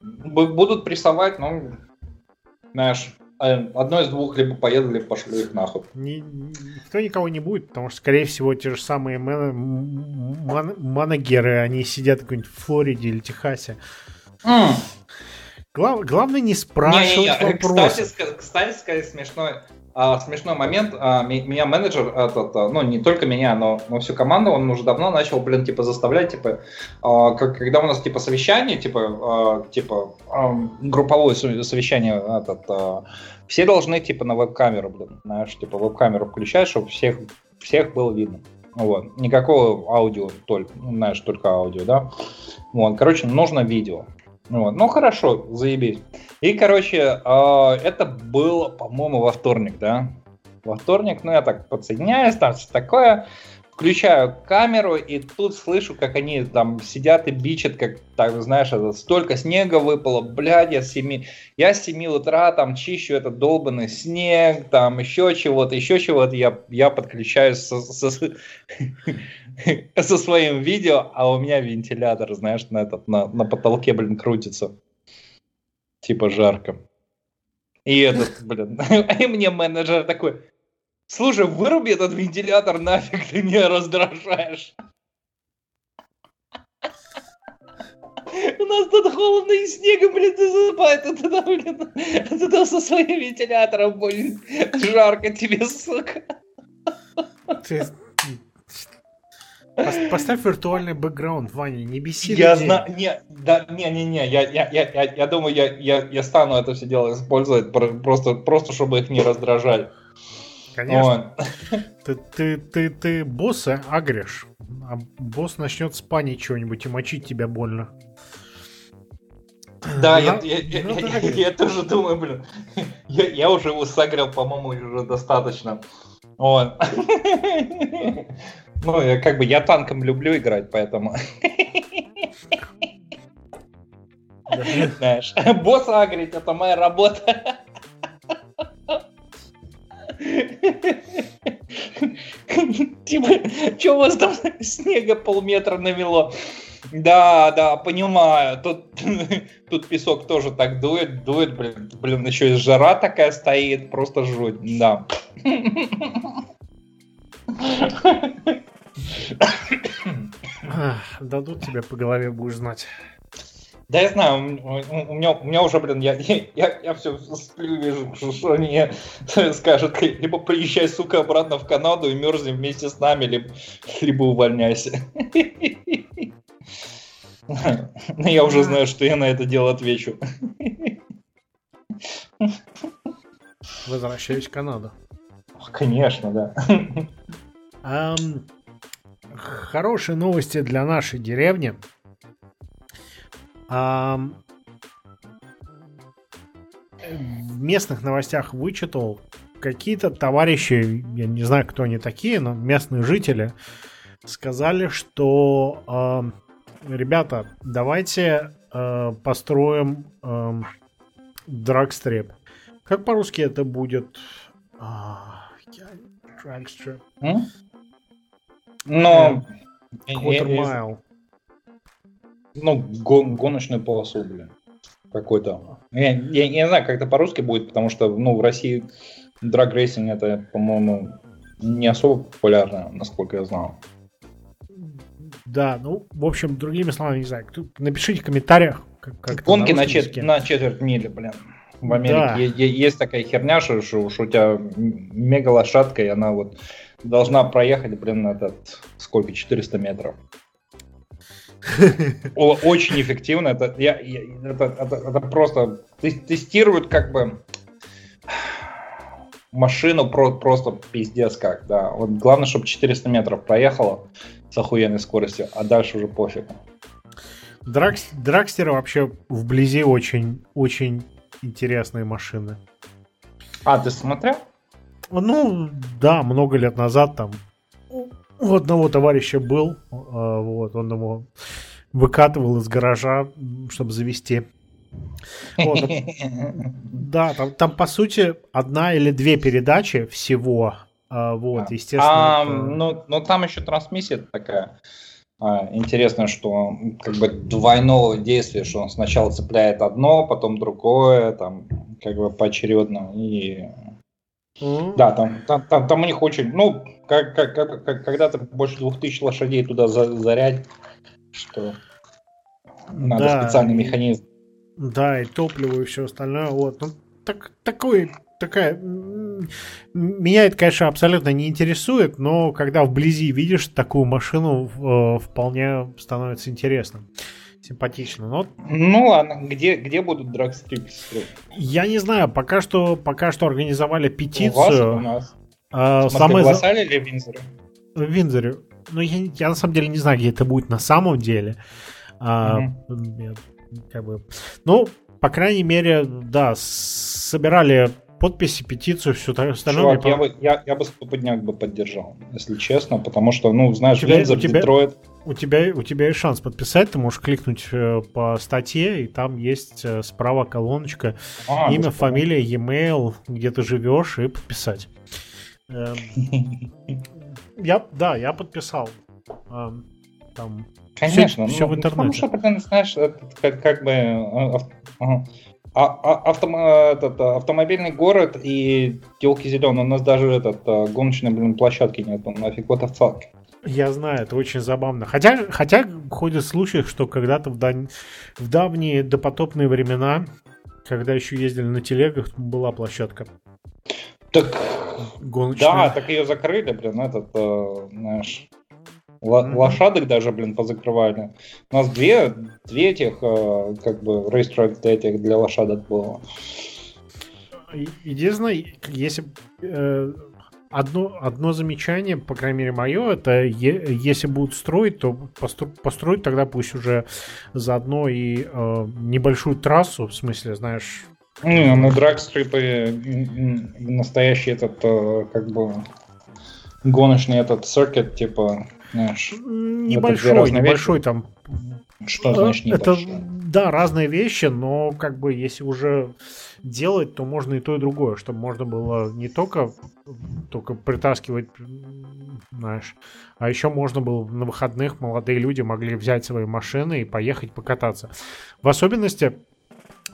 будут прессовать, ну, знаешь, э, одно из двух либо поеду, либо пошлю их нахуй. Ни, никто никого не будет, потому что, скорее всего, те же самые мен, ман, манагеры, они сидят в Флориде или Техасе. Mm. Глав, главное не спрашивать не, не, не. вопросы. Кстати, кстати, сказать смешной, а, смешной момент. А, меня менеджер, этот, а, ну не только меня, но, но всю команду, он уже давно начал, блин, типа заставлять, типа, а, как, когда у нас типа совещание, типа, а, типа а, групповое совещание, этот, а, все должны типа на веб-камеру, блин, знаешь, типа веб-камеру включать, чтобы всех всех было видно. Вот. Никакого аудио, только, знаешь, только аудио, да. Вот. Короче, нужно видео. Вот. Ну хорошо, заебись. И, короче, э, это было, по-моему, во вторник, да? Во вторник, ну я так подсоединяюсь, там все такое. Включаю камеру, и тут слышу, как они там сидят и бичат, как, так, знаешь, это, столько снега выпало, блядь, я с 7, я с 7 утра там чищу этот долбанный снег, там еще чего-то, еще чего-то, я, я подключаюсь со, со, со своим видео, а у меня вентилятор, знаешь, на, этот, на, на потолке, блин, крутится. Типа жарко. И этот, блин, и мне менеджер такой, Слушай, выруби этот вентилятор нафиг, ты меня раздражаешь. У нас тут холодно и снегом, блин, засыпает. А ты блин, а ты там со своим вентилятором, блин, жарко тебе, сука. Ты... Поставь виртуальный бэкграунд, Ваня, не беси Я знаю, не, да, не, не, не, я, я, я, я, я думаю, я, я, я стану это все дело использовать просто, просто чтобы их не раздражать. Конечно. Ты, ты, ты, ты босса агришь, а босс начнет спанить что-нибудь и мочить тебя больно. Да, я, я, я, я, тоже думаю, блин, я, я уже его сагрил, по-моему, уже достаточно. Вот. Ну, я как бы я танком люблю играть, поэтому. Знаешь, босс агрить это моя работа. Типа, что у вас там снега полметра навело? Да, да, понимаю. Тут, тут песок тоже так дует, дует, блин, блин, еще и жара такая стоит, просто жуть, да. Дадут тебе по голове, будешь знать. Да я знаю, у меня, у меня уже, блин, я, я, я все сплю, вижу, что они скажут, либо приезжай, сука, обратно в Канаду и мерзни вместе с нами, либо, либо увольняйся. Но я уже знаю, что я на это дело отвечу. Возвращаюсь в Канаду. Конечно, да. Хорошие новости для нашей деревни. А, в местных новостях вычитал, какие-то товарищи, я не знаю, кто они такие, но местные жители, сказали, что э, ребята, давайте э, построим э, драгстрип. Как по-русски это будет? Драгстрип. Но... Quarter mile ну, гон, гоночную полосу, блин. Какой-то. Я, я, я не знаю, как это по-русски будет, потому что, ну, в России драг-рейсинг это, по-моему, не особо популярно, насколько я знал. Да, ну, в общем, другими словами, не знаю. Напишите в комментариях. Как, как Гонки на, чет- на четверть мили, блин. В Америке да. есть, есть такая херня, что, что, что у тебя мега лошадка, и она вот должна проехать, блин, этот, сколько, 400 метров. Очень эффективно. Это, я, я, это, это, это просто тестируют как бы машину про, просто пиздец как, да. Вот главное, чтобы 400 метров проехала с охуенной скоростью, а дальше уже пофиг. Дракс, дракстеры вообще вблизи очень, очень интересные машины. А, ты смотрел? Ну, да, много лет назад там у одного товарища был, а, вот, он ему выкатывал из гаража, чтобы завести. Вот. Да, там, там по сути одна или две передачи всего. А, вот, естественно. А, это... ну, ну там еще трансмиссия такая. А, интересно, что как бы двойного действия, что он сначала цепляет одно, потом другое, там как бы поочередно и Mm-hmm. Да, там, там, там, там у них очень, ну, как, как, как, как, когда то больше двух тысяч лошадей туда за, зарять, что надо да, специальный механизм. Да, и топливо и все остальное. Вот. Ну, так, такой, такая... Меня это, конечно, абсолютно не интересует, но когда вблизи видишь такую машину, э, вполне становится интересным симпатично. Но... Ну ладно, где, где будут драгстрипы? Я не знаю, пока что, пока что организовали петицию. У вас, у нас. А, самое... Голосали или в Винзоре? В Винзоре. Ну, я, я на самом деле не знаю, где это будет на самом деле. А, mm как бы... Ну, по крайней мере, да, собирали подписи, петицию, все остальное. Чувак, я, бы, я, я бы стопудняк бы поддержал, если честно, потому что, ну, знаешь, у тебя, Винзор, у тебя, Детройт... У тебя, у тебя есть шанс подписать, ты можешь кликнуть э, по статье, и там есть э, справа колоночка, а, имя, фамилия, e-mail, где ты живешь, и подписать. Эм, я, да, я подписал. Эм, там Конечно, все, все ну, в интернете. Потому что, блин, знаешь, это как, как бы а, а, а, автом, этот, автомобильный город и телки зеленые. У нас даже этот гоночной, блин, площадки нет. Нафиг, вот the Я знаю, это очень забавно. Хотя, хотя ходят слухи, что когда-то в, дань, в давние допотопные времена, когда еще ездили на телегах, была площадка. Так, Гоночная. да, так ее закрыли, блин, этот, э, знаешь, mm-hmm. лошадок даже, блин, позакрывали. У нас две, две этих, э, как бы, рейстрак этих для лошадок было. Единственное, если э, одно, одно замечание, по крайней мере, мое, это е, если будут строить, то постро, построить тогда пусть уже заодно и э, небольшую трассу, в смысле, знаешь... Не, ну драгстрипы настоящий этот, э, как бы, гоночный этот циркет, типа, знаешь. Небольшой, небольшой там. Что значит небольшой? Это, да, разные вещи, но как бы если уже делать, то можно и то, и другое, чтобы можно было не только, только притаскивать, знаешь, а еще можно было на выходных молодые люди могли взять свои машины и поехать покататься. В особенности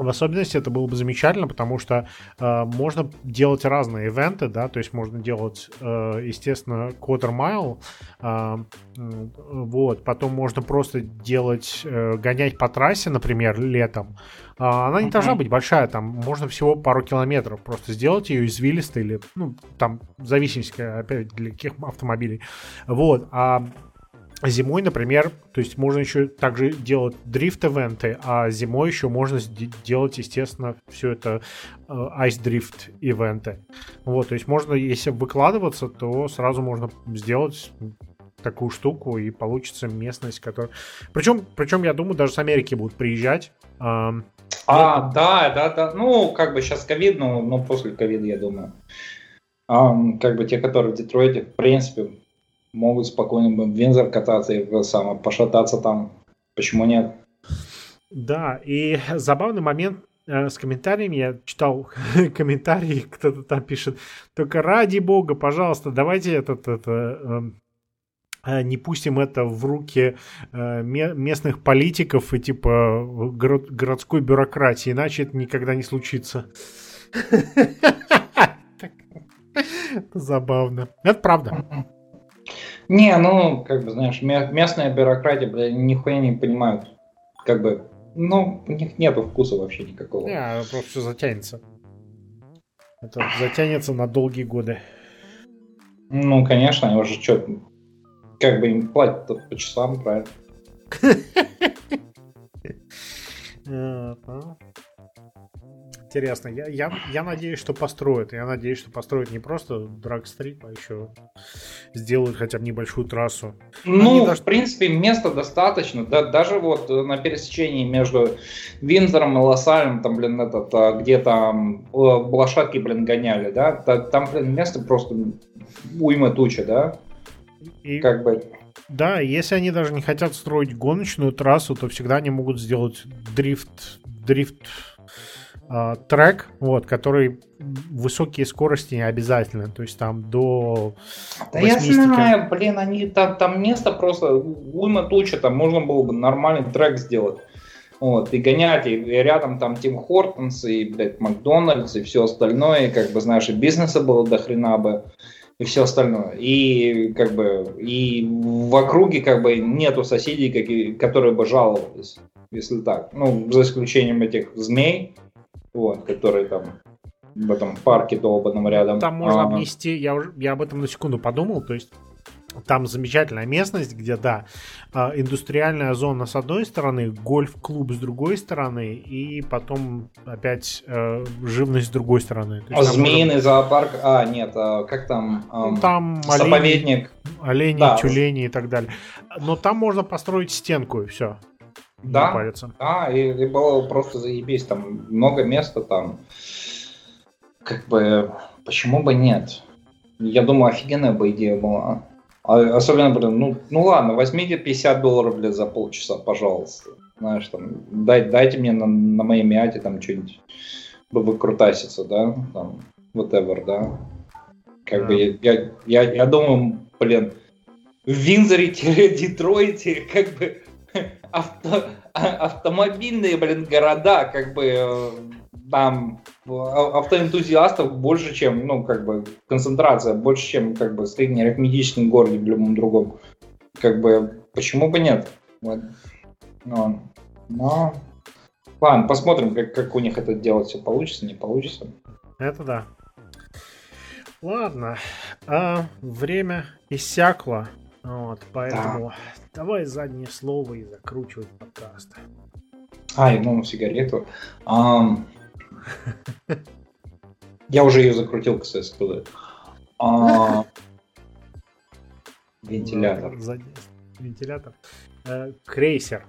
в особенности это было бы замечательно, потому что э, можно делать разные ивенты, да, то есть можно делать, э, естественно, quarter mile, э, вот, потом можно просто делать, э, гонять по трассе, например, летом. Э, она не должна быть большая, там можно всего пару километров, просто сделать ее извилистой или, ну, там, в зависимости, опять, для каких автомобилей. Вот, а Зимой, например, то есть можно еще также делать дрифт-эвенты, а зимой еще можно делать, естественно, все это э, ice-дрифт ивенты. Вот, то есть можно, если выкладываться, то сразу можно сделать такую штуку и получится местность, которая... Причем, причем я думаю, даже с Америки будут приезжать. А, а да, да, да. Ну, как бы сейчас ковид, но, но после ковида, я думаю. А, как бы те, которые в Детройте, в принципе, могут спокойно в Винзор кататься и самое, пошататься там. Почему нет? Да, и забавный момент э, с комментариями, я читал комментарии, кто-то там пишет, только ради бога, пожалуйста, давайте этот, это, эм, э, не пустим это в руки э, местных политиков и типа город, городской бюрократии, иначе это никогда не случится. Это забавно. Это правда. Не, ну, как бы, знаешь, местная бюрократия, бля, нихуя не понимают. Как бы, ну, у них нету вкуса вообще никакого. Не, просто все затянется. Это затянется на долгие годы. Ну, конечно, они уже что, как бы им платят по часам, правильно? Интересно. Я, я, я надеюсь, что построят. Я надеюсь, что построят не просто драг-стрип, а еще сделают хотя бы небольшую трассу. Ну, даже... в принципе, места достаточно. Да, даже вот на пересечении между Винзором и Лосалем, там, блин, этот, а, где там лошадки, блин, гоняли, да, там, блин, место просто уйма туча, да. И... Как бы Да, если они даже не хотят строить гоночную трассу, то всегда они могут сделать дрифт, дрифт э, трек, вот, который высокие скорости не обязательно, то есть там до Да 80 я знаю, блин, они там, там место просто уйма туча, там можно было бы нормальный трек сделать. Вот, и гонять, и, и рядом там Тим Хортонс, и, блядь, Макдональдс, и все остальное, и, как бы, знаешь, и бизнеса было до хрена бы, и все остальное. И, как бы, и в округе, как бы, нету соседей, которые бы жаловались, если так. Ну, за исключением этих змей, вот, которые там в этом парке долбанном рядом. Там можно а, обнести, я, я об этом на секунду подумал, то есть там замечательная местность, где, да, а, индустриальная зона с одной стороны, гольф-клуб с другой стороны, и потом опять э, живность с другой стороны. То есть, Змеиный можно... зоопарк, а, нет, а, как там? Эм, там заповедник. Олени, олени да. тюлени и так далее. Но там можно построить стенку и все. Да, да, и, и было просто заебись, там много места там. Как бы, почему бы нет? Я думаю, офигенная бы идея была. А, особенно, блин, ну, ну ладно, возьмите 50 долларов, блядь, за полчаса, пожалуйста. Знаешь, там, дай, дайте мне на, на моей мяте там что-нибудь выкрутаситься, да, там, whatever, да. Как бы я, я, я, я думаю, блин, в Винзоре-Детройте, как бы, авто, автомобильные, блин, города, как бы, э, там а, автоэнтузиастов больше, чем, ну, как бы, концентрация больше, чем, как бы, среднеарифметическом городе в любом другом. Как бы, почему бы нет? Вот. Но, но... Ладно, посмотрим, как, как у них это делать все получится, не получится. Это да. Ладно, а, время иссякло, вот, поэтому да. давай заднее слово и закручивать подкаст. А, я ну, сигарету. Um, я уже ее закрутил, кстати, сказать. А... Вентилятор. Вентилятор. Э, крейсер.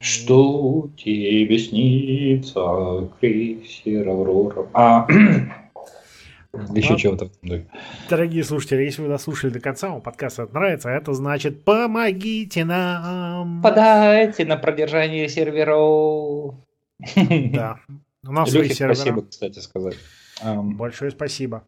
Что тебе снится, крейсер Аврора? А, еще чего-то. Дорогие слушатели, если вы дослушали до конца, вам подкаст нравится, это значит помогите нам. Подайте на продержание серверов. Да. У нас Лехе сервера. спасибо, кстати, сказать. Большое спасибо.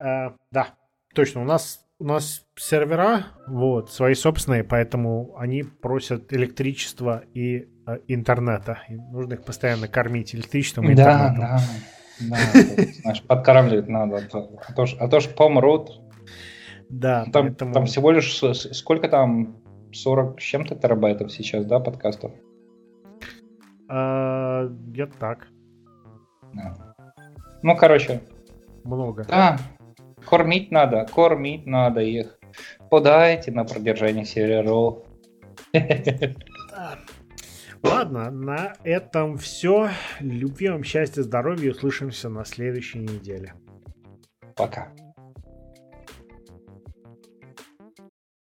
Uh, да, точно. У нас у нас сервера, вот, свои собственные, поэтому они просят электричества и э, интернета. И нужно их постоянно кормить электричеством и интернетом. Да, да. знаешь, подкармливать надо, а то, а то ж помрут. Да, там, поэтому... там всего лишь сколько там 40 с чем-то терабайтов сейчас, да, подкастов? А, где-то так. Ну, короче. Много. Да. Кормить надо, кормить надо их. Подайте на продержание серверов. Ладно, на этом все. Любви вам, счастья, здоровья. Услышимся на следующей неделе. Пока.